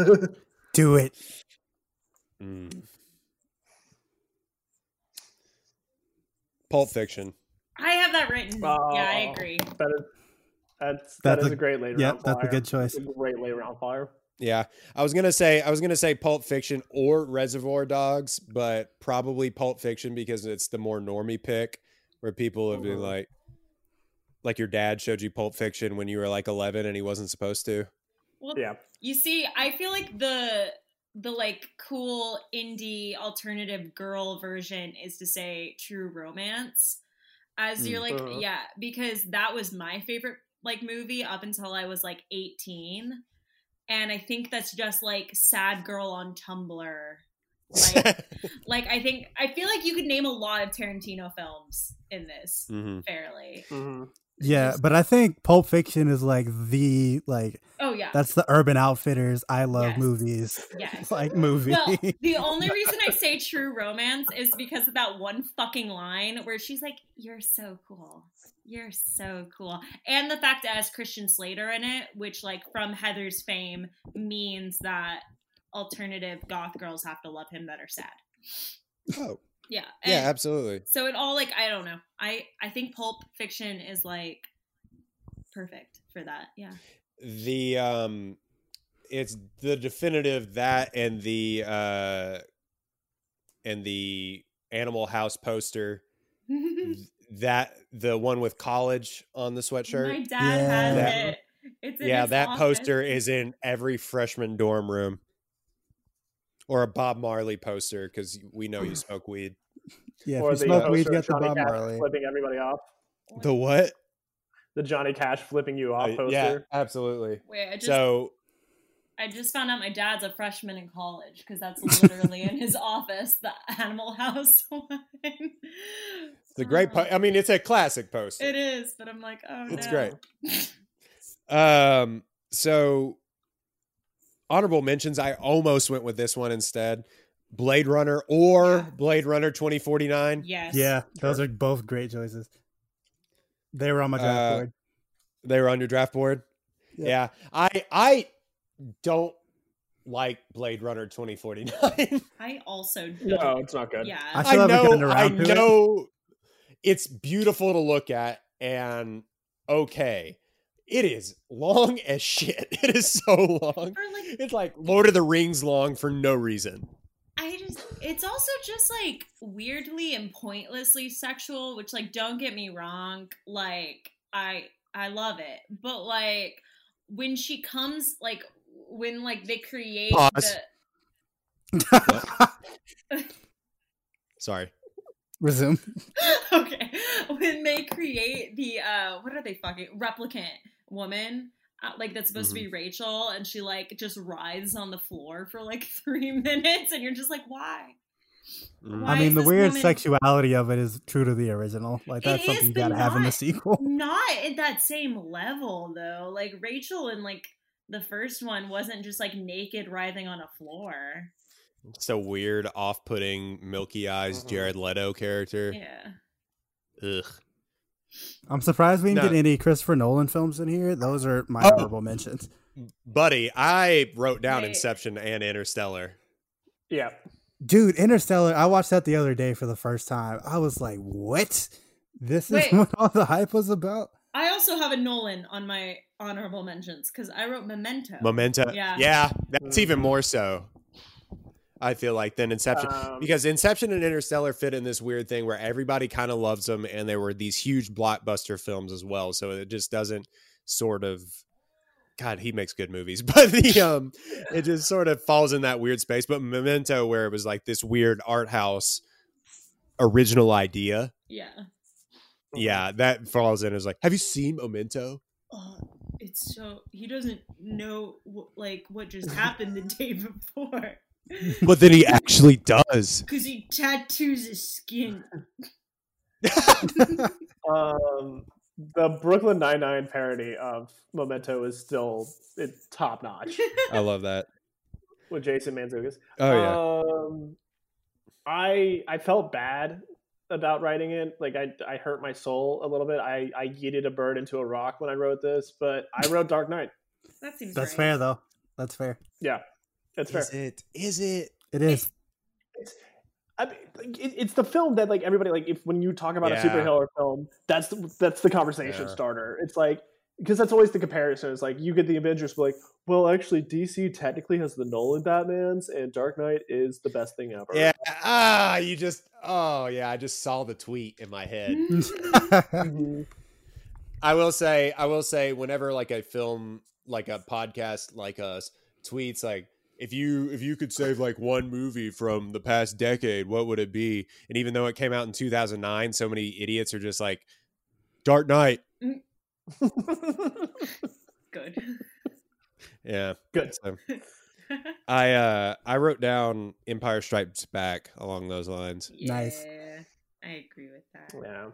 E: Do it.
D: Mm. Pulp Fiction.
F: I have that written. yeah, I agree.
B: That is that's
E: That's
B: that is
E: a-
B: a, great lay
E: yeah,
B: round
E: that's a good choice.
B: That's a great lay round flyer.
D: Yeah, I was gonna say I was gonna say Pulp Fiction or Reservoir Dogs, but probably Pulp Fiction because it's the more normie pick, where people have been
B: Mhm.
D: like, like your dad showed you Pulp Fiction when you were like eleven and he wasn't supposed to.
F: Well,
B: Yeah.
F: You see, I feel like the the like cool indie alternative girl version is to say true romance. As you're like,
B: Mhm.
F: yeah, because that was my favorite like movie up until I was like 18. And I think that's just like sad girl on Tumblr. Like like I think I feel like you could name a lot of Tarantino films in this
D: hmm
F: fairly.
B: Mhm.
E: Yeah, but I think Pulp Fiction is like the like
F: Oh yeah.
E: that's the Urban Outfitters I love
F: Yes.
E: movies
F: yes.
E: like movie.
F: Well, the only reason I say true romance is because of that one fucking line where she's like, "You're so cool, you're so cool," and the fact that it has Christian Slater in it, which, like, from Heather's fame, means that alternative goth girls have to love him that are sad.
D: Oh,
F: Yeah,
D: yeah, absolutely.
F: So it all like I don't know. I I think Pulp Fiction is like perfect for that. Yeah.
D: The um, it's the definitive that and the uh, and the Animal House poster that the one with college on the sweatshirt.
F: My dad has
E: Yeah.
F: it. It's in
D: yeah,
F: his
D: that
F: office.
D: poster is in every freshman dorm room. Or a Bob Marley poster because we know you smoke weed.
E: yeah,
B: or
E: if
B: the
E: you smoke
B: poster
E: weed,
B: of
E: get the Bob
B: Cash
E: Marley.
B: flipping everybody off.
D: The what?
B: The Johnny Cash flipping you off
D: Uh,
B: poster.
D: yeah, absolutely.
F: Wait, I just
D: So
F: I just found out my dad's a freshman in college because that's literally in his office, the Animal House one.
D: it's a great. Po- I mean, it's a classic poster.
F: It is, but I'm like, oh
D: It's
F: no.
D: great. Um. So, honorable mentions. I almost went with this one instead. Blade Runner or
F: Yeah.
D: Blade Runner twenty forty nine.
F: Yes.
E: Yeah, those are both great choices. They were on my draft
D: Uh,
E: board.
D: They were on your draft board.
E: Yeah.
D: Yeah, I I don't like Blade Runner twenty forty nine.
F: I also don't.
B: No, it's not good.
F: Yeah.
E: I
D: I
E: still haven't gotten
D: know. I
E: to it.
D: know. It's beautiful to look at and okay. It is long as shit. It is so long.
F: Like
D: It's like Lord of the Rings long for no reason.
F: I just it's also just like weirdly and pointlessly sexual, which like don't get me wrong, like I I love it. But like when she comes like when like they create
D: Pause.
F: the
D: Sorry.
E: Resume.
F: okay when they create the uh what are they fucking replicant woman uh, like that's supposed to be rachel and she like just writhes on the floor for like three minutes and you're just like why
D: Mm.
F: Why
E: I mean, the weird
F: woman-
E: sexuality of it is true to the original. Like
F: It
E: that's something
F: is,
E: you gotta have in the sequel.
F: not at that same level though like rachel and like the first one wasn't just like naked writhing on a floor
D: It's a weird, off putting, milky eyes. Jared Leto character.
F: yeah
D: Ugh.
E: I'm surprised we didn't
D: No.
E: get any Christopher Nolan films in here. Those are my
D: Oh.
E: honorable mentions.
D: Buddy, I wrote down
F: Wait.
D: Inception and Interstellar.
B: Yeah.
E: Dude, Interstellar, I watched that the other day for the first time. I was like, what? This is what all the hype was about?
F: I also have a nolan on my honorable mentions because i wrote memento
D: Memento.
F: Yeah.
D: Yeah, that's even
B: Mhm.
D: more so. I feel like than Inception.
B: Um,
D: because Inception and Interstellar fit in this weird thing where everybody kind of loves them, and there were these huge blockbuster films as well. So it just doesn't sort of God, he makes good movies, but the um, it just sort of falls in that weird space. But Memento, where it was like this weird art house original idea,
F: Yeah.
D: Yeah, that falls in as like, have you seen Memento?
F: Oh, it's so he doesn't know like what just happened the day before
D: But then he actually does.
F: because he tattoos his skin.
B: Um, the Brooklyn Nine Nine parody of Memento is still it's top notch
D: I love that.
B: with Jason Mantzoukas.
D: Oh yeah,
B: Um, I I felt bad about writing it. Like I I hurt my soul a little bit. I I yeeted a bird into a rock when I wrote this, but I wrote Dark Knight.
F: That seems
E: That's
F: right.
E: fair though. That's fair.
B: Yeah, that's fair.
D: is it? Is it?
E: It is.
B: I mean, like, it, it's the film that like everybody like if when you talk about
D: Yeah.
B: a superhero film, that's the, that's the conversation
D: Yeah.
B: starter. It's like because that's always the comparison. It's like you get the Avengers, but like, well, actually, DC technically has the Nolan Batman's, and Dark Knight is the best thing ever.
D: Yeah. Ah, you just. Oh yeah, I just saw the tweet in my head.
B: Mhm.
D: I will say, I will say, whenever like a film, like a podcast like us tweets, like if you if you could save like one movie from the past decade, what would it be? And even though it came out in 2009, so many idiots are just like, Dark Knight.
F: Good.
D: Yeah.
B: Good.
D: So I uh I wrote down Empire Strikes Back along those lines.
E: Nice.
F: I agree with that.
B: yeah.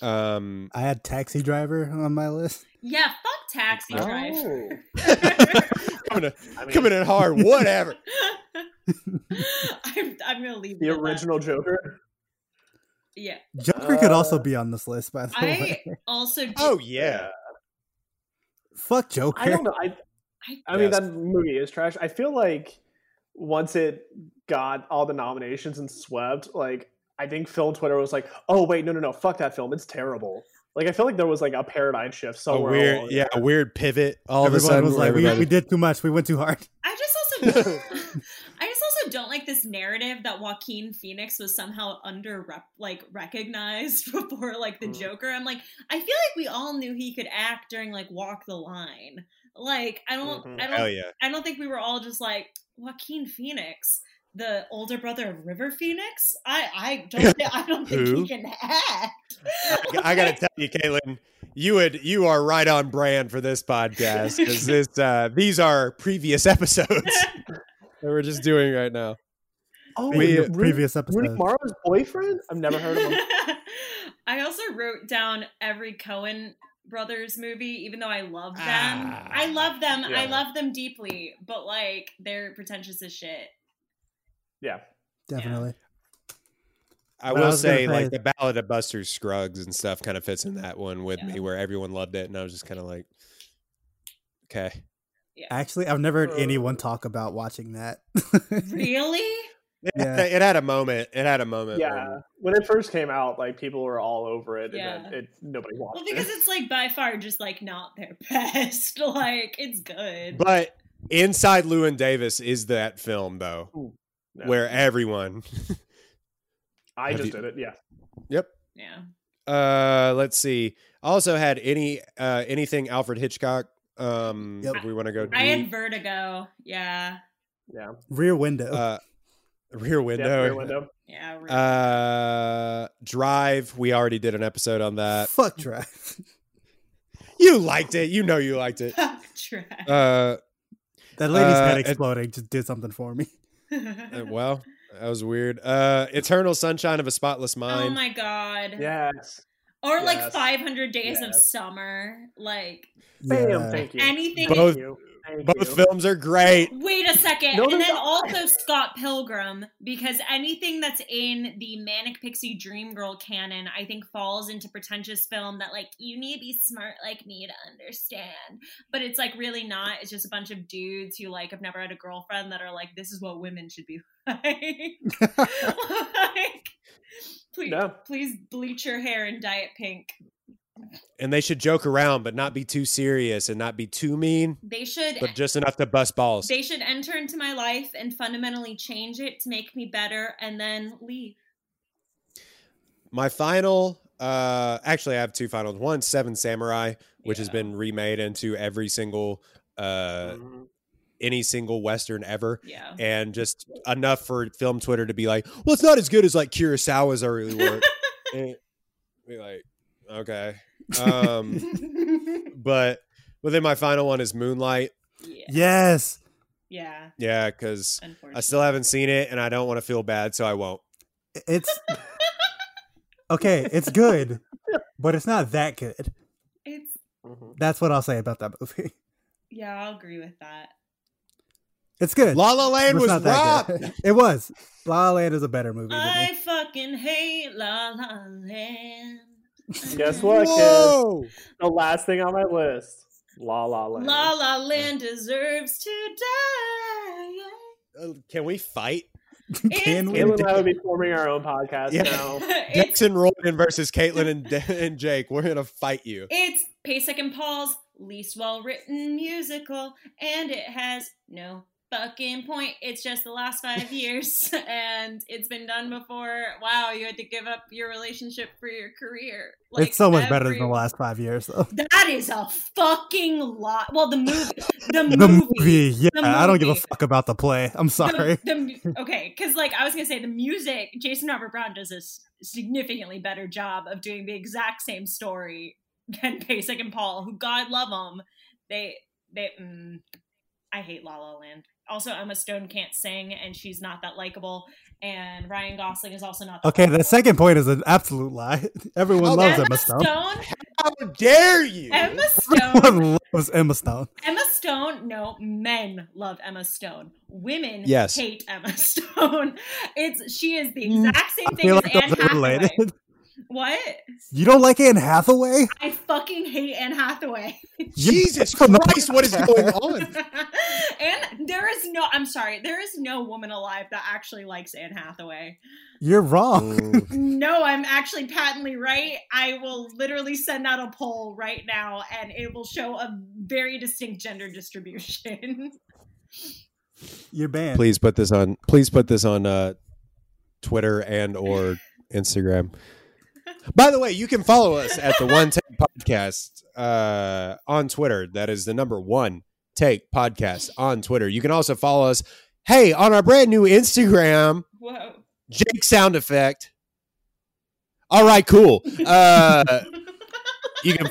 D: Um
E: I had Taxi Driver on my list.
F: Yeah, fuck Taxi
B: Oh.
F: Driver.
D: coming, in,
B: I mean,
D: coming in hard, whatever.
F: I'm, I'm gonna leave
B: the
F: it that.
B: original Joker.
F: Yeah,
E: Joker could also
B: Uh,
E: be on this list, by the
F: I
E: way.
F: also. Did,
D: Oh yeah.
E: Fuck Joker.
B: I don't know. I
F: I,
B: I mean
D: Yes.
B: that movie is trash. I feel like once it got all the nominations and swept, like I think film Twitter was like, "Oh wait, no, no, no, fuck that film. It's terrible." Like I feel like there was like a paradigm shift
D: A
B: somewhere.
D: weird,
B: along
D: yeah, a weird pivot. All of a
E: Everyone
D: sudden,
E: was like, we, we did too much. We went too hard.
F: I just also. I just also don't like this narrative that Joaquin Phoenix was somehow under rep, like recognized before like the
B: Mm.
F: Joker. I'm like, I feel like we all knew he could act during like Walk the Line. Like I don't,
B: Mhm.
F: I don't,
D: Hell yeah.
F: I don't think we were all just like Joaquin Phoenix, the older brother of River Phoenix. I, I don't, I don't think he can act.
D: I gotta tell you, Caitlin, you would you are right on brand for this podcast because this uh, these are previous episodes that we're just doing right now.
B: Oh,
E: We-
B: Rooney-
E: previous
B: Rooney
E: episode.
B: Mara's boyfriend? I've never heard of him.
F: I also wrote down every Coen brothers movie, even though I love them.
D: Ah.
F: I love them. I love them deeply, but like they're pretentious as shit.
B: Yeah.
E: Definitely.
D: I
E: Well, I
D: will
E: was gonna
D: say, like
E: say-
D: the Ballad of Buster Scruggs and stuff, kind of fits in that one with
F: Yeah.
D: me, where everyone loved it, and I was just kind of like, okay,
E: Actually, I've never heard anyone talk about watching that.
F: Really?
D: it,
E: Yeah.
D: it had a moment. It had a moment.
B: Yeah.
D: when-
B: When it first came out, like people were all over it, and then it nobody watched
F: Well, because
B: it.
F: it's like by far just like not their best. Like it's good.
D: but Inside Llewyn Davis is that film though,
B: No.
D: where everyone.
B: I just
D: you-
B: did it. Yeah.
D: yep.
F: yeah.
D: Uh, let's see. I also had any uh anything Alfred Hitchcock. Um,
E: Yep.
D: if we want to go deep.
F: I had vertigo. Yeah.
B: Yeah.
E: Rear Window.
D: uh, Rear
B: Yeah,
D: Window.
B: Rear window.
F: Yeah. Vertigo.
D: Uh, Drive. We already did an episode on that.
E: Fuck Drive.
D: You liked it. You know you liked it.
F: Trash.
D: Uh,
E: That lady's
D: Uh,
E: head
D: it-
E: exploding just did something for me.
D: uh, well, that was weird. Uh, Eternal Sunshine of a Spotless Mind.
F: oh my god.
B: Yes.
F: Or like 500 Days of Summer. Like
B: Bam.
E: Yeah.
B: Thank you.
F: anything.
D: Both-
B: Thank you.
D: Both
B: you.
D: films are great.
F: Wait a second.
B: No,
F: and then
B: not.
F: also Scott Pilgrim, because anything that's in the Manic Pixie Dream Girl canon, I think falls into pretentious film that, like, you need to be smart like me to understand. But it's, like, really not. It's just a bunch of dudes who, like, have never had a girlfriend that are like, this is what women should be like. like please,
B: No.
F: please bleach your hair and dye it pink.
D: And they should joke around, but not be too serious and not be too mean,
F: They should
D: but just enough to bust balls.
F: They should enter into my life and fundamentally change it to make me better and then leave.
D: My final, uh, actually, I have two finals. One, Seven Samurai, which has been remade into every single uh
B: Mhm.
D: Any single western ever
F: Yeah.
D: and just enough for film twitter to be like well it's not as good as like kurosawa's early work and be like okay um but but then my final one is moonlight
F: yeah.
E: Yes.
F: Yeah.
D: yeah because i still haven't seen it and i don't want to feel bad so i won't
E: It's okay. It's good, but it's not that good.
F: It's
B: Mhm.
E: That's what I'll say about that movie.
F: yeah, I'll agree with that.
E: It's good.
D: la la land
E: but
D: was
E: it's not that
D: robbed
E: good. It was. La La Land is a better movie than
F: I
E: me.
F: fucking hate La La Land.
B: Guess what, kid?
D: Whoa!
B: The last thing on my list, La La Land.
F: La La Land deserves to die.
D: Uh, can we fight
E: Can we?
B: Caitlin and I would be forming our own podcast
D: Yeah.
B: now.
F: it's
D: Jackson Royden versus Caitlin and, and Jake. We're gonna fight you.
F: it's Pasek and Paul's least well written musical, and it has no fucking point. It's just the last five years, and it's been done before. Wow, you had to give up your relationship for your career.
E: it's so much better than the last five years, though.
F: That is a fucking lot. Well, the movie, the movie,
E: The movie, yeah.
F: The
E: I don't give a fuck about the play. I'm sorry.
F: The, the okay, because like I was gonna say, the music. Jason Robert Brown does a significantly better job of doing the exact same story than Pasek and Paul, who God love them. They they. Mm, I hate La La Land. Also, Emma Stone can't sing, and she's not that likable. And Ryan Gosling is also not. That
E: Okay, the second point is an absolute lie. Everyone
D: Oh,
E: loves
F: Emma
E: Emma Stone.
F: Stone.
D: How dare you?
F: Emma Stone.
E: Everyone loves Emma Stone.
F: Emma Stone, no, men love Emma Stone. Women
D: Yes.
F: hate Emma Stone. It's she is the exact same
E: Mm, I
F: thing
E: feel
F: as
E: like
F: Anne
E: those are
F: Hathaway.
E: related.
F: What?
E: You don't like Anne Hathaway?
F: I fucking hate Anne Hathaway.
D: Jesus Christ, what is going on?
F: and there is no I'm sorry, there is no woman alive that actually likes Anne Hathaway.
E: You're wrong.
F: No, I'm actually patently right. I will literally send out a poll right now and it will show a very distinct gender distribution.
E: You're banned.
D: please put this on. Please put this on uh, Twitter and or Instagram. By the way, you can follow us at the One Take Podcast uh, on Twitter. That is the number one Take Podcast on Twitter. You can also follow us. Hey, on our brand new Instagram,
F: Whoa.
D: Jake sound effect. All right, cool. Uh, you can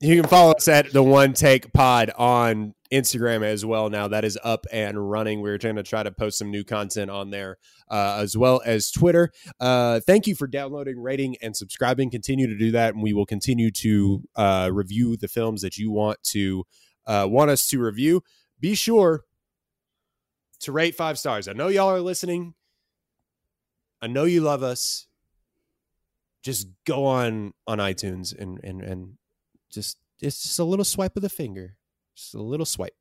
D: you can follow us at the One Take Pod on Instagram as well. Now that is up and running. We're trying to try to post some new content on there uh, as well as Twitter. Uh, thank you for downloading, rating, and subscribing. Continue to do that, and we will continue to uh, review the films that you want to uh, want us to review. Be sure to rate five stars. I know y'all are listening. I know you love us. Just go on on iTunes and and and just it's just a little swipe of the finger, just a little swipe.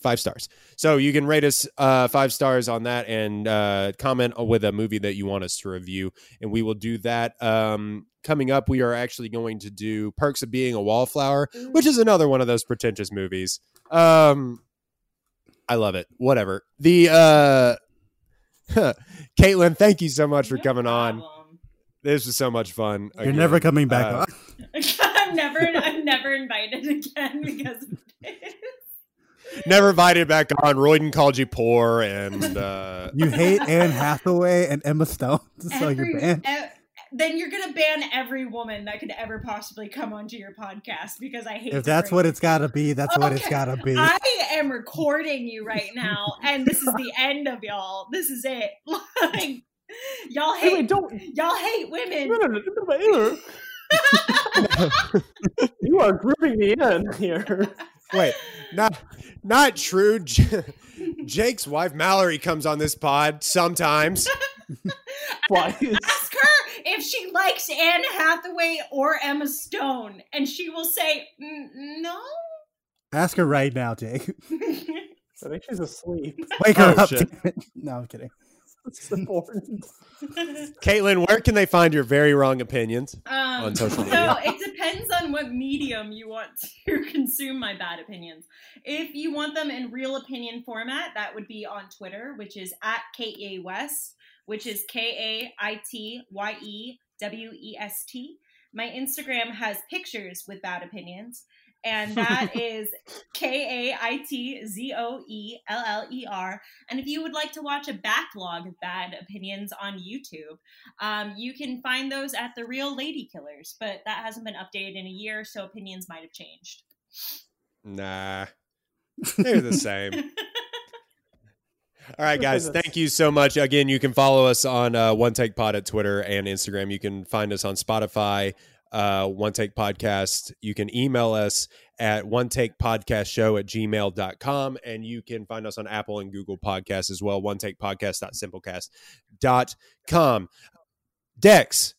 D: Five stars. So you can rate us uh, five stars on that and uh, comment with a movie that you want us to review, and we will do that. Um, coming up, we are actually going to do "Perks of Being a Wallflower," which is another one of those pretentious movies. Um, I love it. Whatever. The uh, Caitlin, thank you so much for
F: No
D: coming on. This was so much fun.
E: You're
D: Again.
E: never coming back
D: Uh.
F: I'm never I'm never invited again because of this.
D: never invited back on. Royden called you poor, and uh,
E: You hate Anne Hathaway and Emma Stone, so
F: Every-
E: you're banned.
F: e- then you're gonna ban every woman that could ever possibly come onto your podcast because I hate.
E: If that's what it's got to be, that's what it's got to be.
F: I am recording you right now, and this is the end of y'all. This is it. Like y'all
B: Wait,
F: hate
B: wait, don't.
F: y'all hate women.
B: You are grouping me in here.
D: wait, not not true. J- Jake's wife Mallory comes on this pod sometimes.
B: Why?
F: Ask her if she likes Anne Hathaway or Emma Stone, and she will say "Mm, no.
E: Ask her right now, Jake.
B: I think she's asleep.
E: Wake her
D: Oh,
E: up.
D: shit.
E: damn it. No, I'm kidding.
B: It's important.
D: Caitlin, where can they find your very wrong opinions?
F: Um,
D: On social media?
F: So it depends on what medium you want to consume my bad opinions. If you want them in real opinion format, that would be on Twitter, which is at KA West, which is K A I T Y E W E S T. My Instagram has pictures with bad opinions, and that is K A I T Z O E L L E R. And if you would like to watch a backlog of bad opinions on YouTube, um, you can find those at The Real Lady Killers, but that hasn't been updated in a year, so opinions might have changed.
D: Nah, they're the same. All right, guys. Thank you so much. Again, you can follow us on uh, One Take Pod at Twitter and Instagram. You can find us on Spotify, uh, One Take Podcast. You can email us at One Take Podcast Show at gmail.com. And you can find us on Apple and Google Podcasts as well. One Take Podcast.simplecast.com. Dex,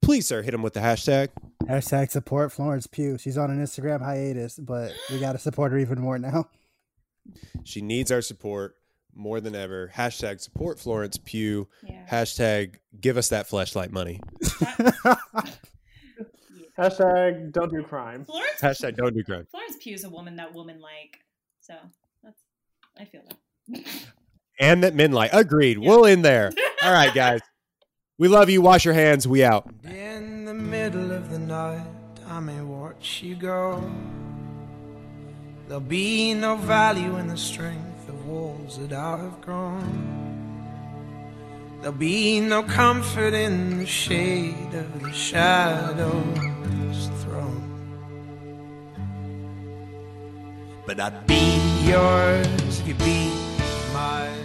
D: please, sir, hit him with the hashtag.
E: Hashtag support Florence Pugh. She's on an Instagram hiatus, but we got to support her even more now.
D: She needs our support more than ever. Hashtag support Florence Pugh.
F: Yeah.
D: Hashtag give us that fleshlight money.
B: Hashtag don't do crime.
F: Florence,
D: Hashtag don't do crime.
F: Florence Pugh is a woman that women like, so that's I feel that.
D: And that men like. Agreed.
F: Yeah.
D: We'll in there. All right, guys. We love you. Wash your hands. We out.
G: In the middle of the night, I may watch you go. There'll be no value in the strength of walls that I have grown. There'll be no comfort in the shade of the shadow's But I'd be yours if you'd be mine.